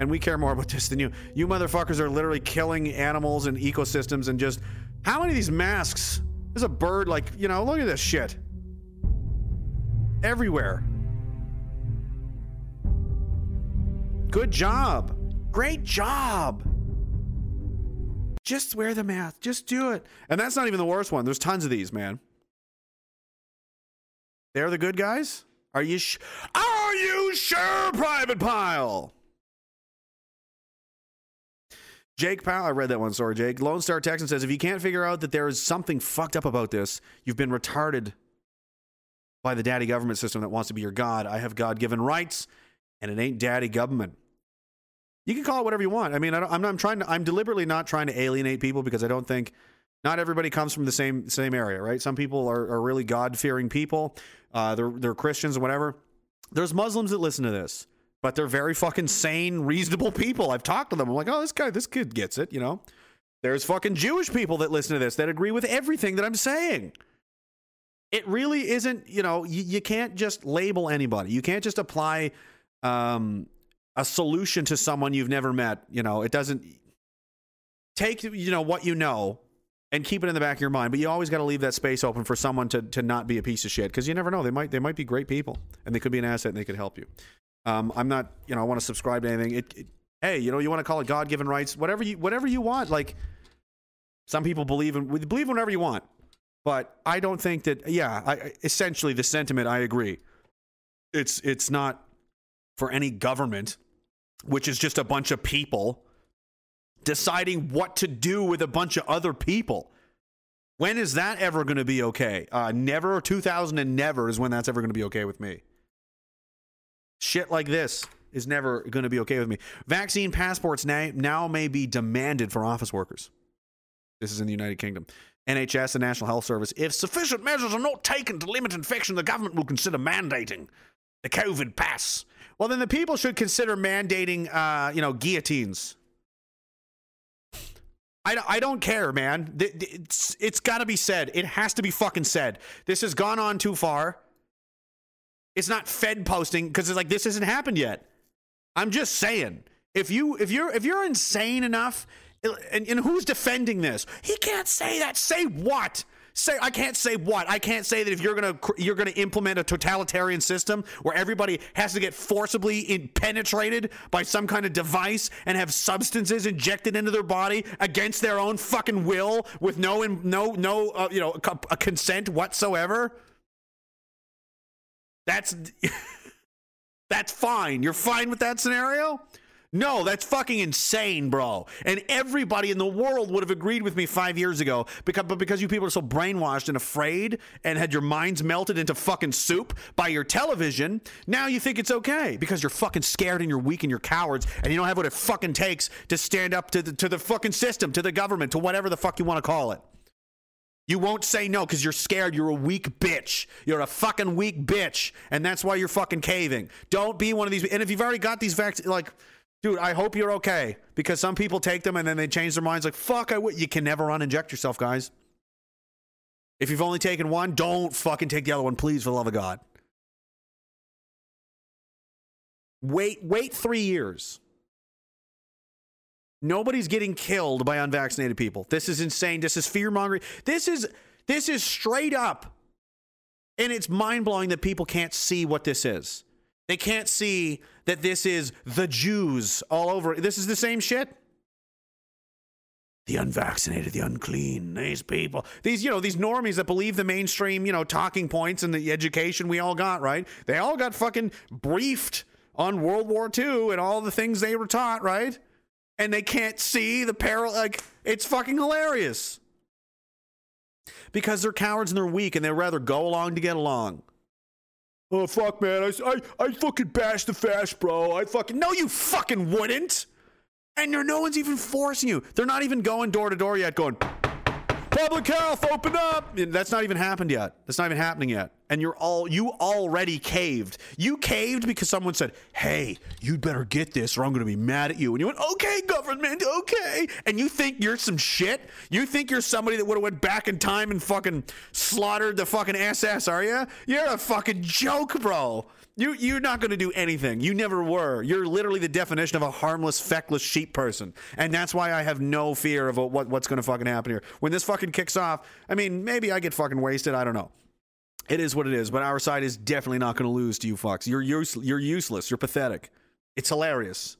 And we care more about this than you. You motherfuckers are literally killing animals and ecosystems and just. How many of these masks? There's a bird, like, you know, look at this shit. Everywhere. Good job. Great job. Just wear the mask. Just do it. And that's not even the worst one. There's tons of these, man. They're the good guys? Are you sh- Are you sure, Private Pile? Jake Powell, I read that one. Sorry, Jake. Lone Star Texan says if you can't figure out that there is something fucked up about this, you've been retarded by the daddy government system that wants to be your God. I have God given rights, and it ain't daddy government. You can call it whatever you want. I mean, I am not I'm trying to. I'm deliberately not trying to alienate people because I don't think not everybody comes from the same same area, right? Some people are, are really God fearing people. Uh, they're they're Christians or whatever. There's Muslims that listen to this but they're very fucking sane, reasonable people. I've talked to them. I'm like, oh, this guy, this kid gets it, you know? There's fucking Jewish people that listen to this that agree with everything that I'm saying. It really isn't, you know, you, you can't just label anybody. You can't just apply um, a solution to someone you've never met. You know, it doesn't take, you know, what you know and keep it in the back of your mind. But you always got to leave that space open for someone to, to not be a piece of shit because you never know. They might, they might be great people and they could be an asset and they could help you. Um, I'm not, you know, I want to subscribe to anything. It, it, hey, you know, you want to call it God given rights, whatever you, whatever you want. Like some people believe in, believe whatever you want, but I don't think that. Yeah, I, essentially the sentiment, I agree. It's it's not for any government, which is just a bunch of people deciding what to do with a bunch of other people. When is that ever going to be okay? Uh, never, 2000 and never is when that's ever going to be okay with me. Shit like this is never going to be okay with me. Vaccine passports now, now may be demanded for office workers. This is in the United Kingdom. NHS and National Health Service. If sufficient measures are not taken to limit infection, the government will consider mandating the COVID pass. Well, then the people should consider mandating, uh, you know, guillotines. I, I don't care, man. It's, it's got to be said. It has to be fucking said. This has gone on too far. It's not Fed posting because it's like this hasn't happened yet. I'm just saying. If you if you're if you're insane enough, and, and who's defending this? He can't say that. Say what? Say I can't say what I can't say that if you're gonna you're gonna implement a totalitarian system where everybody has to get forcibly in, penetrated by some kind of device and have substances injected into their body against their own fucking will with no no no uh, you know a consent whatsoever. That's that's fine. You're fine with that scenario? No, that's fucking insane, bro. And everybody in the world would have agreed with me five years ago, because, but because you people are so brainwashed and afraid and had your minds melted into fucking soup by your television, now you think it's okay because you're fucking scared and you're weak and you're cowards and you don't have what it fucking takes to stand up to the, to the fucking system, to the government, to whatever the fuck you want to call it. You won't say no because you're scared. You're a weak bitch. You're a fucking weak bitch. And that's why you're fucking caving. Don't be one of these. And if you've already got these vaccines, like, dude, I hope you're okay because some people take them and then they change their minds. Like, fuck, I would. You can never uninject yourself, guys. If you've only taken one, don't fucking take the other one, please, for the love of God. Wait, wait three years. Nobody's getting killed by unvaccinated people. This is insane. This is fear mongering. This is this is straight up. And it's mind blowing that people can't see what this is. They can't see that this is the Jews all over. This is the same shit. The unvaccinated, the unclean, these people, these, you know, these normies that believe the mainstream, you know, talking points and the education we all got, right? They all got fucking briefed on World War II and all the things they were taught, right? and they can't see the peril. Like, it's fucking hilarious. Because they're cowards and they're weak and they'd rather go along to get along. Oh, fuck, man. I, I, I fucking bash the fast, bro. I fucking. No, you fucking wouldn't. And no one's even forcing you. They're not even going door to door yet, going, public health, open up. That's not even happened yet. That's not even happening yet. And you're all, you already caved. You caved because someone said, hey, you'd better get this or I'm going to be mad at you. And you went, okay, government, okay. And you think you're some shit? You think you're somebody that would have went back in time and fucking slaughtered the fucking SS, are you? You're a fucking joke, bro. You you're not going to do anything. You never were. You're literally the definition of a harmless, feckless sheep person, and that's why I have no fear of what what's going to fucking happen here. When this fucking kicks off, I mean, maybe I get fucking wasted. I don't know. It is what it is. But our side is definitely not going to lose to you, fucks. You're use, you're useless. You're pathetic. It's hilarious.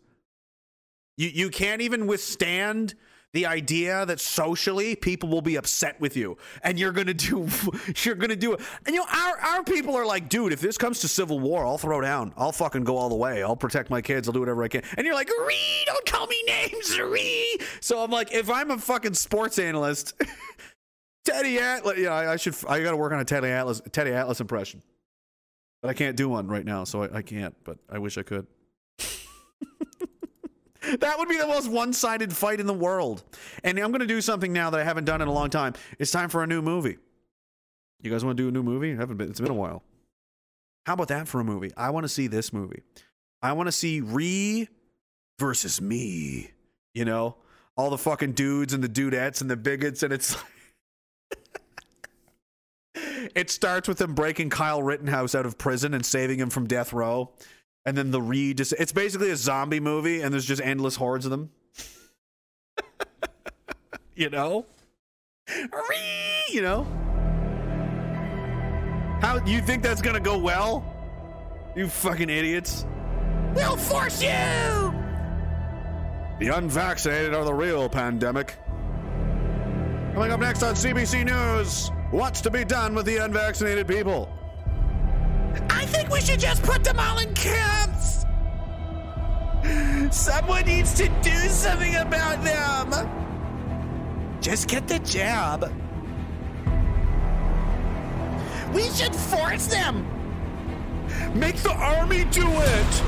You you can't even withstand the idea that socially people will be upset with you and you're gonna do you're gonna do it. And you know our, our people are like dude if this comes to civil war i'll throw down. I'll fucking go all the way. I'll protect my kids. I'll do whatever i can. And you're like Ree, don't call me names Ree. so i'm like if i'm a fucking sports analyst teddy atlas yeah I, I, should i gotta work on a teddy atlas teddy atlas impression. But i can't do one right now so i, I can't but i wish i could that would be the most one-sided fight in the world. And I'm going to do something now that I haven't done in a long time. It's time for a new movie. You guys want to do a new movie? Haven't been. It's been a while. How about that for a movie? I want to see this movie. I want to see Ree versus me. You know, all the fucking dudes and the dudettes and the bigots, and it's. it starts with them breaking Kyle Rittenhouse out of prison and saving him from death row and then the read just it's basically a zombie movie and there's just endless hordes of them. You know? You know? How you think that's gonna go well? You fucking idiots. We'll force you! The unvaccinated are the real pandemic. Coming up next on cbc news what's to be done with the unvaccinated people I think we should just put them all in camps. Someone needs to do something about them. Just get the jab. We should force them. Make the army do it.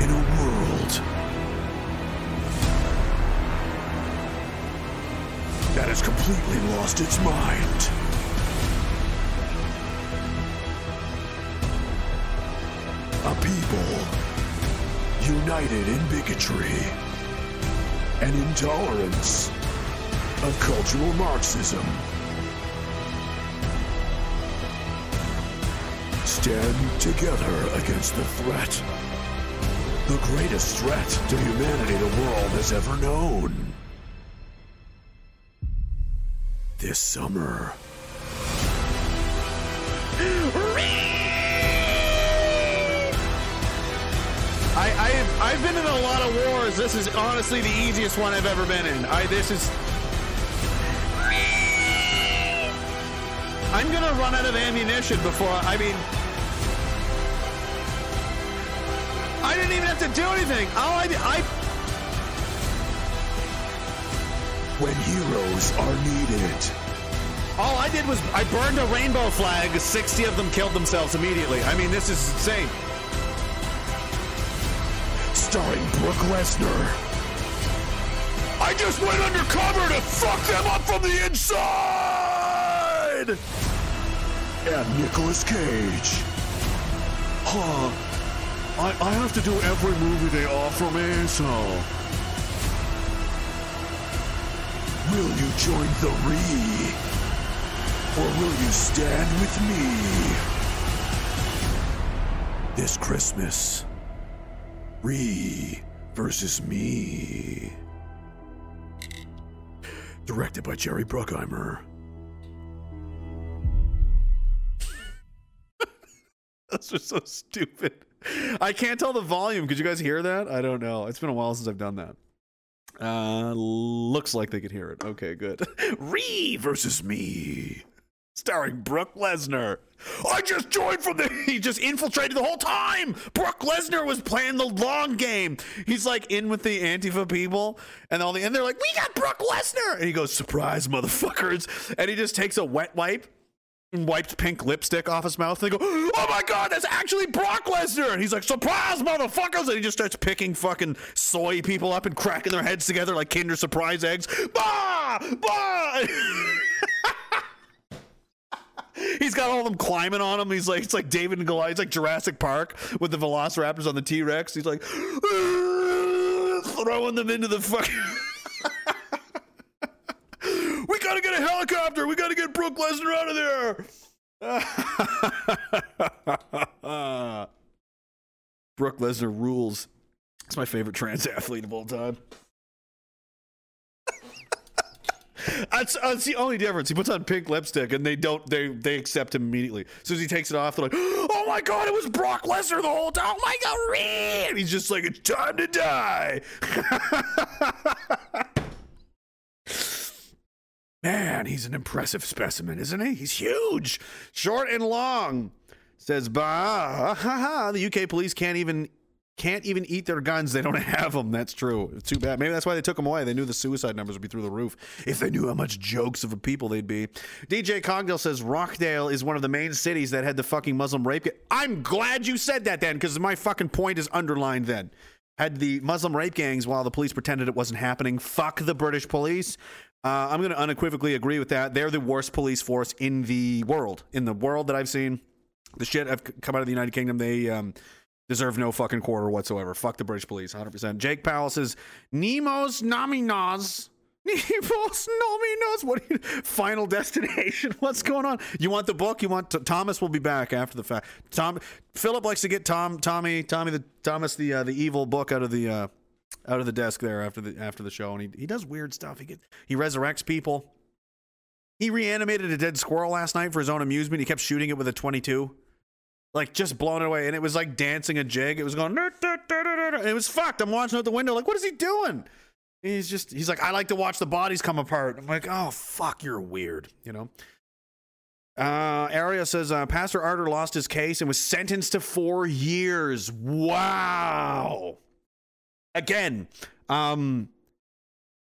In a world that has completely lost its mind. A people united in bigotry and intolerance of cultural Marxism. Stand together against the threat. The greatest threat to humanity the world has ever known. This summer. I, I've, I've been in a lot of wars. This is honestly the easiest one I've ever been in. I this is. I'm gonna run out of ammunition before. I mean, I didn't even have to do anything. All I, I. When heroes are needed. All I did was I burned a rainbow flag. 60 of them killed themselves immediately. I mean, this is insane starring Brock Lesnar. I just went undercover to fuck them up from the inside! And Nicolas Cage. Huh. I, I have to do every movie they offer me, so. Will you join the Re? Or will you stand with me? This Christmas. Re versus me. Directed by Jerry Bruckheimer. Those are so stupid. I can't tell the volume. Could you guys hear that? I don't know. It's been a while since I've done that. Uh, looks like they could hear it. Okay, good. Re versus me starring Brock Lesnar. I just joined from the. He just infiltrated the whole time. Brock Lesnar was playing the long game. He's like in with the Antifa people, and all the and they're like, "We got Brock Lesnar," and he goes, "Surprise, motherfuckers!" And he just takes a wet wipe and wipes pink lipstick off his mouth. And they go, "Oh my god, that's actually Brock Lesnar!" And he's like, "Surprise, motherfuckers!" And he just starts picking fucking soy people up and cracking their heads together like Kinder Surprise eggs. Bah, bah. He's got all of them climbing on him. He's like, it's like David and Goliath. It's like Jurassic Park with the Velociraptors on the T Rex. He's like throwing them into the fucking. we gotta get a helicopter. We gotta get Brock Lesnar out of there. Brock Lesnar rules. It's my favorite trans athlete of all time. That's, that's the only difference. He puts on pink lipstick, and they don't. They they accept him immediately. As soon as he takes it off, they're like, "Oh my god, it was Brock Lesnar the whole time! Oh my god, and he's just like, "It's time to die." Man, he's an impressive specimen, isn't he? He's huge, short and long. Says, bah, ha, ha, the UK police can't even can't even eat their guns. They don't have them. That's true. Too bad. Maybe that's why they took them away. They knew the suicide numbers would be through the roof if they knew how much jokes of a people they'd be. DJ Cogdale says Rochdale is one of the main cities that had the fucking Muslim rape. I'm glad you said that then, because my fucking point is underlined then. Had the Muslim rape gangs while the police pretended it wasn't happening. Fuck the British police. Uh, I'm going to unequivocally agree with that. They're the worst police force in the world. In the world that I've seen, the shit I've come out of the United Kingdom. They um, deserve no fucking quarter whatsoever. Fuck the British police, 100%. Jake Powell says, Nemos Nominos. Nemos Nominos. What you, Final Destination? What's going on? You want the book? You want Thomas will be back after the fact. Tom Philip likes to get Tom Tommy Tommy the Thomas the uh, the evil book out of the uh, out of the desk there after the after the show, and he he does weird stuff. He get he resurrects people. He reanimated a dead squirrel last night for his own amusement. He kept shooting it with a 22 like just blown away. And it was like dancing a jig. It was going it was fucked. I'm watching out the window like what is he doing? And he's just he's like i like to watch the bodies come apart. I'm like oh fuck you're weird you know? Uh area says uh, pastor Artur lost his case and was sentenced to four years. Wow. Again um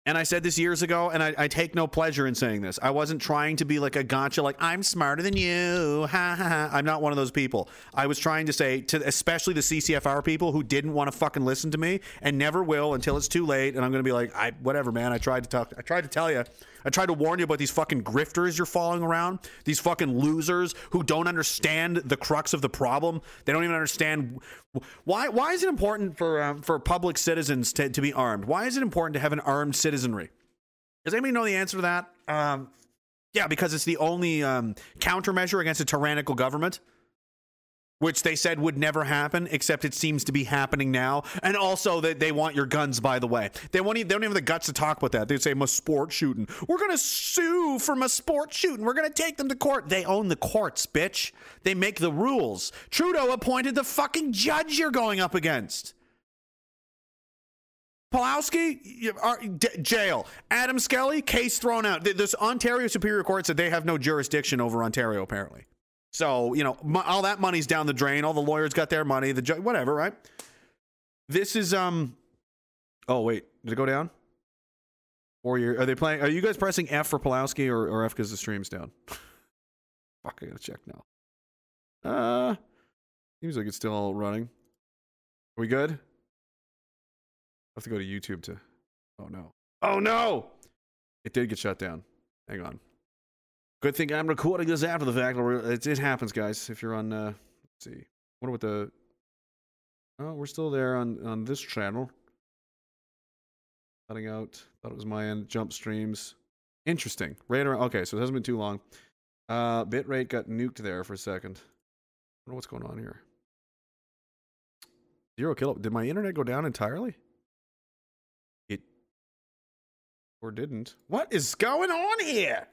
and I said this years ago, and I, I, take no pleasure in saying this. I wasn't trying to be like a gotcha, like I'm smarter than you. Ha ha ha. I'm not one of those people. I was trying to say to especially the CCFR people who didn't want to fucking listen to me and never will until it's too late. And I'm going to be like, I whatever, man. I tried to talk. I tried to tell you. I tried to warn you about these fucking grifters you're following around, these fucking losers who don't understand the crux of the problem. They don't even understand why. Why is it important for um, for public citizens to, to be armed? Why is it important to have an armed citizenry? Does anybody know the answer to that? Um, yeah, because it's the only um, countermeasure against a tyrannical government which they said would never happen, except it seems to be happening now. And also that they want your guns, by the way. They won't even, they don't even have the guts to talk about that. They'd say my sport shooting. We're gonna sue for my sport shooting. We're gonna take them to court. They own the courts, bitch. They make the rules. Trudeau appointed the fucking judge you're going up against. Pawlowski, jail. Adam Skelly, case thrown out. This Ontario Superior Court said they have no jurisdiction over Ontario, apparently. So, you know, all that money's down the drain. All the lawyers got their money, the ju- whatever, right? This is um Oh, wait. Did it go down? Or are they playing are you guys pressing F for Pawlowski or, or F because the stream's down? Fuck, I gotta check now. Uh seems like it's still all running. Are we good? I have to go to YouTube to Oh no. Oh no! It did get shut down. Hang on. Good thing I'm recording this after the fact. It, it happens, guys. If you're on, uh, let's see, what about the? Oh, we're still there on on this channel. Cutting out. Thought it was my end. Jump streams. Interesting. Right around. Okay, so it hasn't been too long. Uh, bitrate got nuked there for a second. I wonder what's going on here. Zero kill. Did my internet go down entirely? It or didn't. What is going on here?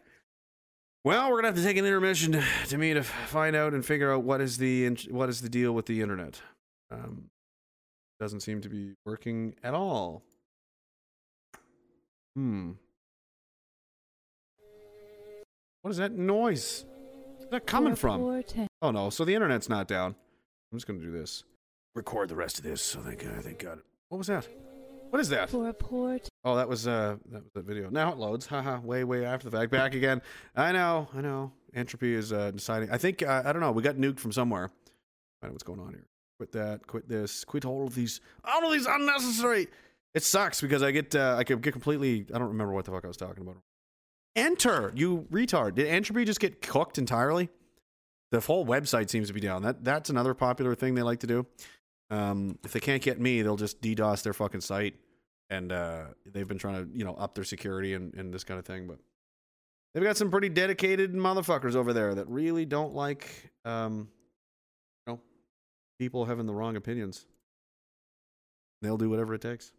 Well, we're gonna have to take an intermission to me to find out and figure out what is the what is the deal with the internet. Um, doesn't seem to be working at all. Hmm. What is that noise? Where's that coming from? Oh no! So the internet's not down. I'm just gonna do this. Record the rest of this. So thank God. Thank God. What was that? What is that? For a port. Oh, that was uh that was video. Now it loads. Haha, way way after the fact. Back again. I know, I know. Entropy is uh deciding. I think uh, I don't know. We got nuked from somewhere. I know what's going on here. Quit that. Quit this. Quit all of these. All of these unnecessary. It sucks because I get uh, I could get completely. I don't remember what the fuck I was talking about. Enter, you retard. Did entropy just get cooked entirely? The whole website seems to be down. That that's another popular thing they like to do. Um, if they can't get me, they'll just DDoS their fucking site, and uh, they've been trying to you know up their security and, and this kind of thing. But they've got some pretty dedicated motherfuckers over there that really don't like um, you know people having the wrong opinions. They'll do whatever it takes.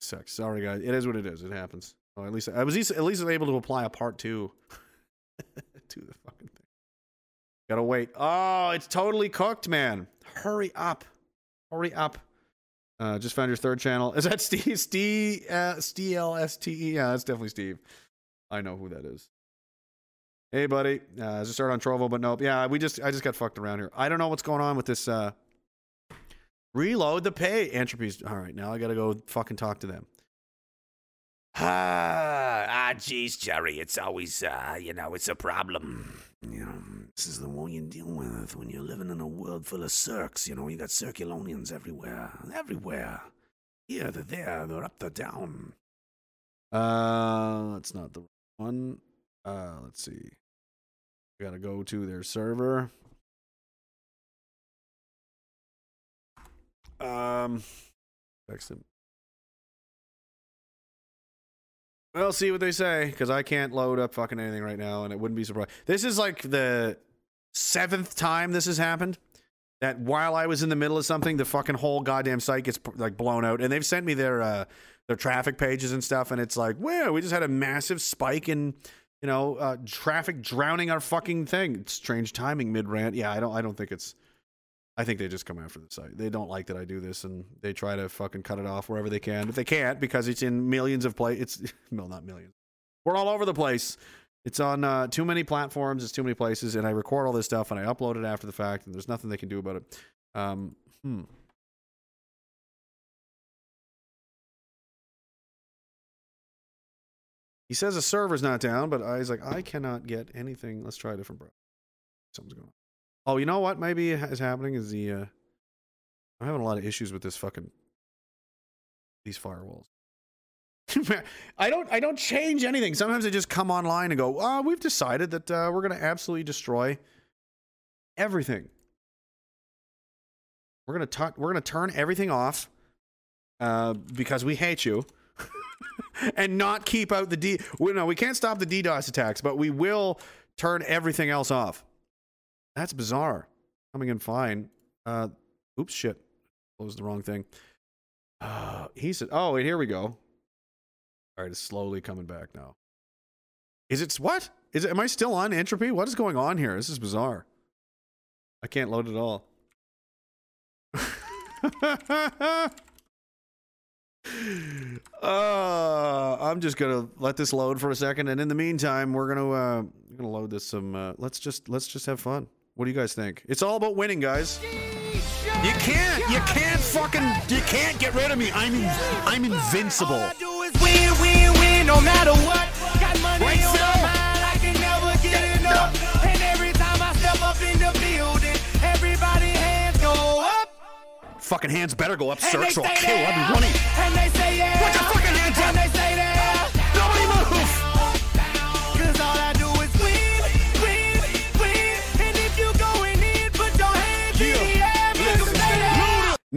Sucks. Sorry, guys. It is what it is. It happens. Oh, at least I was at least able to apply a part two to the fucking. Gotta wait. Oh, it's totally cooked, man. Hurry up. Hurry up. Uh, just found your third channel. Is that Steve? Steve? Uh, S-T-E? Yeah, that's definitely Steve. I know who that is. Hey, buddy. Uh, just started on Trovo, but nope. Yeah, we just I just got fucked around here. I don't know what's going on with this. Uh, reload the pay entropy's. All right, now I gotta go fucking talk to them. Ah, ah, geez, Jerry, it's always, uh, you know, it's a problem. You know, this is the one you deal with when you're living in a world full of circs. You know, you got circulonians everywhere, everywhere. Here, they're there, they're up, they're down. Uh, that's not the one. Uh, let's see. We gotta go to their server. Um, text. Well, see what they say because I can't load up fucking anything right now, and it wouldn't be surprised. This is like the seventh time this has happened. That while I was in the middle of something, the fucking whole goddamn site gets like blown out, and they've sent me their uh, their traffic pages and stuff, and it's like, wow, we just had a massive spike in you know uh, traffic drowning our fucking thing. Strange timing mid rant. Yeah, I don't I don't think it's I think they just come after the site. They don't like that I do this, and they try to fucking cut it off wherever they can. But they can't because it's in millions of play. It's no, not millions. We're all over the place. It's on uh, too many platforms. It's too many places, and I record all this stuff and I upload it after the fact, and there's nothing they can do about it. Um, hmm. He says the server's not down, but I like, I cannot get anything. Let's try a different browser. Something's going on. Oh, you know what? Maybe is happening is the. Uh, I'm having a lot of issues with this fucking these firewalls. I don't. I don't change anything. Sometimes I just come online and go, "Oh, we've decided that uh, we're going to absolutely destroy everything. We're going to we're to turn everything off uh, because we hate you." and not keep out the D. Well, no, we can't stop the DDoS attacks, but we will turn everything else off. That's bizarre. Coming in fine. Uh, oops, shit. Closed the wrong thing. Uh, he said, oh, wait, here we go. All right, it's slowly coming back now. Is it what? Is it? Am I still on entropy? What is going on here? This is bizarre. I can't load it all. uh, I'm just gonna let this load for a second, and in the meantime, we're gonna uh, we're gonna load this some. Uh, let's just let's just have fun. What do you guys think? It's all about winning, guys. You can't, you can't fucking, you can't get rid of me. I'm, in, I'm invincible. All I do is win, win, win, no matter what. Got money Right, on my mind, I can never get enough. And every time I step up in the building, everybody hands go up. Fucking hands better go up, And they search or I'll stay kill there. everybody. And they say yeah. Put your fucking hands And up. they say there.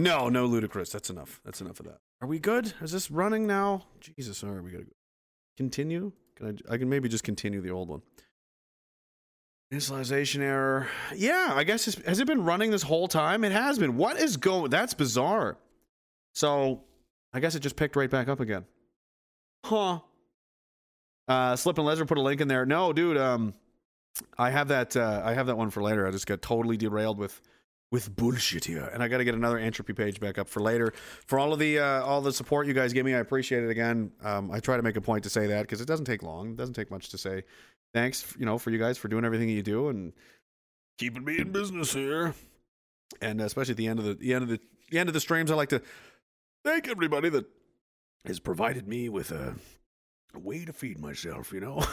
No, no, ludicrous. That's enough. That's enough of that. Are we good? Is this running now? Jesus, all right, we gotta go. Continue. Can I? I can maybe just continue the old one. Initialization error. Yeah, I guess has it been running this whole time? It has been. What is going? That's bizarre. So, I guess it just picked right back up again. Huh. Uh, Slip and Leisure put a link in there. No, dude. Um, I have that. Uh, I have that one for later. I just got totally derailed with with bullshit here, and I got to get another entropy page back up for later. For all of the uh, all the support you guys give me, I appreciate it again. Um, I try to make a point to say that because it doesn't take long. It doesn't take much to say. Thanks, you know, for you guys for doing everything you do and keeping me in business here. And especially at the end of the, the end of the the end of the streams, I like to thank everybody that has provided me with a, a way to feed myself. You know,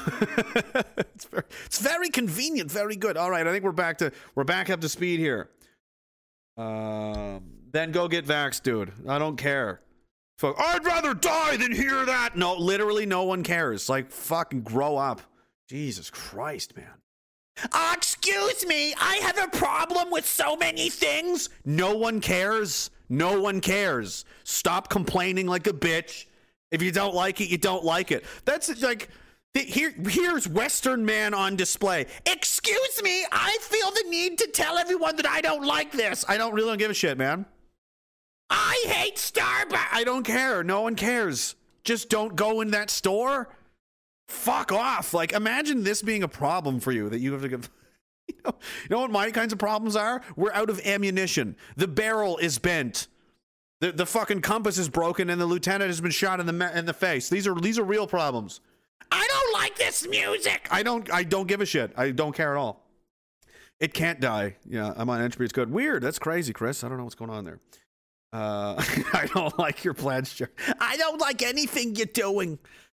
it's very, it's very convenient, very good. All right, I think we're back to we're back up to speed here. Um, then go get vaxxed, dude. I don't care. Fuck, I'd rather die than hear that. No, literally, no one cares. Like, fucking grow up. Jesus Christ, man. Uh, excuse me, I have a problem with so many things. No one cares. No one cares. Stop complaining like a bitch. If you don't like it, you don't like it. That's like here here's western man on display. Excuse me, I feel the need to tell everyone that I don't like this. I don't really don't give a shit, man. I hate Starbucks. I don't care. No one cares. Just don't go in that store. Fuck off. Like, imagine this being a problem for you that you have to give. You know, you know what my kinds of problems are? We're out of ammunition. The barrel is bent. The, the fucking compass is broken, and the lieutenant has been shot in the in the face. These are these are real problems. I don't like this music. I don't I don't give a shit. I don't care at all. It can't die. Yeah, I'm on entropy. It's good. Weird. That's crazy, Chris. I don't know what's going on there. Uh, I don't like your plaid shirt. I don't like anything you're doing.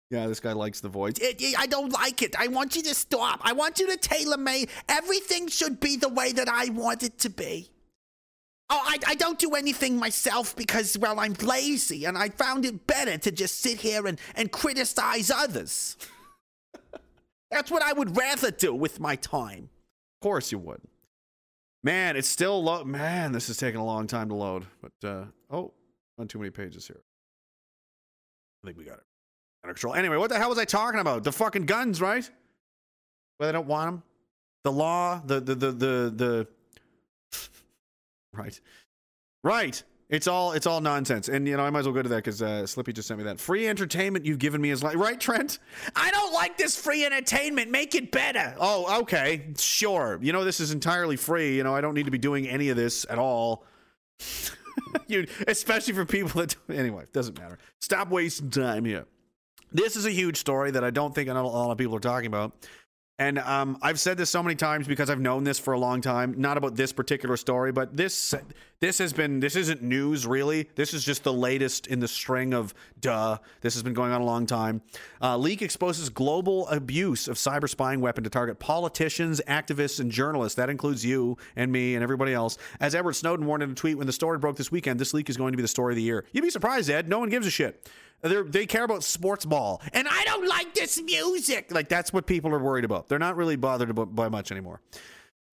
Yeah, this guy likes the voice. It, it- I don't like it. I want you to stop. I want you to tailor made. Everything should be the way that I want it to be. Oh, I, I don't do anything myself because, well, I'm lazy and I found it better to just sit here and, and criticize others. That's what I would rather do with my time. Of course you would. Man, it's still low. Man, this is taking a long time to load. But, uh, oh, not too many pages here. I think we got it under control. Anyway, what the hell was I talking about? The fucking guns, right? Well, they don't want them. The law, the the the the the. Right, right. It's all it's all nonsense, and you know I might as well go to that because uh, Slippy just sent me that free entertainment you've given me is like right, Trent. I don't like this free entertainment. Make it better. Oh, okay, sure. You know this is entirely free. You know I don't need to be doing any of this at all. you, especially for people that anyway, doesn't matter. Stop wasting time here. This is a huge story that I don't think a lot of people are talking about. And um, I've said this so many times because I've known this for a long time. Not about this particular story, but this this has been this isn't news really. This is just the latest in the string of duh. This has been going on a long time. Uh, leak exposes global abuse of cyber spying weapon to target politicians, activists, and journalists. That includes you and me and everybody else. As Edward Snowden warned in a tweet when the story broke this weekend, this leak is going to be the story of the year. You'd be surprised, Ed. No one gives a shit. They're, they care about sports ball, and I don't like this music. Like that's what people are worried about. They're not really bothered about by much anymore.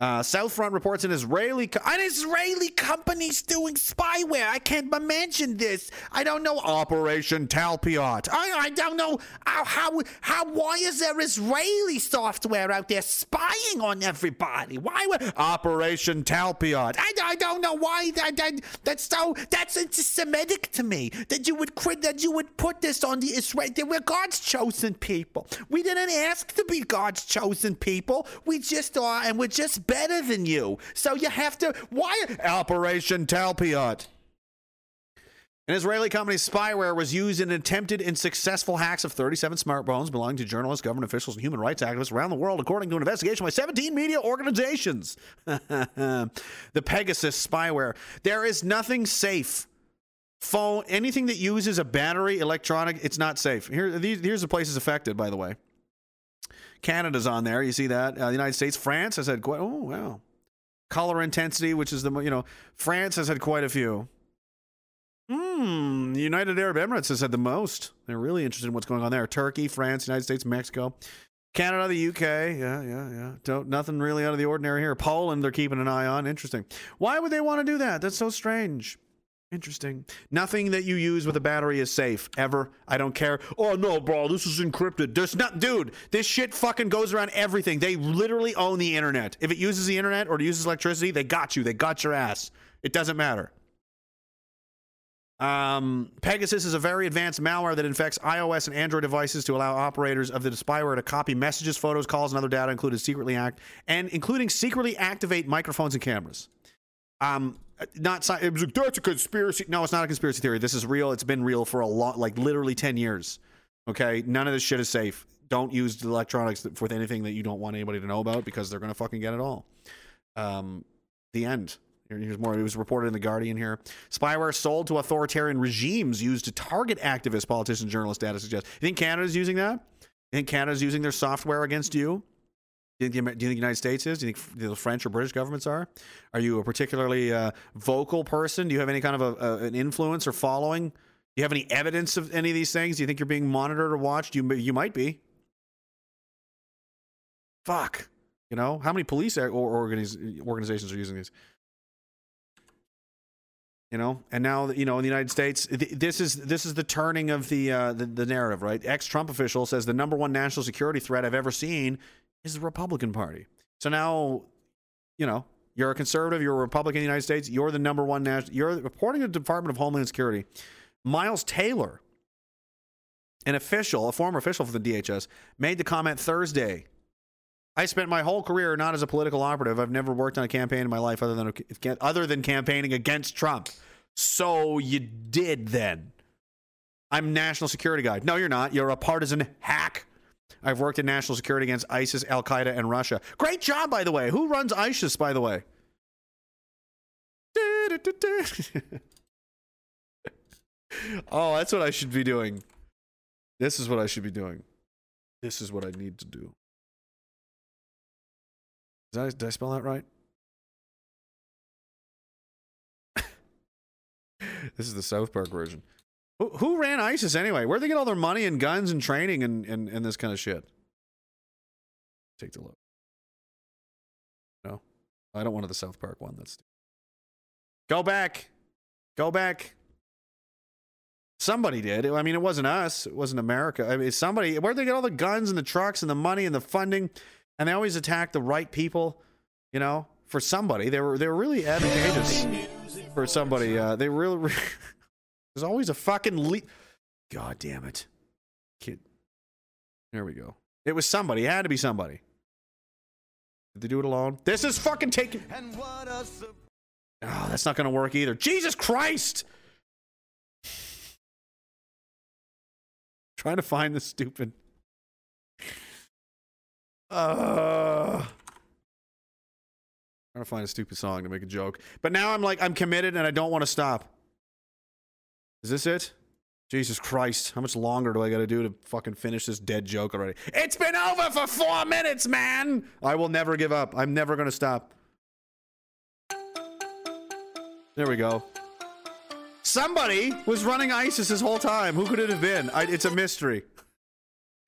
Uh, Southfront reports an Israeli co- an Israeli company's doing spyware. I can't imagine this. I don't know Operation Talpiot. I, I don't know how, how how why is there Israeli software out there spying on everybody? Why would Operation Talpiot? I, I don't know why that, that that's so that's anti-Semitic to me that you would crit that you would put this on the Israel. They were God's chosen people. We didn't ask to be God's chosen people. We just are, and we're just better than you. So you have to. Why Operation Talpiot? An Israeli company's spyware was used in attempted and successful hacks of 37 smartphones belonging to journalists, government officials, and human rights activists around the world, according to an investigation by 17 media organizations. the Pegasus spyware. There is nothing safe. Phone, anything that uses a battery, electronic, it's not safe. Here, these, here's the places affected, by the way. Canada's on there. You see that? Uh, the United States, France has had quite. Oh wow, color intensity, which is the you know France has had quite a few. Hmm. United Arab Emirates has had the most. They're really interested in what's going on there. Turkey, France, United States, Mexico, Canada, the UK. Yeah, yeah, yeah. Don't nothing really out of the ordinary here. Poland, they're keeping an eye on. Interesting. Why would they want to do that? That's so strange. Interesting. Nothing that you use with a battery is safe ever. I don't care. Oh no, bro, this is encrypted. There's not, dude. This shit fucking goes around everything. They literally own the internet. If it uses the internet or uses electricity, they got you. They got your ass. It doesn't matter. Um, Pegasus is a very advanced malware that infects iOS and Android devices to allow operators of the spyware to copy messages, photos, calls, and other data, including secretly act and including secretly activate microphones and cameras. Um, not it was like, that's a conspiracy. No, it's not a conspiracy theory. This is real. It's been real for a lot, like literally ten years. Okay, none of this shit is safe. Don't use electronics with anything that you don't want anybody to know about because they're gonna fucking get it all. Um, the end. Here's more. It was reported in the Guardian here. Spyware sold to authoritarian regimes used to target activists, politicians, journalists. Data suggests. You think Canada's using that? You think Canada's using their software against you? Do you, think, the- do you think the United States is? Do you think the French or British governments are? Are you a particularly uh, vocal person? Do you have any kind of a, a, an influence or following? Do you have any evidence of any of these things? Do you think you're being monitored or watched? You you might be. Fuck. You know how many police or organiz- organizations are using these? You know, and now you know in the United States, th- this is this is the turning of the uh, the, the narrative, right? Ex Trump official says the number one national security threat I've ever seen is the Republican Party. So now, you know, you're a conservative, you're a Republican in the United States, you're the number one national. You're reporting to the Department of Homeland Security. Miles Taylor, an official, a former official for the DHS, made the comment Thursday. I spent my whole career not as a political operative. I've never worked on a campaign in my life other than other than campaigning against Trump. So you did then. I'm national security guy. No, you're not. You're a partisan hack. I've worked in national security against ISIS, Al Qaeda, and Russia. Great job, by the way. Who runs ISIS, by the way? oh, that's what I should be doing. This is what I should be doing. This is what I need to do. Did I, did I spell that right? this is the South Park version. Who, ran ISIS anyway? Where'd they get all their money and guns and training and, and, and this kind of shit? Take the look. No, I don't want the South Park one. That's go back, go back. Somebody did. I mean, it wasn't us. It wasn't America. I mean, somebody. Where'd they get all the guns and the trucks and the money and the funding? And they always attack the right people. You know, for somebody, they were they were really advantageous for somebody. Uh, they really. There's always a fucking le- God damn it. Kid. There we go. It was somebody. It had to be somebody. Did they do it alone? This is fucking taking. Oh, that's not going to work either. Jesus Christ! Trying to find the stupid. Uh, trying to find a stupid song to make a joke. But now I'm like, I'm committed and I don't want to stop. Is this it? Jesus Christ. How much longer do I got to do to fucking finish this dead joke already? It's been over for four minutes, man. I will never give up. I'm never to stop. There we go. Somebody was running ISIS this whole time. Who could it have been? I, it's a mystery.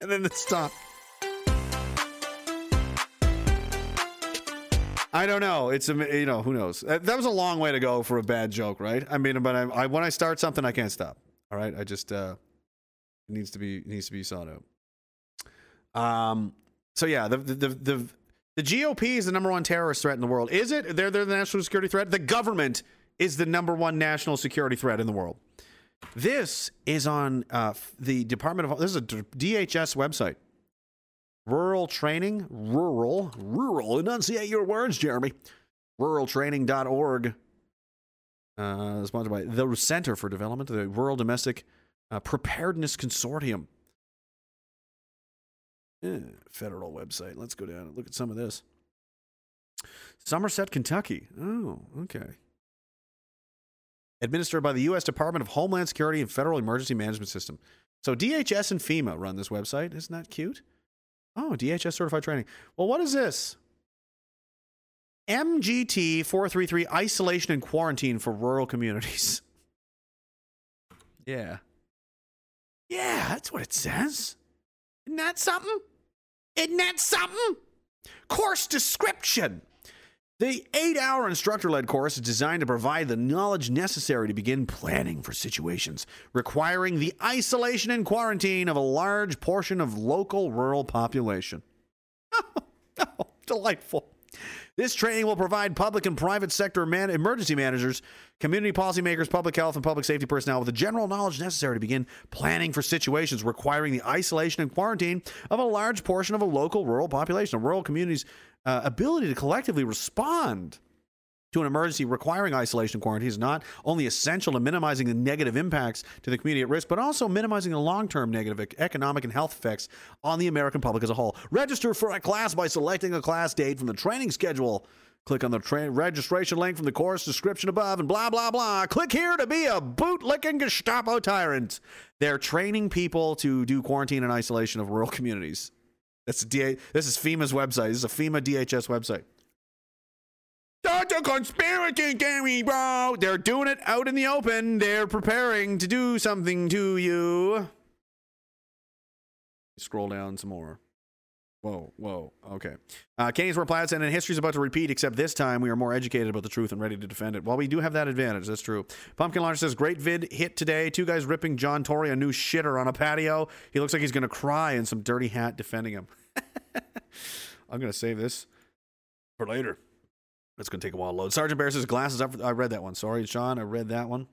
And then it stopped. I don't know. It's you know who knows. That was a long way to go for a bad joke, right? I mean, but I, I when I start something, I can't stop. All right, I just uh, it needs to be needs to be sought out. Um. So yeah, the the the. the the GOP is the number one terrorist threat in the world. Is it? They're, they're the national security threat. The government is the number one national security threat in the world. This is on uh, the Department of. This is a DHS website. Rural training, rural, rural. Enunciate your words, Jeremy. Ruraltraining.org. Uh, sponsored by the Center for Development, the Rural Domestic uh, Preparedness Consortium. Eh, federal website. Let's go down and look at some of this. Somerset, Kentucky. Oh, okay. Administered by the U.S. Department of Homeland Security and Federal Emergency Management System. So DHS and FEMA run this website. Isn't that cute? Oh, DHS certified training. Well, what is this? MGT 433 isolation and quarantine for rural communities. Yeah. Yeah, that's what it says. Isn't that something? Isn't that something? Course description. The eight hour instructor led course is designed to provide the knowledge necessary to begin planning for situations requiring the isolation and quarantine of a large portion of local rural population. Oh, oh, delightful. This training will provide public and private sector man- emergency managers, community policymakers, public health, and public safety personnel with the general knowledge necessary to begin planning for situations requiring the isolation and quarantine of a large portion of a local rural population. Rural community's uh, ability to collectively respond to an emergency requiring isolation quarantine is not only essential to minimizing the negative impacts to the community at risk, but also minimizing the long term negative economic and health effects on the American public as a whole. Register for a class by selecting a class date from the training schedule. Click on the tra- registration link from the course description above and blah, blah, blah. Click here to be a bootlicking Gestapo tyrant. They're training people to do quarantine and isolation of rural communities. That's D- this is FEMA's website. This is a FEMA DHS website. That's a conspiracy theory, bro. They're doing it out in the open. They're preparing to do something to you. Scroll down some more. Whoa, whoa, okay. Uh, Canadians wear plaids, and history's about to repeat, except this time we are more educated about the truth and ready to defend it. Well, we do have that advantage, that's true. Pumpkin Launcher says, Great vid hit today. Two guys ripping John Tory, a new shitter, on a patio. He looks like he's going to cry, and some dirty hat defending him. I'm going to save this for later. It's going to take a while to load. Sergeant Bear says, Glasses up. I read that one. Sorry, Sean, I read that one.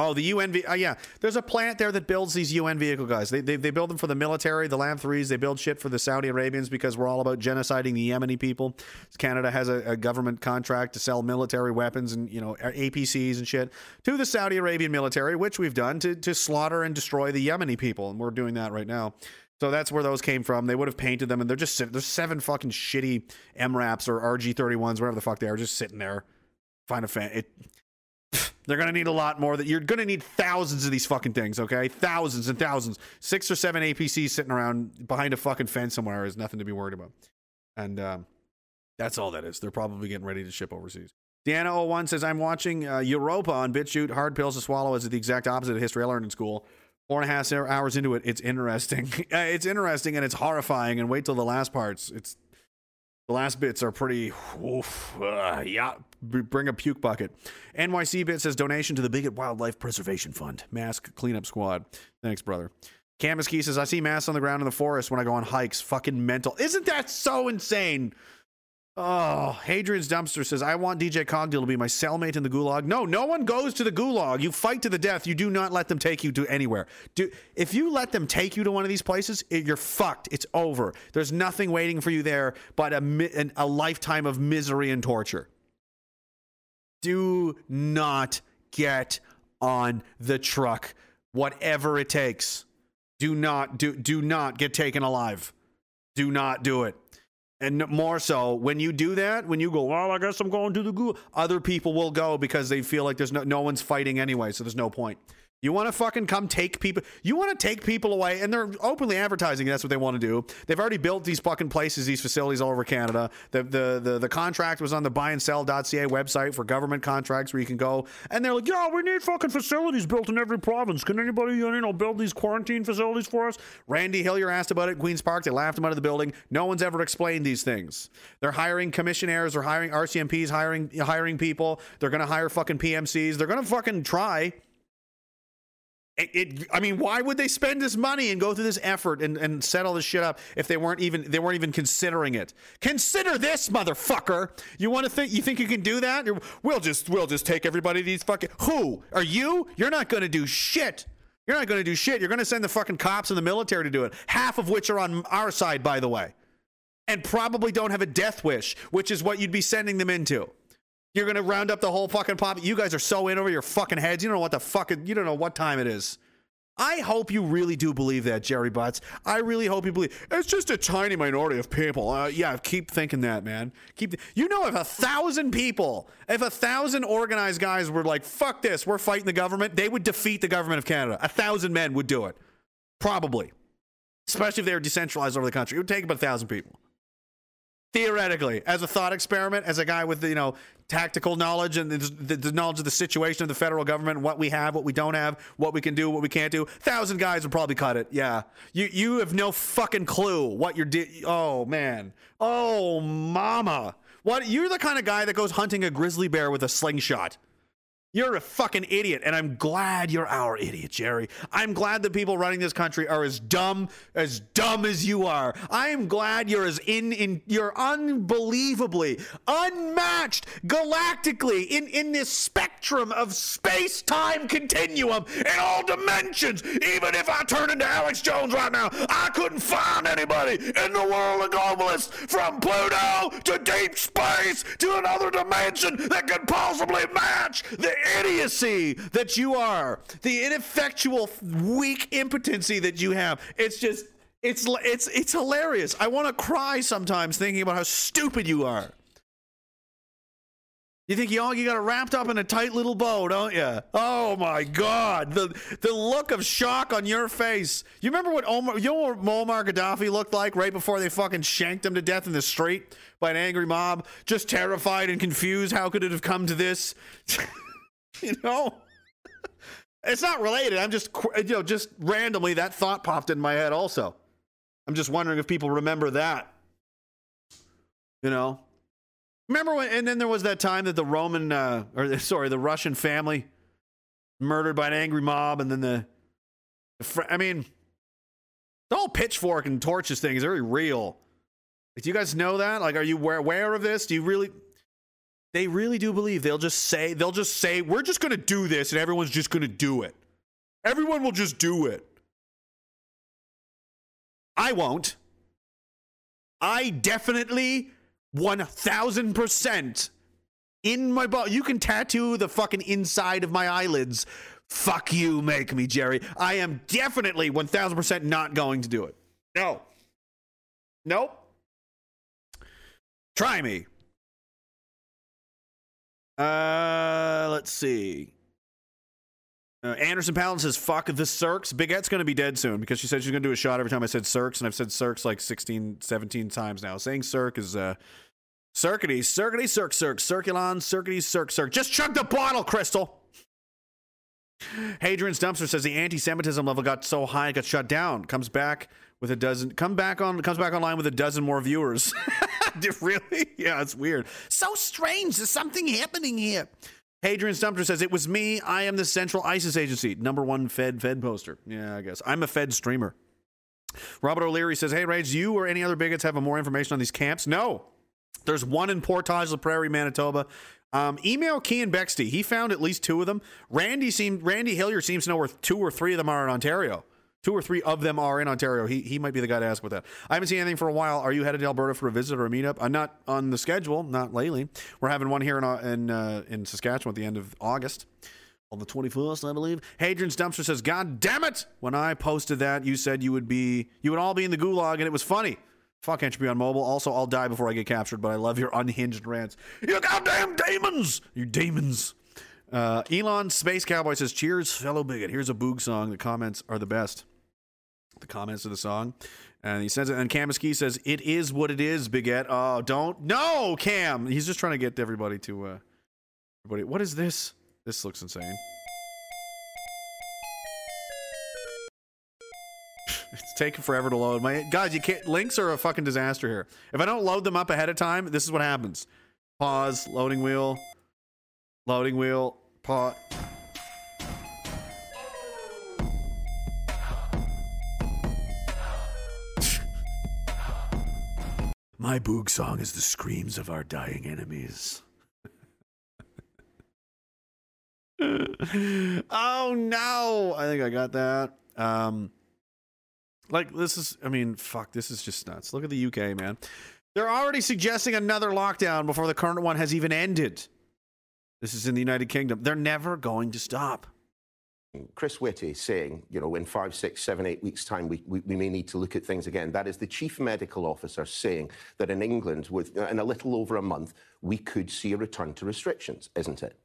Oh, the UN. Uh, yeah, there's a plant there that builds these UN vehicle guys. They, they they build them for the military, the LAV threes. They build shit for the Saudi Arabians because we're all about genociding the Yemeni people. Canada has a, a government contract to sell military weapons and you know APCs and shit to the Saudi Arabian military, which we've done to to slaughter and destroy the Yemeni people, and we're doing that right now. So that's where those came from. They would have painted them, and they're just. There's seven fucking shitty MRAPs or RG31s, whatever the fuck they are, just sitting there. Find a fan. It they're going to need a lot more. That you're going to need thousands of these fucking things, okay? Thousands and thousands. Six or seven APCs sitting around behind a fucking fence somewhere is nothing to be worried about. And um, that's all that is. They're probably getting ready to ship overseas. Deanna01 says, I'm watching uh, Europa on BitChute. Hard pills to swallow is the exact opposite of history I learned in school. Four and a half hours into it, it's interesting. it's interesting and it's horrifying. And wait till the last parts. It's the last bits are pretty. Oof, uh, yeah, bring a puke bucket. NYC bit says donation to the Bigot Wildlife Preservation Fund. Mask cleanup squad. Thanks, brother. Camus Key says I see masks on the ground in the forest when I go on hikes. Fucking mental. Isn't that so insane? Oh, Hadrian's Dumpster says, I want DJ Cogdill to be my cellmate in the gulag. No, no one goes to the gulag. You fight to the death. You do not let them take you to anywhere. Do, if you let them take you to one of these places, it, you're fucked. It's over. There's nothing waiting for you there but a, an, a lifetime of misery and torture. Do not get on the truck, whatever it takes. Do not do do not get taken alive. Do not do it. And more so, when you do that, when you go, well, I guess I'm going to the gulag, other people will go because they feel like there's no, no one's fighting anyway, so there's no point. You want to fucking come take people? You want to take people away, and they're openly advertising that's what they want to do. They've already built these fucking places, these facilities all over Canada. The the the, the contract was on the buyandSell.ca website for government contracts where you can go, and they're like, "Yeah, we need fucking facilities built in every province. Can anybody you know build these quarantine facilities for us?" Randy Hillier asked about it Queens Park. They laughed him out of the building. No one's ever explained these things. They're hiring commissionaires, they're hiring RCMPs, hiring hiring people. They're gonna hire fucking PMCs. They're gonna fucking try. It, it, I mean, why would they spend this money and go through this effort and, and set all this shit up if they weren't even they weren't even considering it? Consider this, motherfucker. You want to think you think you can do that? We'll just we'll just take everybody these fucking who are you? You're not to do shit. You're not to do shit. You're to send the fucking cops and the military to do it. Half of which are on our side, by the way, and probably don't have a death wish, which is what you'd be sending them into. You're gonna round up the whole fucking pop. You guys are so in over your fucking heads. You don't know what the fuck. You don't know what time it is. I hope you really do believe that, Jerry Butts. I really hope you believe it's just a tiny minority of people. Uh, yeah, keep thinking that, man. Keep. You know, if a thousand people, if a thousand organized guys were like, "Fuck this, we're fighting the government," they would defeat the government of Canada. A thousand men would do it, probably. Especially if they were decentralized over the country, it would take about a thousand people theoretically as a thought experiment as a guy with you know tactical knowledge and the, the, knowledge of the situation of the federal government what we have what we don't have what we can do what we can't do thousand guys would probably cut it. Yeah. You you have no fucking clue what you're di- oh man. Oh mama. What you're the kind of guy that goes hunting a grizzly bear with a slingshot you're a fucking idiot, and I'm glad you're our idiot, Jerry. I'm glad the people running this country are as dumb, as dumb as you are. I am glad you're as in, in you're unbelievably, unmatched, galactically in in this spectrum of space time continuum in all dimensions. Even if I turn into Alex Jones right now, I couldn't find anybody in the world of globalists from Pluto to deep space to another dimension that could possibly match the idiocy that you are, the ineffectual, weak impotency that you have. It's just, it's, it's, it's hilarious. I want to cry sometimes thinking about how stupid you are. You think you all you got it wrapped up in a tight little bow, don't you? Oh my God, the the look of shock on your face. You remember what Omar, you know what Muammar Gaddafi looked like right before they fucking shanked him to death in the street by an angry mob, just terrified and confused. How could it have come to this? you know, it's not related. I'm just you know just randomly that thought popped in my head. Also, I'm just wondering if people remember that. You know, Remember when? And then there was that time that the Roman, uh, or sorry, the Russian family murdered by an angry mob, and then the, the fr- I mean, the whole pitchfork and torches thing is very real. Like, do you guys know that? Like, are you aware, aware of this? Do you really? They really do believe they'll just say they'll just say we're just going to do this, and everyone's just going to do it. Everyone will just do it. I won't. I definitely 1000% in my body. You can tattoo the fucking inside of my eyelids. Fuck you, make me, Jerry. I am definitely 1000% not going to do it. No. Nope. Try me. Uh, let's see. Uh, Anderson Palin says, fuck the Cirques. Bigette's going to be dead soon because she said she's going to do a shot every time I said Cirques, and I've said Cirques like 16, 17 times now. Saying Cirque is uh, Circuity, Circuity, Cirque, Cirque, Circulon, Circuity, Cirque, Cirque. Just chug the bottle, Crystal. Hadrian's Dumpster says the anti-Semitism level got so high it got shut down. Comes back with a dozen. Come back on. Comes back online with a dozen more viewers. really? Yeah, it's weird. So strange. There's something happening here. Hadrian's Dumpster says, It was me. I am the Central ISIS agency. Number one Fed Fed poster. Yeah, I guess. I'm a Fed streamer. Robert O'Leary says, Hey, Rage, you or any other bigots have more information on these camps? No. There's one in Portage la Prairie, Manitoba. Um, email Kean Bexte. He found at least two of them. Randy seemed Randy Hillier seems to know where two or three of them are in Ontario. Two or three of them are in Ontario. He he might be the guy to ask about that. I haven't seen anything for a while. Are you headed to Alberta for a visit or a meetup? I'm not on the schedule. Not lately. We're having one here in uh, in, uh, in Saskatchewan at the end of August. On the 21st, I believe. Hadrian's Dumpster says, God damn it! When I posted that, you said you would be, you would all be in the gulag, and it was funny. Fuck Entropy on mobile. Also, I'll die before I get captured, but I love your unhinged rants. You goddamn demons! You demons! Uh, Elon Space Cowboy says, Cheers, fellow bigot. Here's a boog song. The comments are the best. The comments of the song. And he says it, and Kamiski says, It is what it is, Bigot. Oh, don't. No, Cam! He's just trying to get everybody to. Uh, everybody. What is this? This looks insane. It's taking forever to load. My guys, you can't. Links are a fucking disaster here. If I don't load them up ahead of time, this is what happens. Pause. Loading wheel. Loading wheel. Pause. My boog song is the screams of our dying enemies. oh no! I think I got that. Um, like this is, I mean, fuck, this is just nuts. Look at the UK, man. They're already suggesting another lockdown before the current one has even ended. This is in the United Kingdom. They're never going to stop. Chris Whitty saying, you know, in five, six, seven, eight weeks' time, we, we, we may need to look at things again. That is the chief medical officer saying that in England, with, in a little over a month, we could see a return to restrictions, isn't it?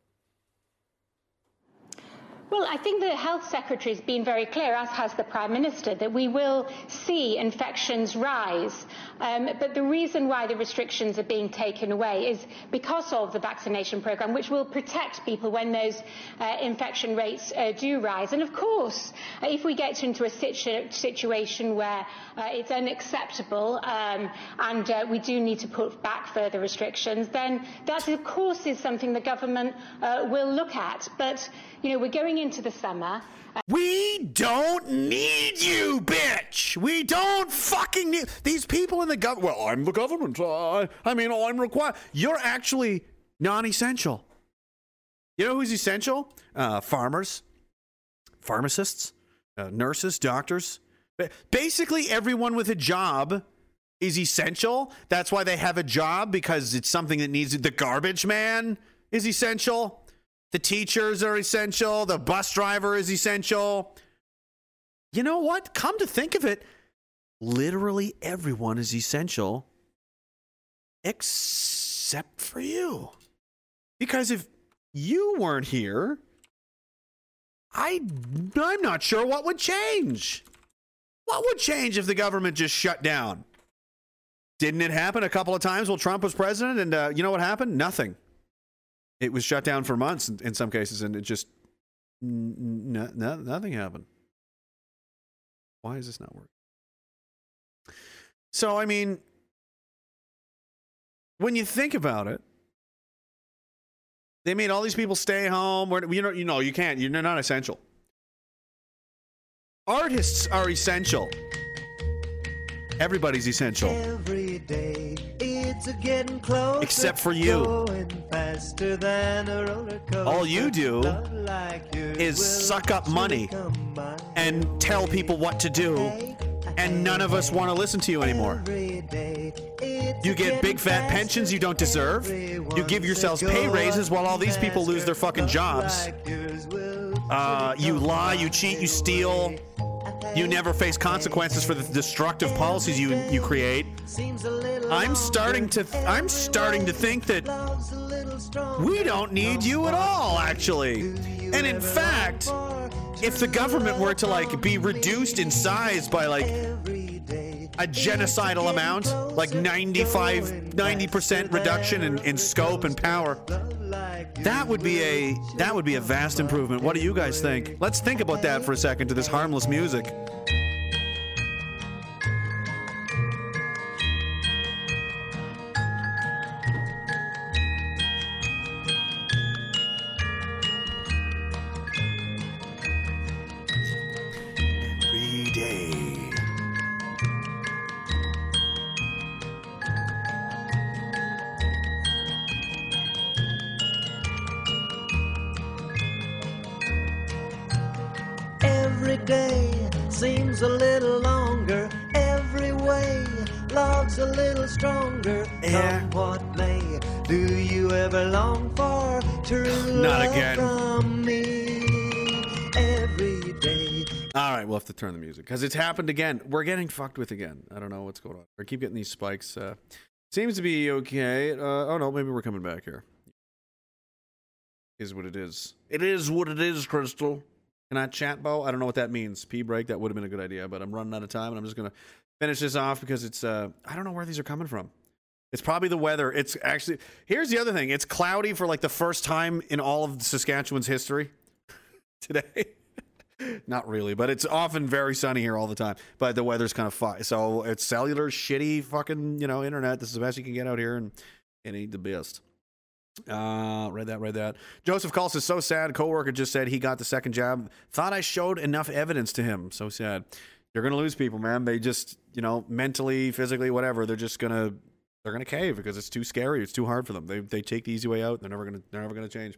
Well, I think the Health Secretary has been very clear, as has the Prime Minister, that we will see infections rise. Um, but the reason why the restrictions are being taken away is because of the vaccination programme, which will protect people when those uh, infection rates uh, do rise. And of course, if we get into a situ- situation where uh, it's unacceptable um, and uh, we do need to put back further restrictions, then that, of course, is something the government uh, will look at. But you know, we're going into the summer. We don't need you, bitch. We don't fucking need these people in the government. Well, I'm the government. I mean, I'm required. You're actually non-essential. You know who's essential? Uh, farmers, pharmacists, uh, nurses, doctors. Basically, everyone with a job is essential. That's why they have a job because it's something that needs. The garbage man is essential. The teachers are essential. The bus driver is essential. You know what? Come to think of it, literally everyone is essential except for you. Because if you weren't here, I I'm not sure what would change. What would change if the government just shut down? Didn't it happen a couple of times while Trump was president? And uh, you know what happened? Nothing. It was shut down for months in, in some cases, and it just n- n- nothing happened. Why is this not working? So, I mean, when you think about it, they made all these people stay home. Where you know, you know, you can't. You're not essential. Artists are essential. Everybody's essential. Every day it's a getting closer. Except for you. Going faster than a roller. All you do like is suck up money and tell people what to do, and none of us want to listen to you anymore. Every day it's You get big fat pensions you don't deserve. You give yourselves pay raises while all these people lose their fucking jobs. Like yours will Uh, you lie, you cheat, you steal. You never face consequences for the destructive policies you you create. I'm starting to I'm starting to think that we don't need you at all actually. And in fact, if the government were to like be reduced in size by like a genocidal amount, like 95 90% reduction in, in scope and power, that would be a that would be a vast improvement. What do you guys think? Let's think about that for a second to this harmless music. Come what may, do you ever long for true Not again. from me? Every day. All right, we'll have to turn the music because it's happened again. We're getting fucked with again. I don't know what's going on. We keep getting these spikes. Uh, seems to be okay. Uh, oh no, maybe we're coming back here. Is what it is. It is what it is, Crystal. Can I chat, Bo? I don't know what that means. P break. That would have been a good idea, but I'm running out of time, and I'm just gonna finish this off because it's. Uh, I don't know where these are coming from. It's probably the weather. It's actually. Here's the other thing. It's cloudy for like the first time in all of Saskatchewan's history today. Not really, but it's often very sunny here all the time. But the weather's kind of fine. So it's cellular, shitty fucking, you know, internet. This is the best you can get out here, and ain't the best. Uh, read that, read that. Joseph Calls is so sad. Coworker just said he got the second job. Thought I showed enough evidence to him. So sad. You're gonna lose people, man. They just, you know, mentally, physically, whatever. They're just gonna, they're gonna cave because it's too scary. It's too hard for them. They they take the easy way out. They're never gonna, they're never gonna change.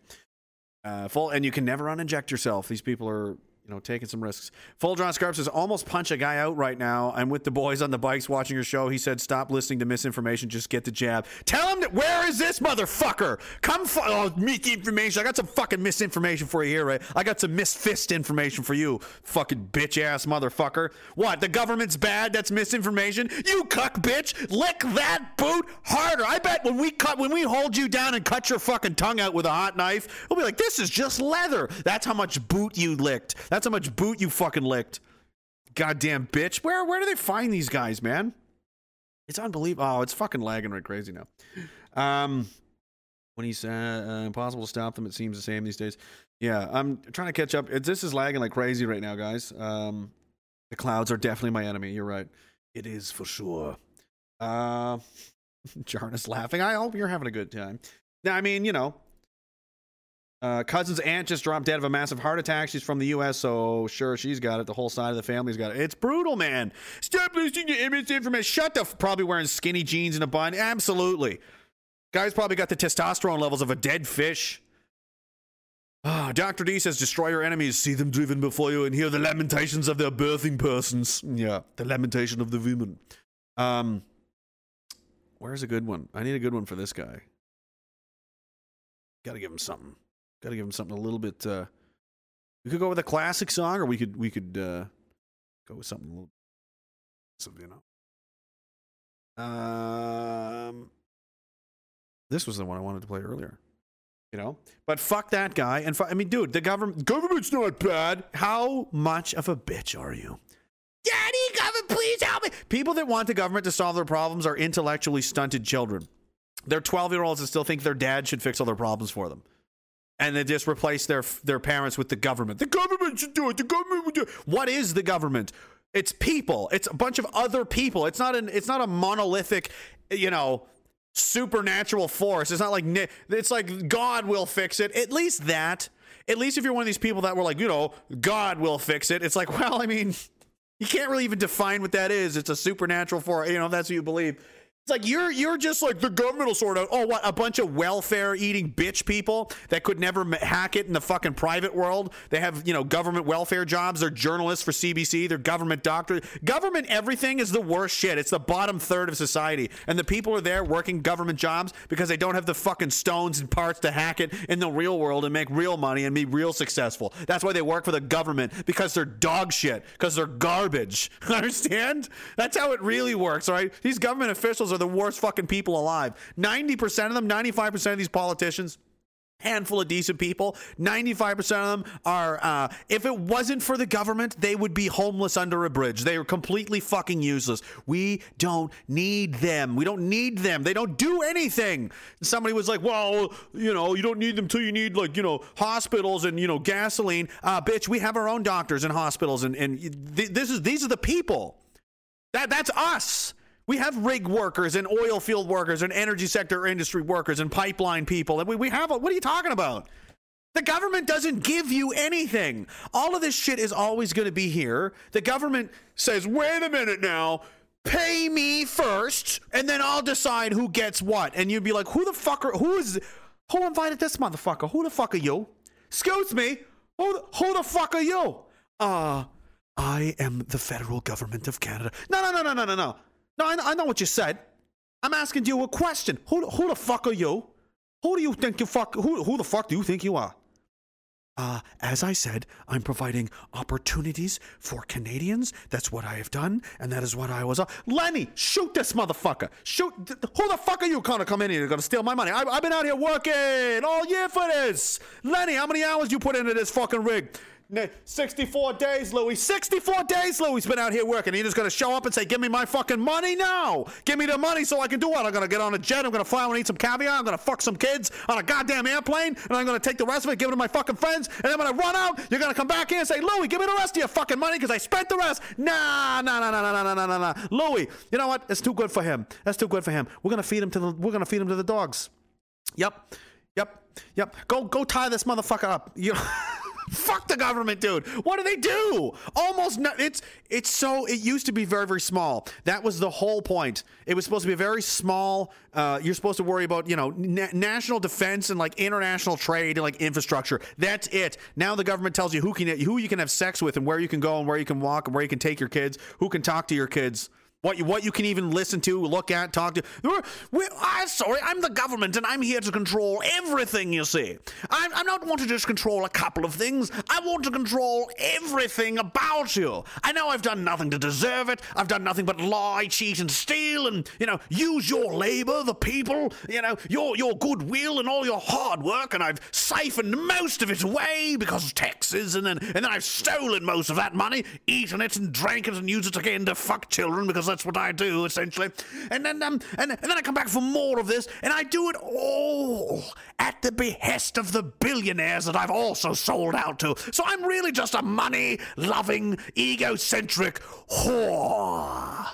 Uh, full, and you can never uninject yourself. These people are, you know, taking some risks. Full Drawn Scarp says, almost punch a guy out right now. I'm with the boys on the bikes watching your show. He said, stop listening to misinformation. Just get the jab. Tell him that, where is this motherfucker? Come, fu- oh, information. I got some fucking misinformation for you here, right? I got some misfist information for you, fucking bitch ass motherfucker. What? The government's bad? That's misinformation? You cuck bitch. Lick that boot harder. I bet when we cut, when we hold you down and cut your fucking tongue out with a hot knife, we'll be like, this is just leather. That's how much boot you licked. That's how much boot you fucking licked. Goddamn bitch. Where where do they find these guys, man? It's unbelievable. Oh, it's fucking lagging right crazy now. Um, when he's said uh, impossible to stop them, it seems the same these days. Yeah, I'm trying to catch up. It, this is lagging like crazy right now, guys. Um, the clouds are definitely my enemy. You're right. It is for sure. Uh, Jarnus laughing. I hope you're having a good time. Now, I mean, you know, uh, cousin's aunt just dropped dead of a massive heart attack. She's from the U.S., so sure, she's got it. The whole side of the family's got it. It's brutal, man. Stop listening to misinformation. Shut the. F- probably wearing skinny jeans and a bun. Absolutely. Guy's probably got the testosterone levels of a dead fish. Ah, Dr. D says, destroy your enemies, see them driven before you, and hear the lamentations of their birthing persons. Yeah, the lamentation of the women. Um, where's a good one? I need a good one for this guy. Got to give him something. Got to give him something a little bit. Uh, we could go with a classic song, or we could we could uh, go with something a little, some, you know. Um, this was the one I wanted to play earlier. You know, but fuck that guy. And fu- I mean, dude, the government government's not bad. How much of a bitch are you? Daddy, government, please help me. People that want the government to solve their problems are intellectually stunted children. They're 12 year olds that still think their dad should fix all their problems for them. And they just replace their their parents with the government. The government should do it. The government would do it. What is the government? It's people. It's a bunch of other people. It's not an it's not a monolithic, you know, supernatural force. It's not like it's like God will fix it. At least that. At least if you're one of these people that were like, you know, God will fix it. It's like, well, I mean, you can't really even define what that is. It's a supernatural force. You know, if that's what you believe. It's like you're you're just like the government will sort out. Oh, what a bunch of welfare eating bitch people that could never hack it in the fucking private world. They have you know government welfare jobs. They're journalists for CBC. They're government doctors. Government everything is the worst shit. It's the bottom third of society, and the people are there working government jobs because they don't have the fucking stones and parts to hack it in the real world and make real money and be real successful. That's why they work for the government because they're dog shit because they're garbage. Understand? That's how it really works. All right, these government officials are the worst fucking people alive. 90% of them, 95% of these politicians, handful of decent people, 95% of them are, uh, if it wasn't for the government, they would be homeless under a bridge. They are completely fucking useless. We don't need them. We don't need them. They don't do anything. Somebody was like, well, you know, you don't need them till you need, like, you know, hospitals and, you know, gasoline. Uh, bitch, we have our own doctors and hospitals, and, and th- this is, these are the people. That that's us. We have rig workers and oil field workers and energy sector industry workers and pipeline people. And we, we have a, what are you talking about? The government doesn't give you anything. All of this shit is always going to be here. The government says, wait a minute now, pay me first, and then I'll decide who gets what. And you'd be like, who the fuck are, who is, who invited this motherfucker? Who the fuck are you? Excuse me, who, the- who the fuck are you? Uh, I am the federal government of Canada. No, no, no, no, no, no, no. No, I, I know what you said. I'm asking you a question. Who, who the fuck are you? Who do you think you fuck? Who, who the fuck do you think you are? Uh, as I said, I'm providing opportunities for Canadians. That's what I have done, and that is what I was. Uh, Lenny, shoot this motherfucker! Shoot! Who the fuck are you gonna come in here? You're gonna steal my money? I, I've been out here working all year for this. Lenny, how many hours you put into this fucking rig? Ne- 64 days, Louis. 64 days, Louis been out here working. You're just gonna show up and say, "Give me my fucking money now. Give me the money so I can do what? I'm gonna get on a jet. I'm gonna fly and eat some caviar. I'm gonna fuck some kids on a goddamn airplane, and I'm gonna take the rest of it, give it to my fucking friends, and then when I run out, you're gonna come back here and say, Louis, give me the rest of your fucking money because I spent the rest. Nah, nah, nah, nah, nah, nah, nah, nah, nah. Louis, you know what? It's too good for him. That's too good for him. We're gonna feed him to the. We're gonna feed him to the dogs. Yep. Yep. Yep. Go go tie this motherfucker up. You Fuck the government, dude. What do they do? Almost no, it's it's so it used to be very very small. That was the whole point. It was supposed to be a very small uh, you're supposed to worry about, you know, na- national defense and like international trade and like infrastructure. That's it. Now the government tells you who can who you can have sex with and where you can go and where you can walk and where you can take your kids, who can talk to your kids. What you, what you can even listen to, look at, talk to. We're, we I'm sorry, I'm the government and I'm here to control everything, you see. I, I don't want to just control a couple of things. I want to control everything about you. I know I've done nothing to deserve it. I've done nothing but lie, cheat, and steal and, you know, use your labor, the people, you know, your, your goodwill and all your hard work, and I've siphoned most of it away because of taxes, and then, and then I've stolen most of that money, eaten it and drank it and used it again to fuck children because that's what I do essentially. And then um and, and then I come back for more of this, and I do it all at the behest of the billionaires that I've also sold out to. So I'm really just a money-loving, egocentric whore.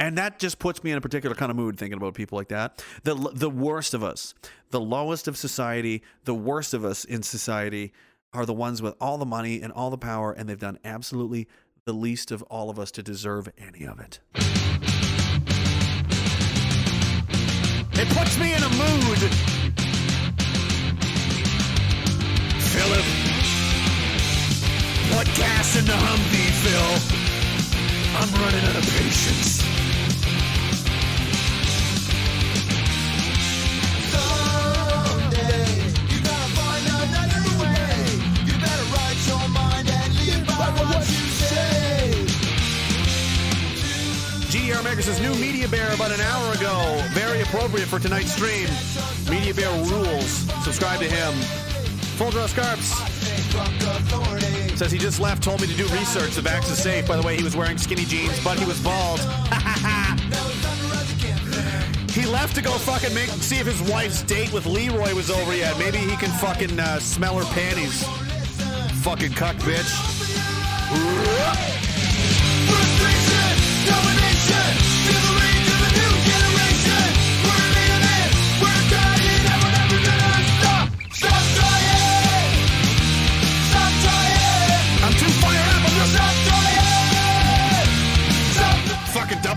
And that just puts me in a particular kind of mood thinking about people like that. The the worst of us, the lowest of society, the worst of us in society are the ones with all the money and all the power and they've done absolutely the least of all of us to deserve any of it. It puts me in a mood. Philip, put gas in the Humvee, Phil. I'm running out of patience. GDR Maker new media Bear about an hour ago. Very appropriate for tonight's stream. Media Bear rules. Subscribe to him. Full Draw Scarps says he just left, told me to do research. The vax is safe. By the way, he was wearing skinny jeans, but he was bald. he left to go fucking make see if his wife's date with Leroy was over yet. Maybe he can fucking uh, smell her panties. Fucking cuck bitch.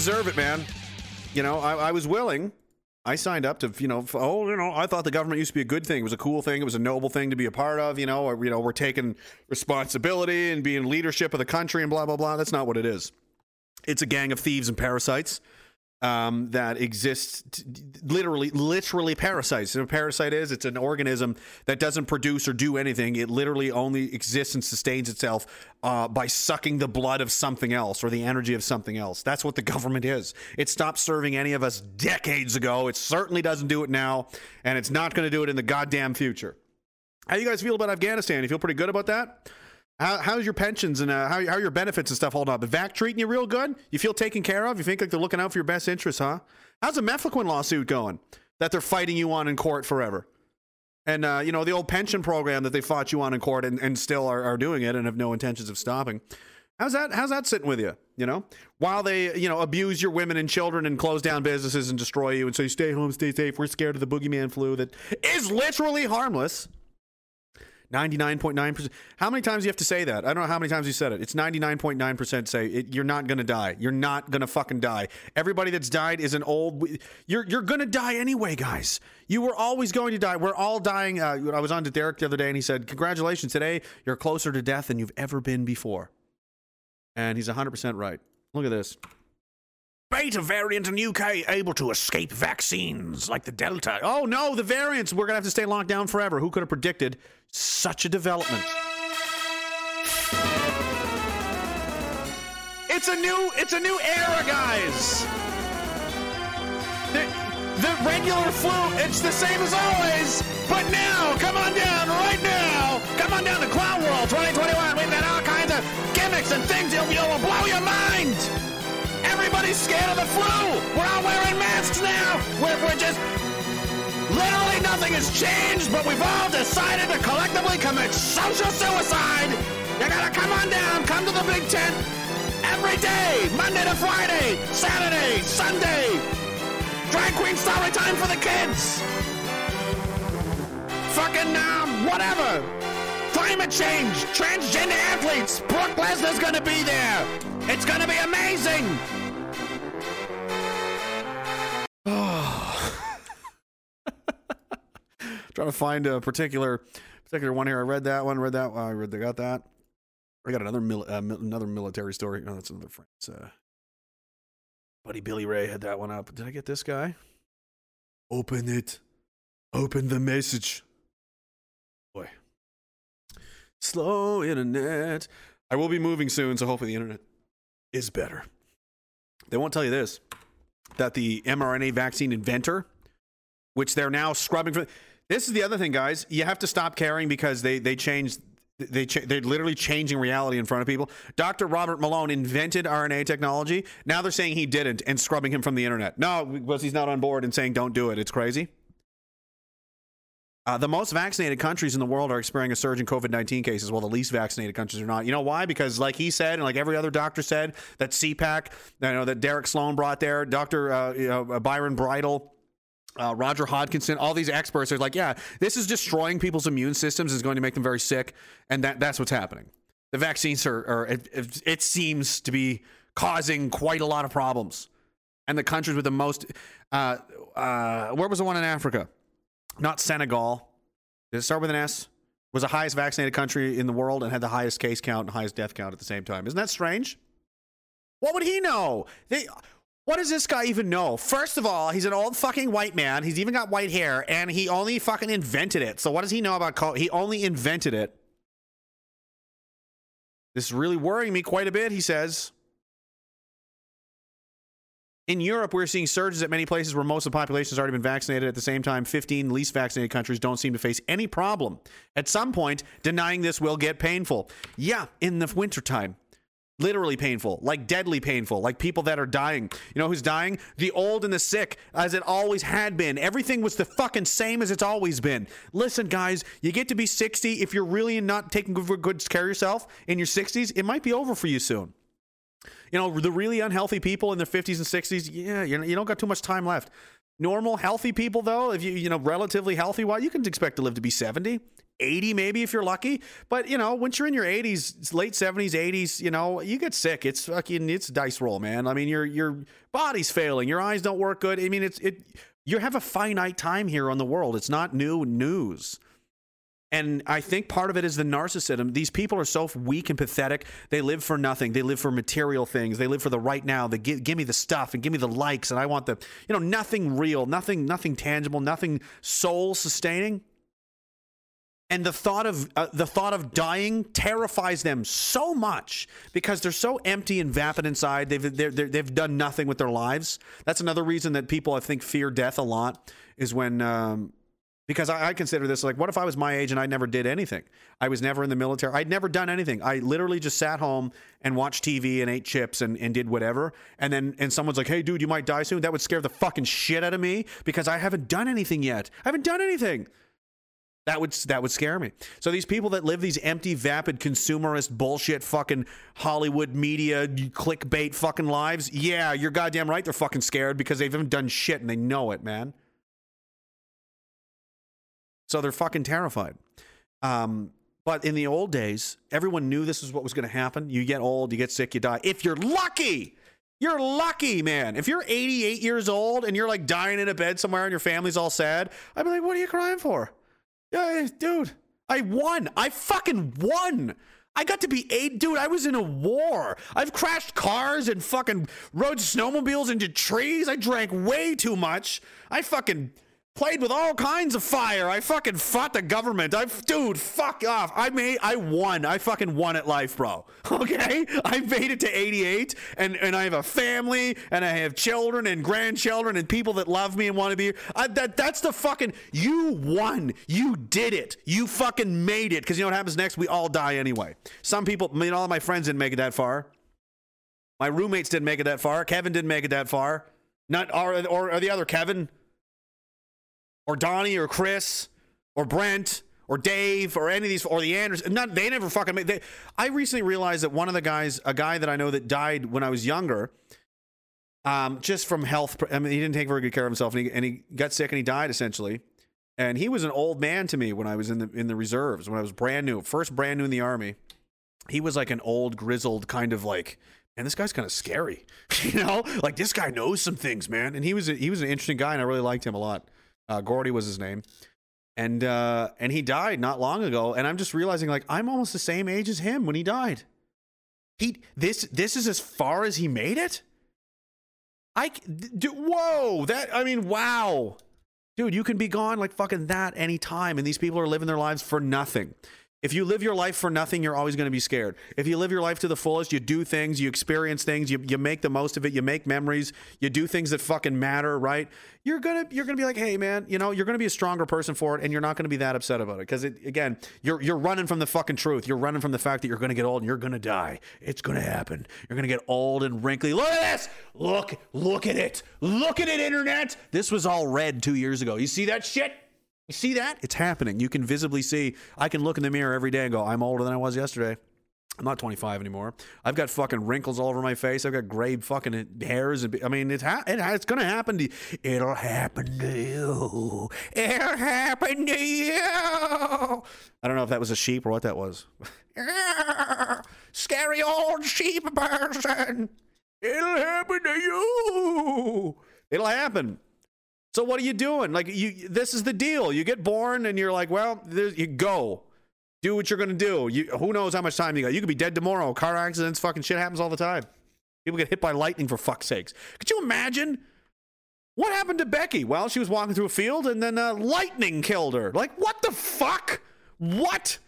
deserve it, man. You know, I, I was willing. I signed up to, you know, oh, you know, I thought the government used to be a good thing. It was a cool thing. It was a noble thing to be a part of. You know, or, you know, we're taking responsibility and being leadership of the country and blah blah blah. That's not what it is. It's a gang of thieves and parasites um, that exists t- literally literally parasites. And a parasite is? It's an organism that doesn't produce or do anything. It literally only exists and sustains itself uh, by sucking the blood of something else or the energy of something else. That's what the government is. It stopped serving any of us decades ago. It certainly doesn't do it now and it's not going to do it in the goddamn future. How you guys feel about afghanistan? You feel pretty good about that how, how's your pensions and uh, how, how are your benefits and stuff holding up? The VAC treating you real good? You feel taken care of? You think like they're looking out for your best interests, huh? How's the Mefloquine lawsuit going that they're fighting you on in court forever? And, uh, you know, the old pension program that they fought you on in court and, and still are, are doing it and have no intentions of stopping. How's that? How's that sitting with you? You know, while they, you know, abuse your women and children and close down businesses and destroy you and so you stay home, stay safe. We're scared of the boogeyman flu that is literally harmless. 99.9%. How many times do you have to say that? I don't know how many times you said it. It's 99.9% say it, you're not going to die. You're not going to fucking die. Everybody that's died is an old you're you're going to die anyway, guys. You were always going to die. We're all dying. Uh, I was on to Derek the other day and he said, "Congratulations today. You're closer to death than you've ever been before." And he's 100% right. Look at this. Beta variant in UK able to escape vaccines like the Delta. Oh no, the variants. We're gonna have to stay locked down forever. Who could have predicted such a development? It's a new, it's a new era, guys. The, the regular flu, it's the same as always. But now, come on down right now. Come on down to Clown World 2021. We've got all kinds of gimmicks and things that will blow your mind. Everybody's scared of the flu. We're all wearing masks now. We're, we're just literally nothing has changed, but we've all decided to collectively commit social suicide. You gotta come on down, come to the big tent every day, Monday to Friday, Saturday, Sunday. Drag queen story time for the kids. Fucking um, whatever. Climate change, transgender athletes. Brock Lesnar's gonna be there. It's gonna be amazing. Trying to find a particular particular one here. I read that one. Read that. one. I read. They got that. I got another mil- uh, another military story. Oh, that's another friend. It's, uh, buddy Billy Ray had that one up. Did I get this guy? Open it. Open the message. Boy. Slow internet. I will be moving soon, so hopefully the internet is better. They won't tell you this that the mRNA vaccine inventor, which they're now scrubbing for. This is the other thing, guys. You have to stop caring because they they changed They cha- they're literally changing reality in front of people. Dr. Robert Malone invented RNA technology. Now they're saying he didn't and scrubbing him from the internet. No, because he's not on board and saying don't do it. It's crazy. Uh, the most vaccinated countries in the world are experiencing a surge in COVID 19 cases, while the least vaccinated countries are not. You know why? Because, like he said, and like every other doctor said, that CPAC, you know, that Derek Sloan brought there, Dr. Uh, you know, Byron Bridle, uh, Roger Hodkinson, all these experts are like, yeah, this is destroying people's immune systems, is going to make them very sick, and that, that's what's happening. The vaccines are, are it, it, it seems to be causing quite a lot of problems. And the countries with the most, uh, uh, where was the one in Africa? Not Senegal. Did it start with an S? Was the highest vaccinated country in the world and had the highest case count and highest death count at the same time. Isn't that strange? What would he know? They, what does this guy even know? First of all, he's an old fucking white man. He's even got white hair, and he only fucking invented it. So what does he know about COVID? He only invented it. This is really worrying me quite a bit, he says. In Europe, we're seeing surges at many places where most of the population has already been vaccinated. At the same time, 15 least vaccinated countries don't seem to face any problem. At some point, denying this will get painful. Yeah, in the wintertime. Literally painful, like deadly painful, like people that are dying. You know who's dying? The old and the sick, as it always had been. Everything was the fucking same as it's always been. Listen, guys, you get to be 60. If you're really not taking good, care of yourself in your 60s, it might be over for you soon. You know, the really unhealthy people in their 50s and 60s, yeah, you, don't got too much time left. Normal, healthy people, though, if you, you know, relatively healthy, well, you can expect to live to be 70, 80 maybe if you're lucky. But, you know, once you're in your 80s, late 70s, 80s, you know, you get sick. It's fucking, it's dice roll, man. I mean, your, your body's failing. Your eyes don't work good. I mean, it's, it, you have a finite time here on the world. It's not new news. And I think part of it is the narcissism. These people are so weak and pathetic. They live for nothing. They live for material things. They live for the right now. They give, give me the stuff and give me the likes, and I want the, you know, nothing real, nothing, nothing tangible, nothing soul sustaining. And the thought of uh, the thought of dying terrifies them so much because they're so empty and vapid inside. They've they're, they're, they've done nothing with their lives. That's another reason that people I think fear death a lot is when um, because I, I, consider this like, what if I was my age and I never did anything? I was never in the military. I'd never done anything. I literally just sat home and watched TV and ate chips and, and did whatever. And then and someone's like, hey, dude, you might die soon. That would scare the fucking shit out of me because I haven't done anything yet. I haven't done anything. That would that would scare me. So these people that live these empty, vapid, consumerist bullshit, fucking Hollywood media, clickbait, fucking lives. Yeah, you're goddamn right. They're fucking scared because they haven't done shit and they know it, man. So they're fucking terrified. Um, but in the old days, everyone knew this is what was going to happen. You get old, you get sick, you die. If you're lucky, you're lucky, man. If you're 88 years old and you're like dying in a bed somewhere and your family's all sad, I'd be like, what are you crying for? Yeah, dude, I won. I fucking won. I got to be eight, dude. I was in a war. I've crashed cars and fucking rode snowmobiles into trees. I drank way too much. I fucking played with all kinds of fire. I fucking fought the government. I, dude, fuck off. I made, I won. I fucking won at life, bro. Okay, I made it to 88, and and I have a family, and I have children and grandchildren and people that love me and want to be. I, that that's the fucking. You won. You did it. You fucking made it. Because you know what happens next? We all die anyway. Some people, I mean, all of my friends didn't make it that far. My roommates didn't make it that far. Kevin didn't make it that far. Not or or, or the other Kevin or Donnie or Chris or Brent or Dave or any of these or the Anderson. Not they never fucking made. They, I recently realized that one of the guys, a guy that I know that died when I was younger, um, just from health. I mean, he didn't take very good care of himself, and he, and he got sick and he died essentially. And he was an old man to me when I was in the in the reserves when I was brand new, first brand new in the army. He was like an old grizzled kind of like and this guy's kind of scary, you know. Like this guy knows some things, man. And he was a, he was an interesting guy, and I really liked him a lot. Uh, Gordy was his name, and uh, and he died not long ago. And I'm just realizing, like, I'm almost the same age as him when he died. He this this is as far as he made it. I whoa that I mean wow, dude, you can be gone like fucking that anytime, and these people are living their lives for nothing. If you live your life for nothing, you're always going to be scared. If you live your life to the fullest, you do things, you experience things, you, you make the most of it, you make memories, you do things that fucking matter, right? You're gonna you're gonna be like, hey man, you know, you're gonna be a stronger person for it, and you're not gonna be that upset about it. Because it, again, you're you're running from the fucking truth. You're running from the fact that you're gonna get old and you're gonna die. It's gonna happen. You're gonna get old and wrinkly. Look at this! Look, look at it! Look at it, internet! This was all red two years ago. You see that shit? You see that? It's happening. You can visibly see. I can look in the mirror every day and go, I'm older than I was yesterday. I'm not 25 anymore. I've got fucking wrinkles all over my face. I've got gray fucking hairs. And I mean, it's ha- it, it's gonna happen to you. It'll happen to you. It'll happen to you. I don't know if that was a sheep or what that was. Scary old sheep person. It'll happen to you. It'll happen. So what are you doing? Like you, this is the deal. You get born and you're like, well, you go, do what you're gonna do. You, who knows how much time you got? You could be dead tomorrow. Car accidents, fucking shit happens all the time. People get hit by lightning for fuck's sakes. Could you imagine? What happened to Becky? Well, she was walking through a field and then uh, lightning killed her. Like, what the fuck? What?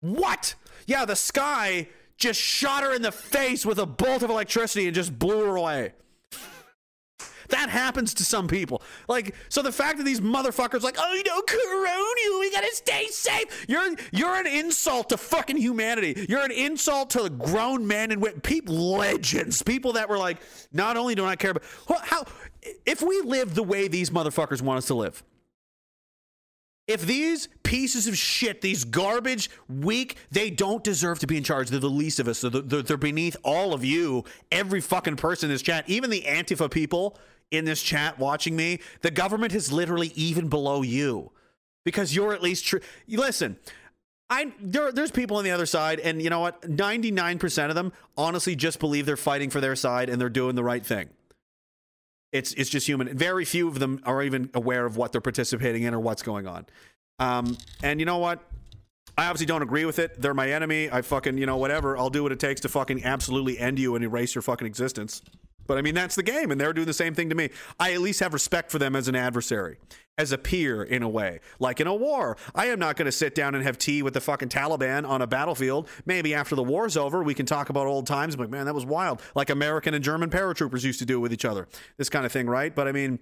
What? Yeah, the sky just shot her in the face with a bolt of electricity and just blew her away. That happens to some people. Like, so the fact that these motherfuckers like, oh no, corona, you, we gotta stay safe. You're you're an insult to fucking humanity. You're an insult to the grown men and women, people, legends, people that were like, not only do I care, but how if we live the way these motherfuckers want us to live. If these pieces of shit, these garbage, weak, they don't deserve to be in charge. They're the least of us. They're, they're, they're beneath all of you, every fucking person in this chat, even the Antifa people in this chat watching me. The government is literally even below you because you're at least true. Listen, I there, there's people on the other side, and you know what? 99% of them honestly just believe they're fighting for their side and they're doing the right thing. It's it's just human. Very few of them are even aware of what they're participating in or what's going on. Um, and you know what? I obviously don't agree with it. They're my enemy. I fucking, you know, whatever. I'll do what it takes to fucking absolutely end you and erase your fucking existence. But I mean, that's the game, and they're doing the same thing to me. I at least have respect for them as an adversary, as a peer in a way. Like in a war, I am not going to sit down and have tea with the fucking Taliban on a battlefield. Maybe after the war's over, we can talk about old times. But man, that was wild. Like American and German paratroopers used to do with each other. This kind of thing, right? But I mean,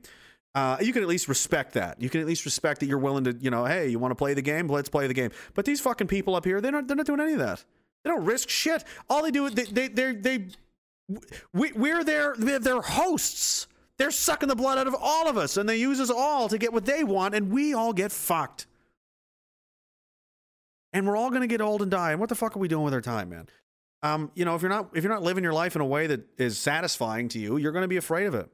uh, you can at least respect that. You can at least respect that you're willing to, you know, hey, you want to play the game? Let's play the game. But these fucking people up here, they're not, they're not doing any of that. They don't risk shit. All they do is they, they, they, they we, we're their, their hosts. They're sucking the blood out of all of us, and they use us all to get what they want, and we all get fucked. And we're all going to get old and die. And what the fuck are we doing with our time, man? Um, you know, if you're not if you're not living your life in a way that is satisfying to you, you're going to be afraid of it.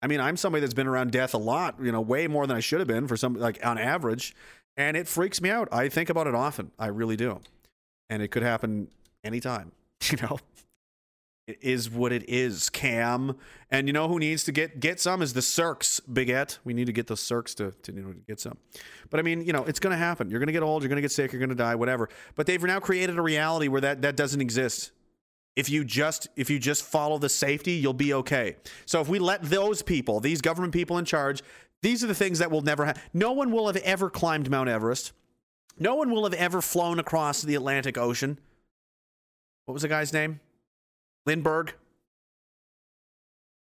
I mean, I'm somebody that's been around death a lot, you know, way more than I should have been for some like on average, and it freaks me out. I think about it often. I really do. And it could happen anytime. you know it is what it is cam. And you know who needs to get get some is the circs Bigette. we need to get the circs to, to you know, get some. But i mean you know it's going to happen. You're going to get old you're going to get sick you're going to die whatever. But they've now created a reality where that that doesn't exist. If you just if you just follow the safety you'll be okay. So if we let those people these government people in charge these are the things that will never happen no one will have ever climbed mount everest. No one will have ever flown across the atlantic ocean what was the guy's name? Lindbergh.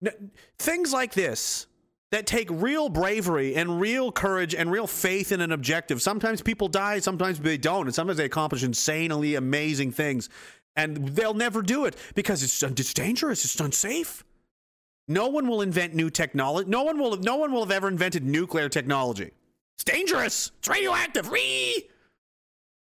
No, things like this that take real bravery and real courage and real faith in an objective. Sometimes people die, sometimes they don't, and sometimes they accomplish insanely amazing things. And they'll never do it because it's, it's dangerous, it's unsafe. No one will invent new technology. No one will. No one will have ever invented nuclear technology. It's dangerous. It's radioactive. Ree!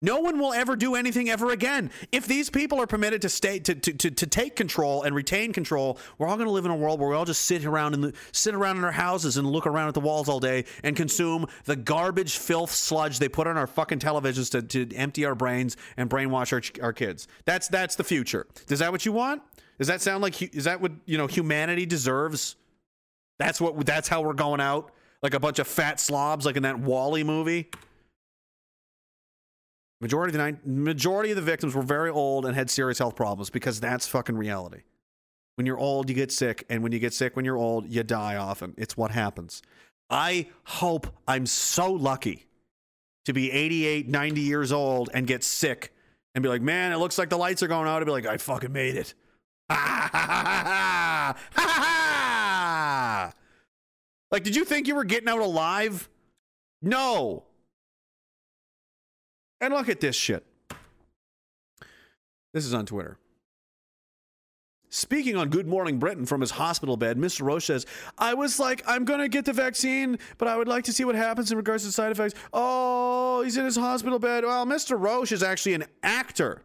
No one will ever do anything ever again. If these people are permitted to stay to, to, to, to take control and retain control, we're all going to live in a world where we all just sit around and sit around in our houses and look around at the walls all day and consume the garbage, filth, sludge they put on our fucking televisions to, to empty our brains and brainwash our, our kids. That's that's the future. Is that what you want? Does that sound like is that what you know humanity deserves? That's what that's how we're going out like a bunch of fat slobs like in that WALL-E movie. Majority of the night, majority of the victims were very old and had serious health problems because that's fucking reality. When you're old, you get sick, and when you get sick when you're old, you die often. It's what happens. I hope I'm so lucky to be 88, 90 years old and get sick and be like, man, it looks like the lights are going out. I'd be like, I fucking made it. Like, did you think you were getting out alive? No. And look at this shit. This is on Twitter. Speaking on Good Morning Britain from his hospital bed, Mr. Roche says, I was like, I'm going to get the vaccine, but I would like to see what happens in regards to side effects. Oh, he's in his hospital bed. Well, Mr. Roche is actually an actor.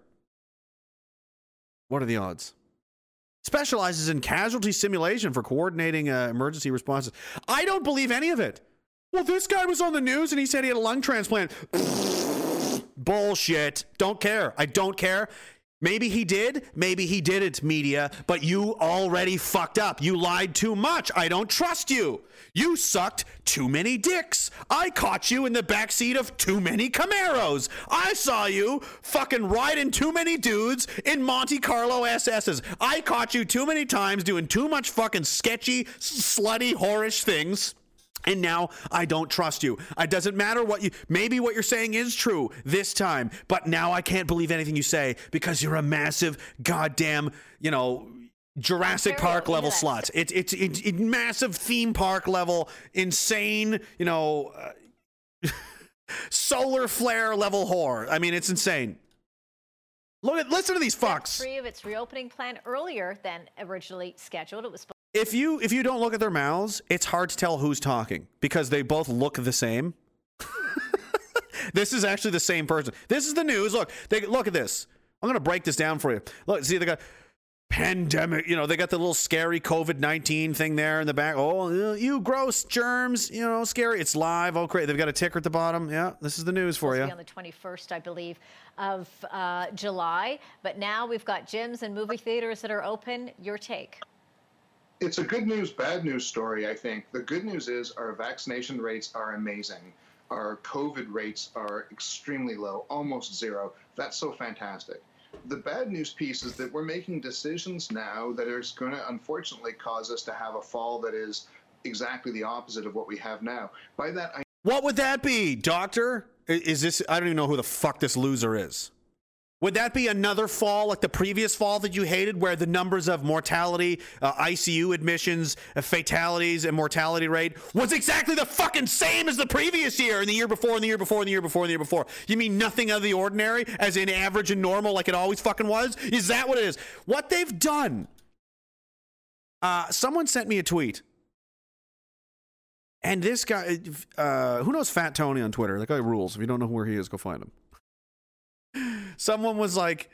What are the odds? Specializes in casualty simulation for coordinating uh, emergency responses. I don't believe any of it. Well, this guy was on the news and he said he had a lung transplant. Bullshit. Don't care. I don't care. Maybe he did, maybe he didn't, media, but you already fucked up. You lied too much. I don't trust you. You sucked too many dicks. I caught you in the backseat of too many Camaros. I saw you fucking riding too many dudes in Monte Carlo SSs. I caught you too many times doing too much fucking sketchy, slutty, whorish things. And now I don't trust you. It doesn't matter what you, maybe what you're saying is true this time, but now I can't believe anything you say because you're a massive goddamn, you know, Jurassic Park level slut. It's, it's, it's, it's massive theme park level, insane, you know, uh, solar flare level whore. I mean, it's insane. Look at, listen to these fucks. Free of its reopening plan earlier than originally scheduled. It was supposed if you if you don't look at their mouths, it's hard to tell who's talking because they both look the same. this is actually the same person. This is the news. Look, they look at this. I'm gonna break this down for you. Look, see they got pandemic. You know, they got the little scary COVID nineteen thing there in the back. Oh, you gross germs. You know, scary. It's live. Oh, great. They've got a ticker at the bottom. Yeah, this is the news for you. on the 21st, I believe, of uh, July. But now we've got gyms and movie theaters that are open. Your take? It's a good news, bad news story, I think. The good news is our vaccination rates are amazing. Our COVID rates are extremely low, almost zero. That's so fantastic. The bad news piece is that we're making decisions now that are going to unfortunately cause us to have a fall that is exactly the opposite of what we have now. By that, I What would that be, Doctor? Is this? I don't even know who the fuck this loser is. Would that be another fall like the previous fall that you hated, where the numbers of mortality, uh, ICU admissions, uh, fatalities, and mortality rate was exactly the fucking same as the previous year, and the year before, and the year before, and the year before, and the year before? You mean nothing out of the ordinary, as in average and normal, like it always fucking was? Is that what it is? What they've done? Uh, someone sent me a tweet. And this guy, uh, who knows Fat Tony on Twitter? That guy rules. If you don't know where he is, go find him someone was like,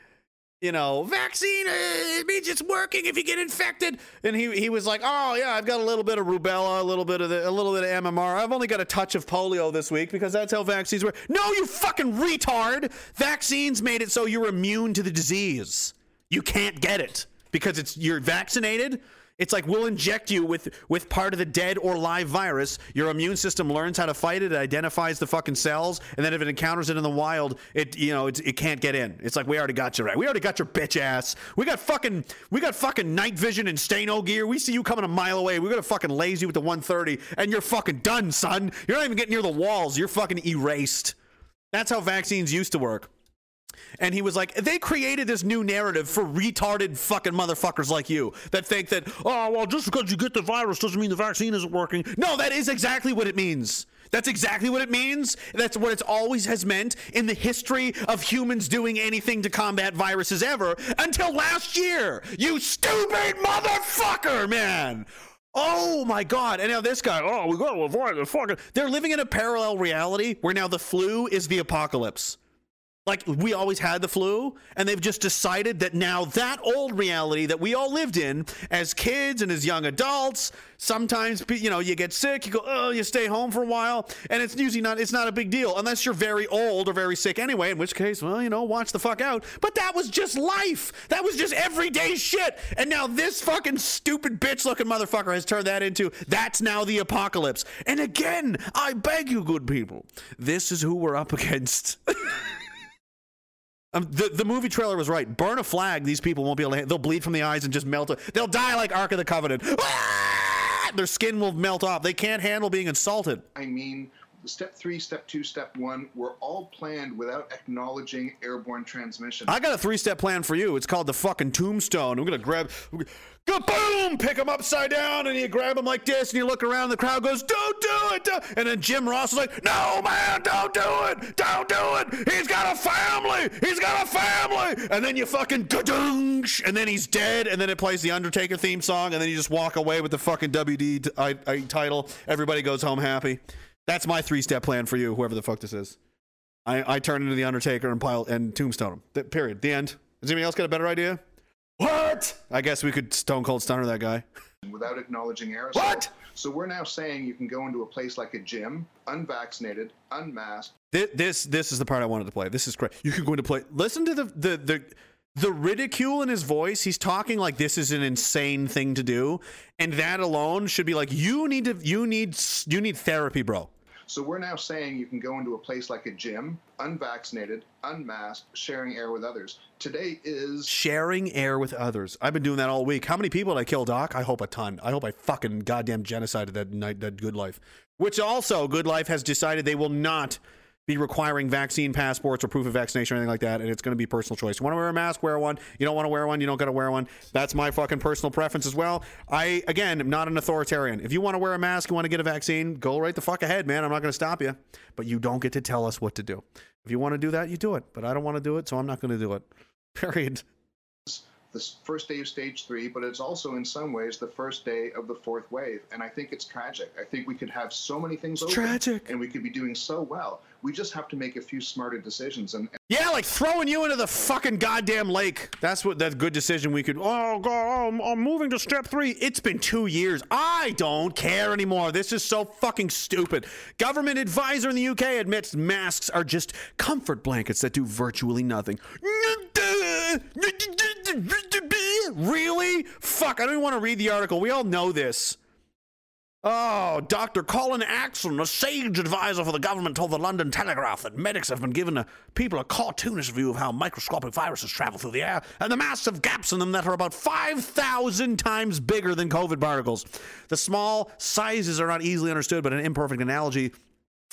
you know, vaccine, uh, it means it's working if you get infected. And he, he was like, oh, yeah, I've got a little bit of rubella, a little bit of the, a little bit of MMR. I've only got a touch of polio this week because that's how vaccines work. No, you fucking retard. Vaccines made it so you're immune to the disease. You can't get it because it's you're vaccinated. It's like we'll inject you with with part of the dead or live virus. Your immune system learns how to fight it. It identifies the fucking cells, and then if it encounters it in the wild, it you know it, it can't get in. It's like we already got you right. We already got your bitch ass. We got fucking we got fucking night vision and stano gear. We see you coming a mile away. We're gonna fucking laze you with the 130, and you're fucking done, son. You're not even getting near the walls. You're fucking erased. That's how vaccines used to work. And he was like, they created this new narrative for retarded fucking motherfuckers like you that think that, oh, well, just because you get the virus doesn't mean the vaccine isn't working. No, that is exactly what it means. That's exactly what it means. That's what it's always has meant in the history of humans doing anything to combat viruses ever until last year. You stupid motherfucker, man. Oh my God. And now this guy, oh, we got to avoid the fucking. They're living in a parallel reality where now the flu is the apocalypse. Like we always had the flu, and they've just decided that now that old reality that we all lived in as kids and as young adults, sometimes you know you get sick, you go, oh, you stay home for a while, and it's usually not it's not a big deal unless you're very old or very sick anyway. In which case, well, you know, watch the fuck out. But that was just life. That was just everyday shit. And now this fucking stupid bitch looking motherfucker has turned that into that's now the apocalypse. And again, I beg you, good people, this is who we're up against. Um, the, the movie trailer was right. Burn a flag. These people won't be able to. They'll bleed from the eyes and just melt. They'll die like Ark of the Covenant. Ah! Their skin will melt off. They can't handle being insulted. I mean step three, step two, step one were all planned without acknowledging airborne transmission. I got a three step plan for you. It's called the fucking tombstone. We're gonna grab, go boom, pick him upside down, and you grab him like this, and you look around. The crowd goes, "Don't do it!" don't-" And then Jim Ross is like, "No, man, don't do it! Don't do it! He's got a family! He's got a family!" And then you fucking ga-dunk, and then he's dead. And then it plays the Undertaker theme song, and then you just walk away with the fucking WD t- I- I- title. Everybody goes home happy. That's my three step plan for you, whoever the fuck this is. I, I turn into the Undertaker and pile and tombstone him. Th- period. The end. Does anybody else got a better idea? What? I guess we could Stone Cold Stunner that guy. without acknowledging aerosol. What? So we're now saying you can go into a place like a gym, unvaccinated, unmasked, This this, this is the part I wanted to play. This is great. You could go into play. Listen to the the the the ridicule in his voice. He's talking like this is an insane thing to do, and that alone should be like you need to you need you need therapy, bro. So we're now saying you can go into a place like a gym, unvaccinated, unmasked, sharing air with others. Today is Sharing air with others. I've been doing that all week. How many people did I kill, Doc? I hope a ton. I hope I fucking goddamn genocided that night. That Good Life, which also Good Life has decided they will not be requiring vaccine passports or proof of vaccination or anything like that, and it's going to be personal choice. You want to wear a mask, wear one. You don't want to wear one, you don't got to wear one. That's my fucking personal preference as well. I again am not an authoritarian. If you want to wear a mask, you want to get a vaccine, go right the fuck ahead, man. I'm not going to stop you, but you don't get to tell us what to do. If you want to do that, you do it. But I don't want to do it, so I'm not going to do it. Period. The first day of stage three, but it's also in some ways the first day of the fourth wave. And I think it's tragic. I think we could have so many things open, tragic. and we could be doing so well. We just have to make a few smarter decisions. And, Yeah, like throwing you into the fucking goddamn lake. That's what that good decision we could. Oh god, oh, I'm, I'm moving to step three. It's been two years. I don't care anymore. This is so fucking stupid. Government advisor in the UK admits masks are just comfort blankets that do virtually nothing. Really? Fuck, I don't even want to read the article. We all know this. Oh, Dr. Colin Axon, a sage advisor for the government, told the London Telegraph that medics have been given a, people a cartoonish view of how microscopic viruses travel through the air and the massive gaps in them that are about 5,000 times bigger than COVID particles. The small sizes are not easily understood, but an imperfect analogy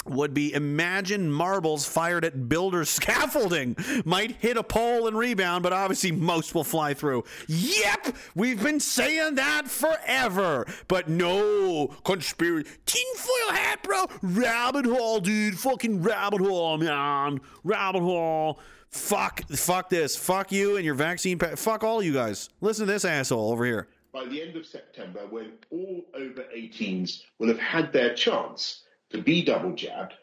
would be imagine marbles fired at builder scaffolding might hit a pole and rebound, but obviously most will fly through. Yep, we've been saying that forever, but no conspiracy. Tinfoil hat, bro. Rabbit hole, dude. Fucking rabbit hole, man. Rabbit hole. Fuck, fuck this. Fuck you and your vaccine. Pa- fuck all you guys. Listen to this asshole over here. by the end of September, when all over 18s will have had their chance to be double jabbed,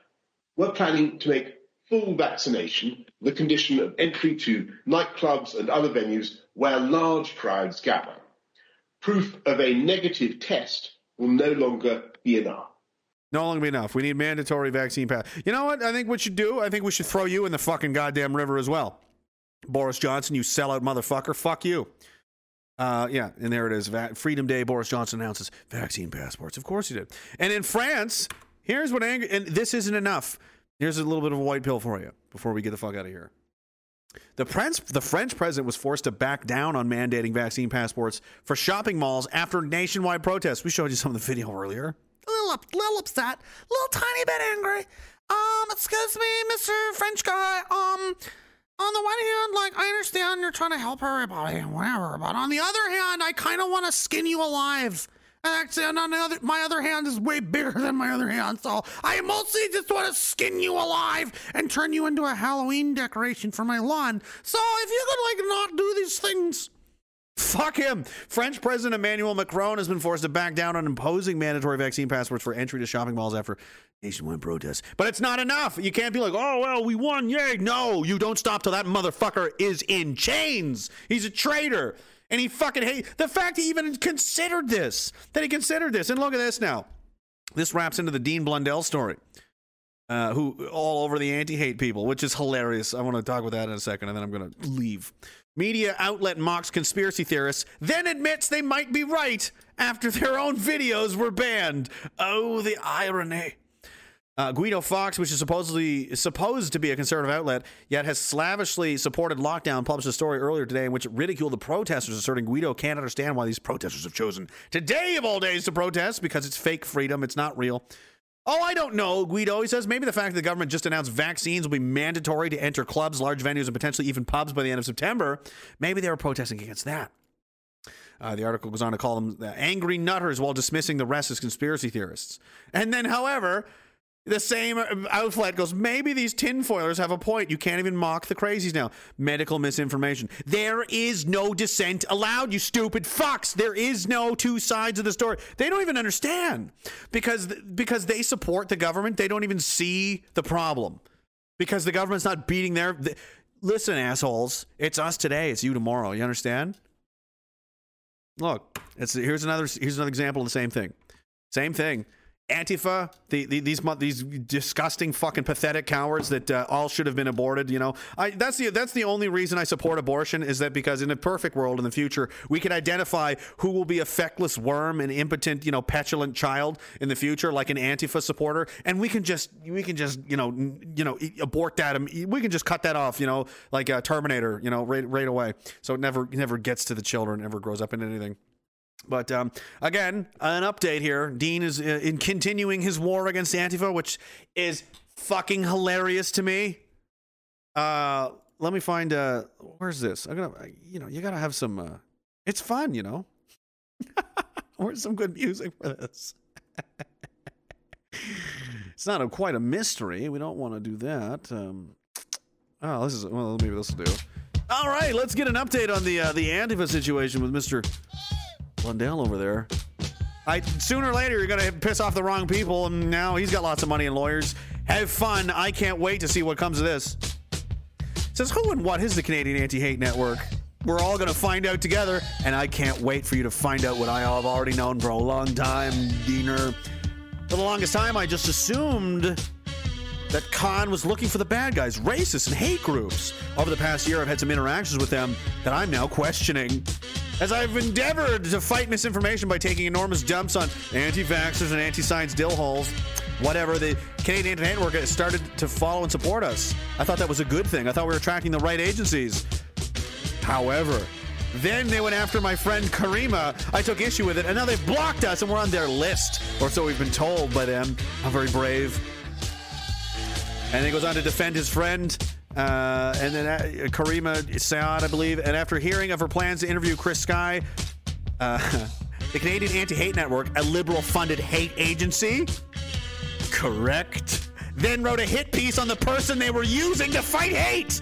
we're planning to make full vaccination the condition of entry to nightclubs and other venues where large crowds gather. Proof of a negative test will no longer be enough. No longer be enough. We need mandatory vaccine pass. You know what? I think we should do. I think we should throw you in the fucking goddamn river as well. Boris Johnson, you sellout motherfucker. Fuck you. Uh, yeah, and there it is. Va- Freedom Day. Boris Johnson announces vaccine passports. Of course he did. And in France, here's what angry. And this isn't enough. Here's a little bit of a white pill for you before we get the fuck out of here. The French, the French president was forced to back down on mandating vaccine passports for shopping malls after nationwide protests. We showed you some of the video earlier. a little, up, little upset, a little tiny bit angry. Um, excuse me, Mr. French guy. Um, on the one hand, like I understand you're trying to help everybody and whatever, but on the other hand, I kind of want to skin you alive. Actually, on the other, my other hand is way bigger than my other hand, so I mostly just want to skin you alive and turn you into a Halloween decoration for my lawn. So if you could like not do these things. Fuck him. French President Emmanuel Macron has been forced to back down on imposing mandatory vaccine passports for entry to shopping malls after nationwide protests. But it's not enough. You can't be like, oh, well, we won. Yay. No, you don't stop till that motherfucker is in chains. He's a traitor. And he fucking hate the fact he even considered this, that he considered this. And look at this now. This wraps into the Dean Blundell story. Uh, who all over the anti-hate people, which is hilarious. I want to talk about that in a second, and then I'm going to leave. Media outlet mocks conspiracy theorists, then admits they might be right after their own videos were banned. Oh, the irony. Uh, Guido Fawkes, which is supposedly supposed to be a conservative outlet, yet has slavishly supported lockdown, published a story earlier today in which it ridiculed the protesters, asserting Guido can't understand why these protesters have chosen today of all days to protest because it's fake freedom, it's not real. Oh, I don't know, Guido. He says maybe the fact that the government just announced vaccines will be mandatory to enter clubs, large venues, and potentially even pubs by the end of September. Maybe they were protesting against that. Uh, the article goes on to call them angry nutters while dismissing the rest as conspiracy theorists. And then, however, the same outlet goes, maybe these tinfoilers have a point. You can't even mock the crazies now. Medical misinformation. There is no dissent allowed, you stupid fucks. There is no two sides of the story. They don't even understand because because they support the government. They don't even see the problem because the government's not beating their. th- listen, assholes. It's us today. It's you tomorrow. You understand? Look, it's here's another here's another example of the same thing. Same thing. Antifa, the, the, these these disgusting fucking pathetic cowards that uh, all should have been aborted. You know, I, that's the that's the only reason I support abortion is that because in a perfect world in the future we can identify who will be a feckless worm, an impotent, you know, petulant child in the future, like an Antifa supporter, and we can just we can just you know you know abort that. um, We can just cut that off. You know, like a Terminator. You know, right right away. So it never never gets to the children, never grows up into anything. But um, again, an update here. Dean is uh, in continuing his war against Antifa, which is fucking hilarious to me. Uh, let me find. Uh, where's this? I'm gonna. You know, you gotta have some. Uh, it's fun, you know. where's some good music for this? it's not a, quite a mystery. We don't want to do that. Um, oh, this is well. Maybe this will do. All right, let's get an update on the uh, the Antifa situation with Mister Blundell over there. I sooner or later you're gonna piss off the wrong people, and now he's got lots of money and lawyers. Have fun. I can't wait to see what comes of this. Says who and what is the Canadian Anti-Hate Network? We're all gonna find out together, and I can't wait for you to find out what I have already known for a long time, Diener. For the longest time, I just assumed that Khan was looking for the bad guys, racists, and hate groups. Over the past year, I've had some interactions with them that I'm now questioning. As I've endeavored to fight misinformation by taking enormous dumps on anti vaxxers and anti science dill holes, whatever, the Canadian Anti-Hate Network has started to follow and support us. I thought that was a good thing. I thought we were attracting the right agencies. However, then they went after my friend Karima. I took issue with it, and now they've blocked us, and we're on their list, or so we've been told by them. I'm very brave. And he goes on to defend his friend. Uh, and then uh, Karima Saad, I believe. And after hearing of her plans to interview Chris Sky, uh, the Canadian Anti Hate Network, a liberal funded hate agency, correct, then wrote a hit piece on the person they were using to fight hate.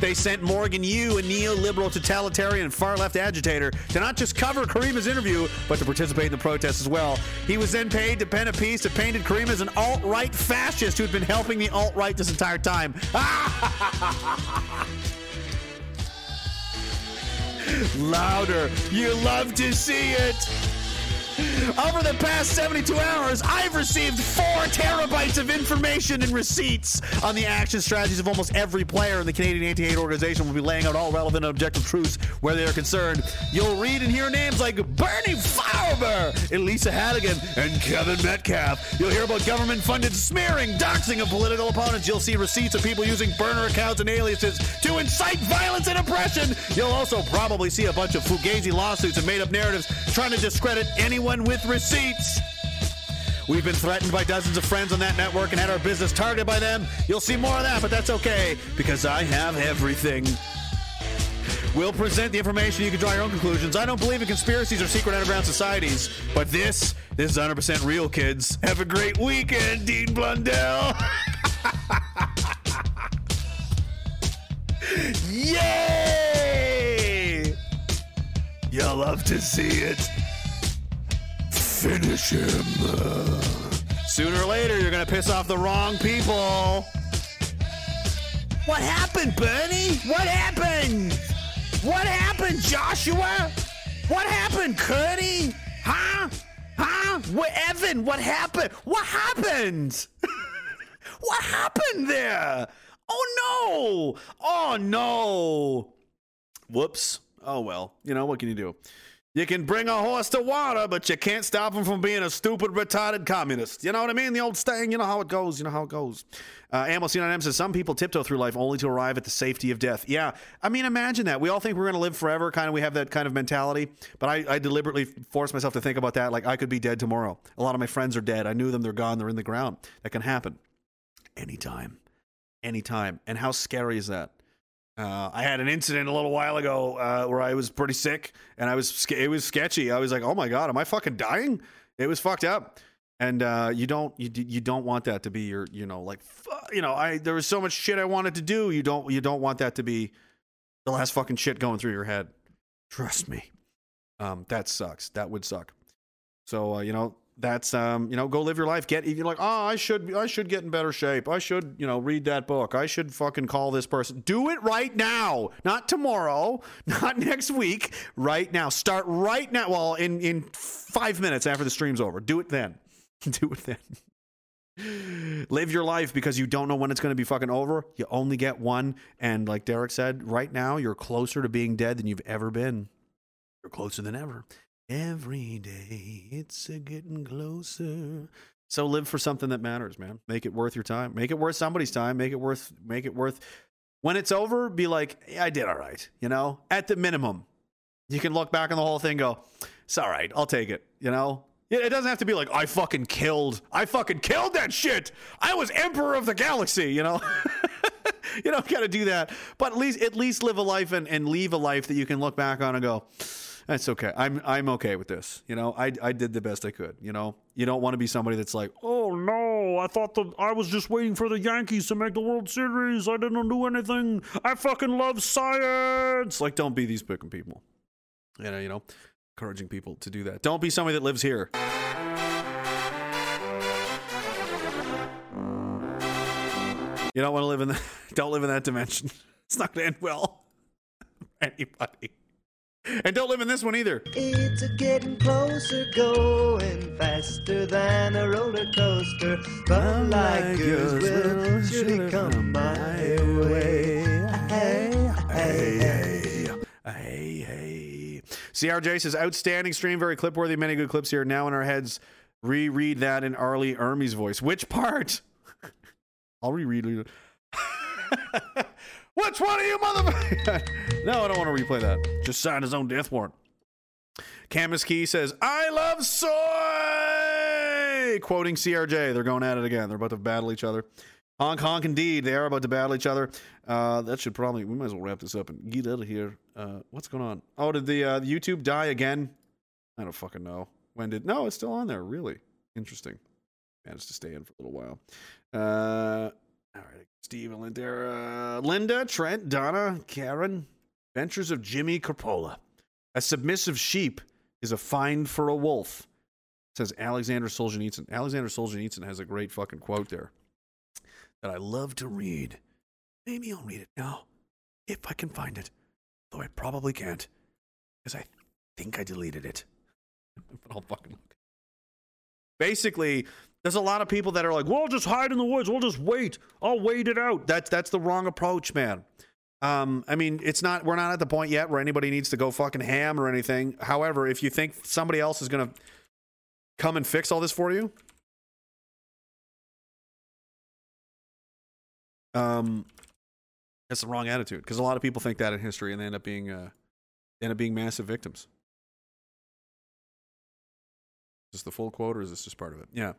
They sent Morgan Yu, a neoliberal, totalitarian, far left agitator, to not just cover Karima's interview, but to participate in the protest as well. He was then paid to pen a piece that painted Karima as an alt right fascist who had been helping the alt right this entire time. Louder. You love to see it. Over the past 72 hours, I've received four terabytes of information and receipts on the action strategies of almost every player in the Canadian Anti-Hate Organization. We'll be laying out all relevant and objective truths where they are concerned. You'll read and hear names like Bernie Farber, Elisa Hannigan, and Kevin Metcalf. You'll hear about government-funded smearing, doxing of political opponents. You'll see receipts of people using burner accounts and aliases to incite violence and oppression. You'll also probably see a bunch of fugazi lawsuits and made-up narratives trying to discredit anyone with receipts. We've been threatened by dozens of friends on that network and had our business targeted by them. You'll see more of that, but that's okay because I have everything. We'll present the information. You can draw your own conclusions. I don't believe in conspiracies or secret underground societies, but this, this is 100% real, kids. Have a great weekend, Dean Blundell. Yay! You'll love to see it. Finish him. Sooner or later, you're going to piss off the wrong people. What happened, Bernie? What happened? What happened, Joshua? What happened, Curdy? Huh? Huh? What, Evan, what happened? What happened? what happened there? Oh no! Oh no! Whoops. Oh well. You know, what can you do? You can bring a horse to water, but you can't stop him from being a stupid, retarded communist. You know what I mean? The old saying, you know how it goes. You know how it goes. Uh, AMLC9M says some people tiptoe through life only to arrive at the safety of death. Yeah, I mean, imagine that. We all think we're going to live forever. Kind of, we have that kind of mentality. But I, I deliberately force myself to think about that. Like I could be dead tomorrow. A lot of my friends are dead. I knew them. They're gone. They're in the ground. That can happen anytime, anytime. And how scary is that? Uh, I had an incident a little while ago uh, where I was pretty sick, and I was it was sketchy. I was like, "Oh my god, am I fucking dying?" It was fucked up, and uh, you don't you you don't want that to be your you know like you know I there was so much shit I wanted to do. You don't you don't want that to be the last fucking shit going through your head. Trust me, um, that sucks. That would suck. So uh, you know that's um, you know go live your life. Get you're like oh I should I should get in better shape. I should you know read that book. I should fucking call this person. Do it right now, not tomorrow, not next week. Right now, start right now. Well, in in five minutes after the stream's over, do it then. do it then. Live your life because you don't know when it's going to be fucking over. You only get one. And like Derek said, right now you're closer to being dead than you've ever been. You're closer than ever. Every day it's a getting closer. So live for something that matters, man. Make it worth your time. Make it worth somebody's time. Make it worth make it worth when it's over, be like, yeah, I did all right, you know? At the minimum. You can look back on the whole thing go, it's all right, I'll take it, you know? It doesn't have to be like, I fucking killed, I fucking killed that shit. I was emperor of the galaxy, you know? you don't got to do that. But at least at least live a life and, and leave a life that you can look back on and go, that's okay. I'm I'm okay with this. You know, I I did the best I could. You know, you don't want to be somebody that's like, oh no, I thought the I was just waiting for the Yankees to make the World Series. I didn't do anything. I fucking love science. Like, don't be these picking people. You know, you know, encouraging people to do that. Don't be somebody that lives here. You don't want to live in the, don't live in that dimension. It's not going to end well anybody. And don't live in this one either. It's a getting closer, going faster than a roller coaster. But like yours will surely come my way. Hey, hey, hey. Hey, hey. CRJ says, outstanding stream, very clip worthy, many good clips here. Now in our heads, reread that in R. Lee Ermey's voice. Which part? I'll reread it. Which one of you motherfucker? no, I don't want to replay that. Just signed his own death warrant. Camus Key says, I love soy! Quoting CRJ. They're going at it again. They're about to battle each other. Honk, honk, indeed. They are about to battle each other. Uh, that should probably, we might as well wrap this up and get out of here. Uh, what's going on? Oh, did the uh, YouTube die again? I don't fucking know. When did, no, it's still on there. Really interesting. Managed to stay in for a little while. All right. Steve and Linda, Trent, Donna, Karen. Ventures of Jimmy Coppola. A submissive sheep is a find for a wolf. Says Alexander Solzhenitsyn. Alexander Solzhenitsyn has a great fucking quote there that I love to read. Maybe I'll read it now, if I can find it. Though I probably can't, because I think I deleted it. but I'll fucking look. Basically, there's a lot of people that are like, "We'll just hide in the woods. We'll just wait. I'll wait it out." That's that's the wrong approach, man. Um, I mean, it's not. We're not at the point yet where anybody needs to go fucking ham or anything. However, if you think somebody else is gonna come and fix all this for you, um, that's the wrong attitude. Because a lot of people think that in history, and they end up being uh, end up being massive victims. Is this the full quote, or is this just part of it? Yeah.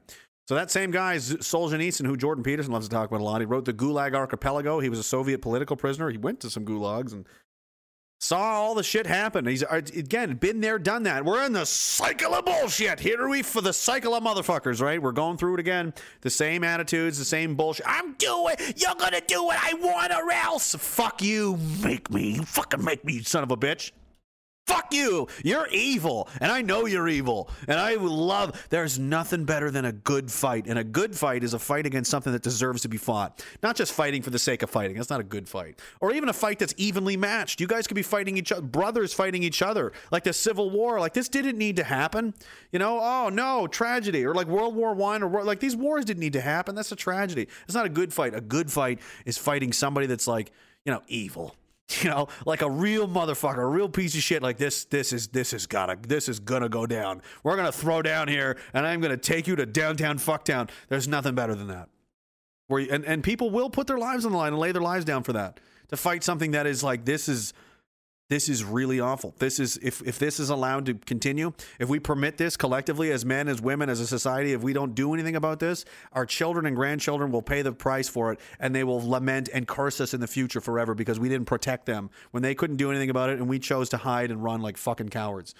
So that same guy, Z- Solzhenitsyn, who Jordan Peterson loves to talk about a lot, he wrote the Gulag Archipelago. He was a Soviet political prisoner. He went to some gulags and saw all the shit happen. He's uh, again been there, done that. We're in the cycle of bullshit. Here we for the cycle of motherfuckers, right? We're going through it again. The same attitudes, the same bullshit. I'm doing. You're gonna do what I want, or else. Fuck you. Make me. You fucking make me, son of a bitch. Fuck you. You're evil. And I know you're evil. And I love, there's nothing better than a good fight. And a good fight is a fight against something that deserves to be fought. Not just fighting for the sake of fighting. That's not a good fight. Or even a fight that's evenly matched. You guys could be fighting each other, brothers fighting each other. Like the Civil War. Like this didn't need to happen. You know, oh no, tragedy. Or like World War One or like these wars didn't need to happen. That's a tragedy. It's not a good fight. A good fight is fighting somebody that's like, you know, evil you know, like a real motherfucker, a real piece of shit. Like this, this is this is gotta, this is gonna go down. We're gonna throw down here, and I'm gonna take you to downtown fucktown. There's nothing better than that. Where you, and and people will put their lives on the line and lay their lives down for that to fight something that is like this is this is really awful. This is if if this is allowed to continue, if we permit this collectively as men, as women, as a society, if we don't do anything about this, our children and grandchildren will pay the price for it and they will lament and curse us in the future forever because we didn't protect them when they couldn't do anything about it and we chose to hide and run like fucking cowards.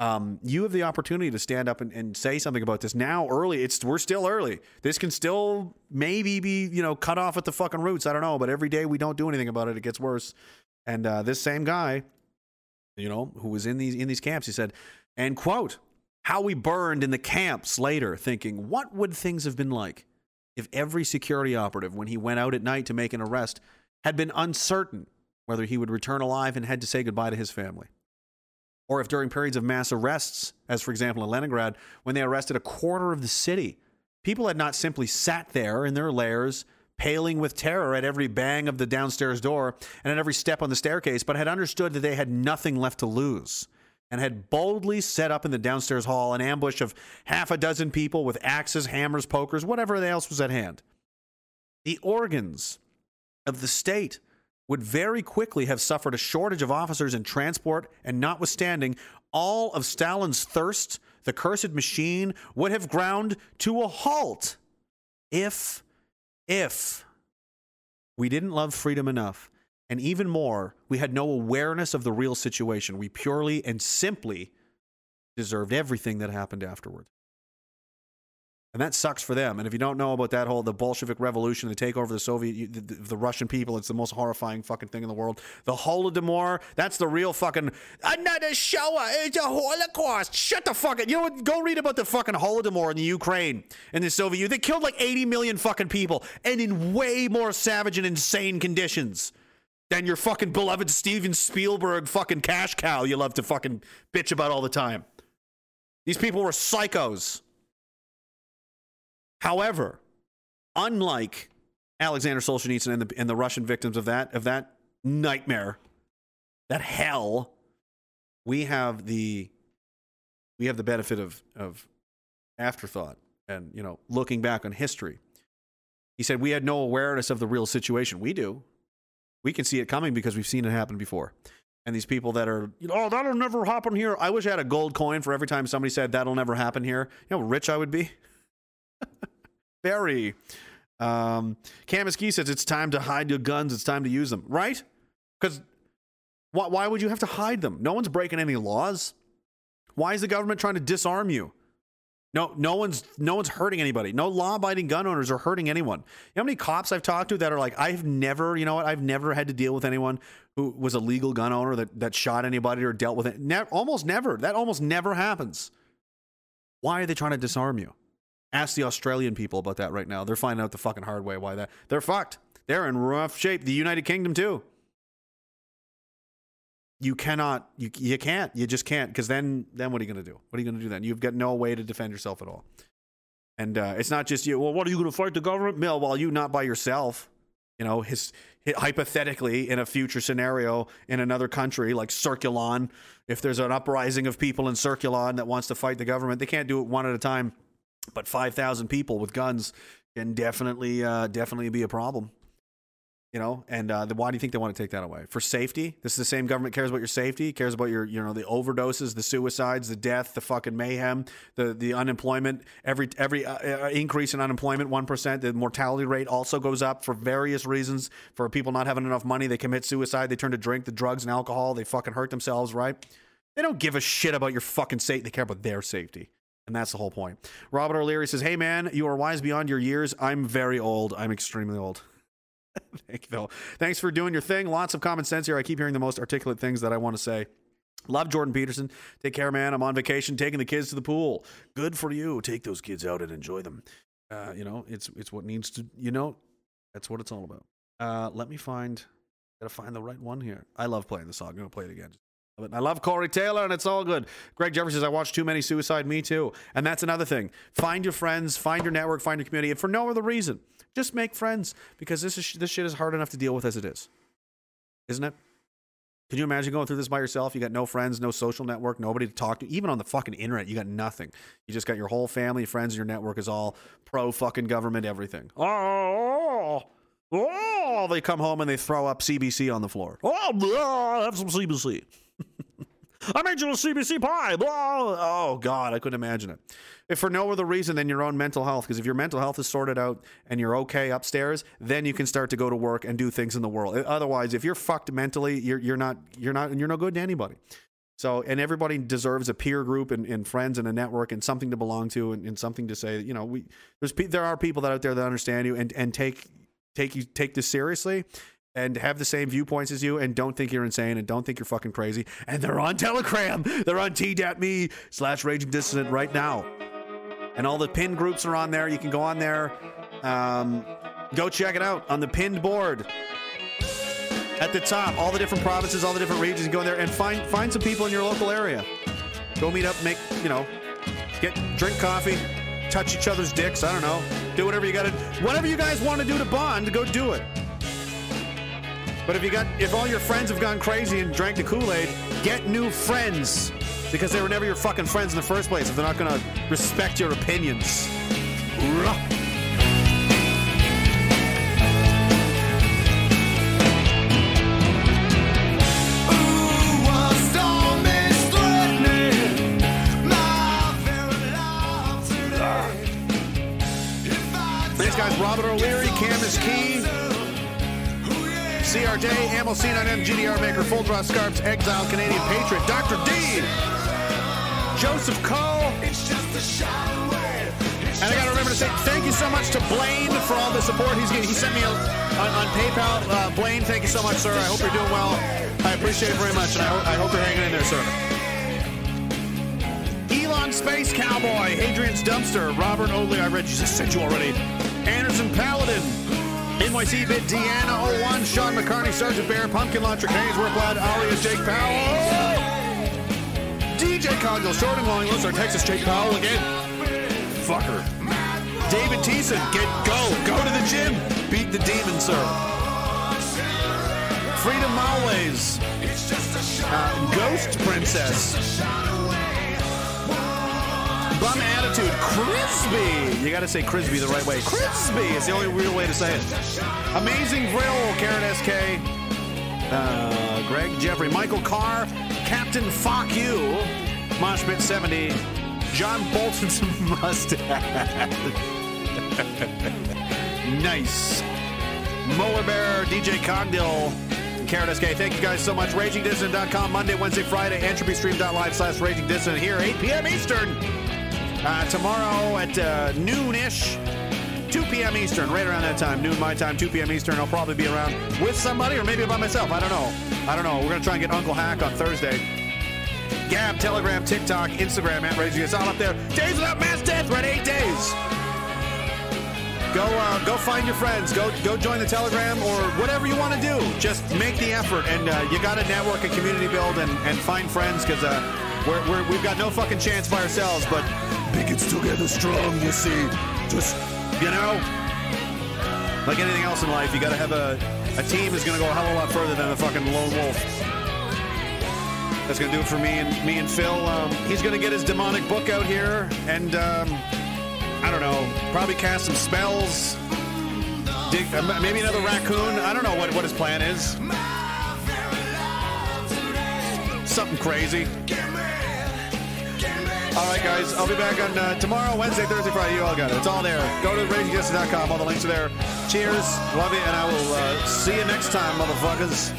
Um, you have the opportunity to stand up and, and say something about this now early. It's we're still early. This can still maybe be, you know, cut off at the fucking roots. I don't know, but every day we don't do anything about it, it gets worse. And uh, this same guy, you know, who was in these in these camps, he said, and quote, how we burned in the camps later, thinking, what would things have been like if every security operative, when he went out at night to make an arrest, had been uncertain whether he would return alive and had to say goodbye to his family? Or if during periods of mass arrests, as for example in Leningrad, when they arrested a quarter of the city, people had not simply sat there in their lairs paling with terror at every bang of the downstairs door and at every step on the staircase, but had understood that they had nothing left to lose and had boldly set up in the downstairs hall an ambush of half a dozen people with axes, hammers, pokers, whatever else was at hand. The organs of the state would very quickly have suffered a shortage of officers and transport, and notwithstanding all of Stalin's thirst, the cursed machine would have ground to a halt if if we didn't love freedom enough, and even more, we had no awareness of the real situation. We purely and simply deserved everything that happened afterward. And that sucks for them. And if you don't know about that whole the Bolshevik Revolution, the takeover of the Soviet, the, the, Russian people, it's the most horrifying fucking thing in the world. The Holodomor, that's the real fucking another Shoah. It's a Holocaust. Shut the fuck up. You know what? Go read about the fucking Holodomor in the Ukraine in the Soviet Union. They killed like 80 million fucking people, and in way more savage and insane conditions than your fucking beloved Steven Spielberg fucking cash cow you love to fucking bitch about all the time. These people were psychos. However, unlike Alexander Solzhenitsyn and the, and the Russian victims of that of that nightmare, that hell, we have the we have the benefit of of afterthought and you know looking back on history. He said we had no awareness of the real situation. We do. We can see it coming because we've seen it happen before. And these people that are, oh, that'll never happen here. I wish I had a gold coin for every time somebody said that'll never happen here. You know how rich I would be? Very. Um, Kamiski says it's time to hide your guns. It's time to use them, right? Because why, why would you have to hide them? No one's breaking any laws. Why is the government trying to disarm you? No, no one's no one's hurting anybody. No law-abiding gun owners are hurting anyone. You know how many cops I've talked to that are like, I've never, you know what, I've never had to deal with anyone who was a legal gun owner that that shot anybody or dealt with it. Ne- almost never. That almost never happens. Why are they trying to disarm you? Ask the Australian people about that right now. They're finding out the fucking hard way why that they're fucked. They're in rough shape. The United Kingdom too. You cannot. You you can't. You just can't. Because then then what are you going to do? What are you going to do then? You've got no way to defend yourself at all. And uh, it's not just you. Well, what are you going to fight the government? Mill, well, you not by yourself. You know, his, hypothetically in a future scenario in another country like Circulon, if there's an uprising of people in Circulon that wants to fight the government, they can't do it one at a time. But five thousand people with guns can definitely uh, definitely be a problem. You know, and uh, the, why do you think they want to take that away? For safety? This is the same government cares about your safety, cares about your, you know, the overdoses, the suicides, the death, the fucking mayhem, the the unemployment. Every every uh, uh, increase in unemployment, one percent. The mortality rate also goes up for various reasons. For people not having enough money, they commit suicide. They turn to drink, the drugs, and alcohol. They fucking hurt themselves. Right? They don't give a shit about your fucking safety. They care about their safety. And that's the whole point. Robert O'Leary says, Hey man, you are wise beyond your years. I'm very old. I'm extremely old. Thank you, Phil. Thanks for doing your thing. Lots of common sense here. I keep hearing the most articulate things that I want to say. Love Jordan Peterson. Take care, man. I'm on vacation, taking the kids to the pool. Good for you. Take those kids out and enjoy them. Uh, you know, it's it's what needs to. You know, that's what it's all about. Uh, let me find. Gotta find the right one here. I love playing the song. I'm gonna play it again. I love Corey Taylor, and it's all good. Greg Jeffrey says, I watch too many suicide. Me too. And that's another thing. Find your friends, find your network, find your community, and for no other reason. Just make friends because this is this shit is hard enough to deal with as it is, isn't it? Can you imagine going through this by yourself? You got no friends, no social network, nobody to talk to. Even on the fucking internet, you got nothing. You just got your whole family, friends, and your network is all pro fucking government, everything. Oh, oh, oh, they come home and they throw up CBC on the floor. Oh, blah, have some CBC. I made you a CBC pie. Blah. Oh God, I couldn't imagine it. If for no other reason than your own mental health, because if your mental health is sorted out and you're okay upstairs, then you can start to go to work and do things in the world. Otherwise, if you're fucked mentally, you're you're not you're not and you're no good to anybody. So, and everybody deserves a peer group and, and friends and a network and something to belong to and, and something to say. You know, we there's there are people that out there that understand you and and take take you take this seriously and have the same viewpoints as you and don't think you're insane and don't think you're fucking crazy. And they're on Telegram. They're on t.me slash raging dissident right now. And all the pinned groups are on there. You can go on there. Um, go check it out on the pinned board. At the top, all the different provinces, all the different regions, go in there and find find some people in your local area. Go meet up, make, you know, get drink coffee, touch each other's dicks, I don't know. Do whatever you gotta whatever you guys want to do to bond, go do it. But if you got if all your friends have gone crazy and drank the Kool-Aid, get new friends. Because they were never your fucking friends in the first place if they're not gonna respect your opinions. Guys. Robert O'Leary, Camus Key, CRJ, Amel C9M, GDR Maker, Full Draw Scarps, Exile, Canadian Patriot, Dr. D, Joseph Cole. And I got to remember to say thank you so much to Blaine for all the support he's getting. He sent me a, on, on PayPal. Uh, Blaine, thank you so much, sir. I hope you're doing well. I appreciate it very much, and I, ho- I hope you're hanging in there, sir. Elon Space Cowboy, Hadrian's Dumpster, Robert Oatley, I read you just sent you already. Anderson Paladin, NYC Bit Deanna 01, Sean McCartney, Sergeant Bear, Pumpkin Launcher, Hayesworth Lad, Aria, Jake Powell, DJ Congill, Short and Long, List, our Texas Jake Powell again. Fucker. David Thiessen, get go, go to the gym, beat the demon, sir. Freedom Always. uh, Ghost Princess. Bum attitude, Crisby. You got to say crispy the right way. Crispy is the only real way to say it. Amazing Grill, Karen SK. Uh, Greg, Jeffrey, Michael Carr, Captain Fuck You, Moshpit 70, John Bolton's mustache. nice. Molar Bear, DJ Condil, Karen SK. Thank you guys so much. RagingDissident.com, Monday, Wednesday, Friday, EntropyStream.live slash Raging here, 8 p.m. Eastern. Uh, tomorrow at uh, noon-ish, 2 p.m. Eastern, right around that time, noon my time, 2 p.m. Eastern. I'll probably be around with somebody or maybe by myself. I don't know. I don't know. We're going to try and get Uncle Hack on Thursday. Gab, Telegram, TikTok, Instagram, at Raging. It's all up there. Days without mass death. We're eight days. Go, uh, go find your friends. Go, go join the Telegram or whatever you want to do. Just make the effort, and uh, you got to network and community build and, and find friends because uh, we're, we're, we've got no fucking chance by ourselves. But bigots together strong. You see, just you know, like anything else in life, you got to have a a team is going to go a hell of a lot further than a fucking lone wolf. That's going to do it for me and me and Phil. Um, he's going to get his demonic book out here and. Um, I don't know, probably cast some spells. Dig, uh, maybe another raccoon. I don't know what, what his plan is. Something crazy. All right, guys. I'll be back on uh, tomorrow, Wednesday, Thursday, Friday. You all got it. It's all there. Go to RagingJustice.com. All the links are there. Cheers. Love you. And I will uh, see you next time, motherfuckers.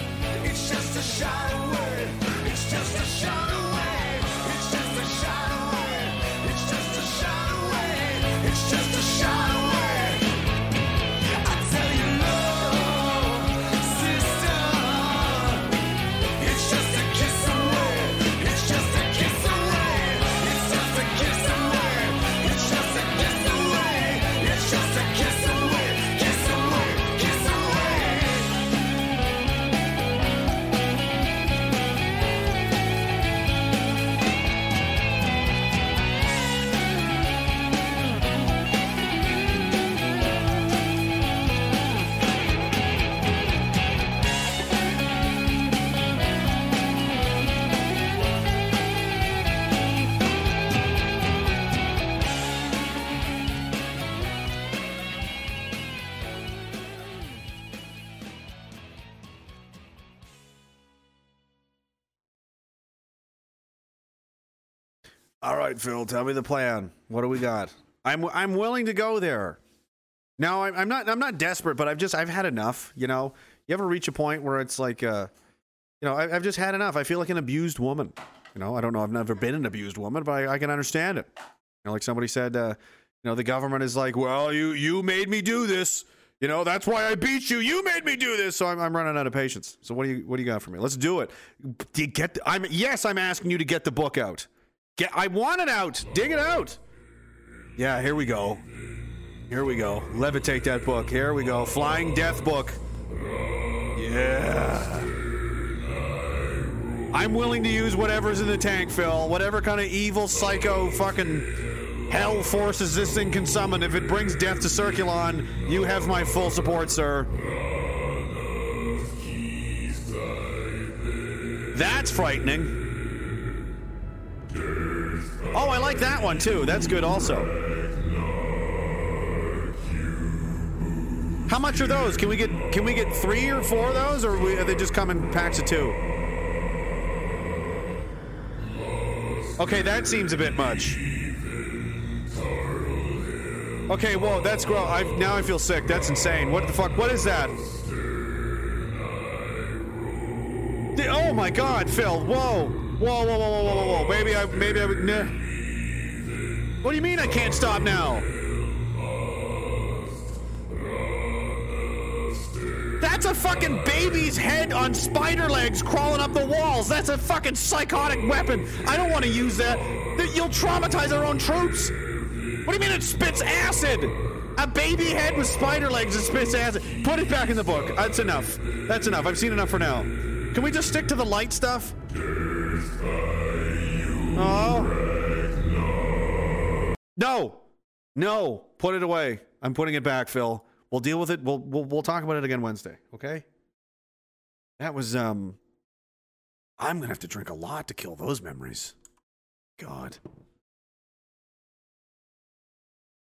Right, Phil, tell me the plan. What do we got? I'm I'm willing to go there. No, I'm, I'm not. I'm not desperate, but I've just I've had enough. You know, you ever reach a point where it's like, uh, you know, I, I've just had enough. I feel like an abused woman. You know, I don't know. I've never been an abused woman, but I, I can understand it. You know, like somebody said, uh, you know, the government is like, well, you you made me do this. You know, that's why I beat you. You made me do this. So I'm, I'm running out of patience. So what do you what do you got for me? Let's do it. Get? The, I'm yes. I'm asking you to get the book out. Get. I want it out. Dig it out. Yeah. Here we go. Here we go. Levitate that book. Here we go. Flying Death book. Yeah. I'm willing to use whatever's in the tank, Phil. Whatever kind of evil, psycho, fucking hell forces this thing can summon. If it brings death to Circulon, you have my full support, sir. That's frightening. Oh, I like that one too. That's good also. How much are those? Can we get can we get three or four of those, or are, they just come in packs of two? Okay, that seems a bit much. Okay, whoa, that's gross. I now I feel sick. That's insane. What the fuck? What is that? Oh my God, Phil! Whoa, whoa, whoa, whoa, whoa, whoa, whoa! Maybe I, maybe I would. Nah. What do you mean I can't stop now? That's a fucking baby's head on spider legs crawling up the walls. That's a fucking psychotic weapon. I don't want to use that. Th- You'll traumatize our own troops. What do you mean it spits acid? A baby head with spider legs that spits acid. Put it back in the book. That's enough. That's enough. I've seen enough for now. Can we just stick to the light stuff? Oh. No. No. Put it away. I'm putting it back, Phil. We'll deal with it. We'll we'll we'll talk about it again Wednesday, okay? That was um I'm to have to drink a lot to kill those memories. God.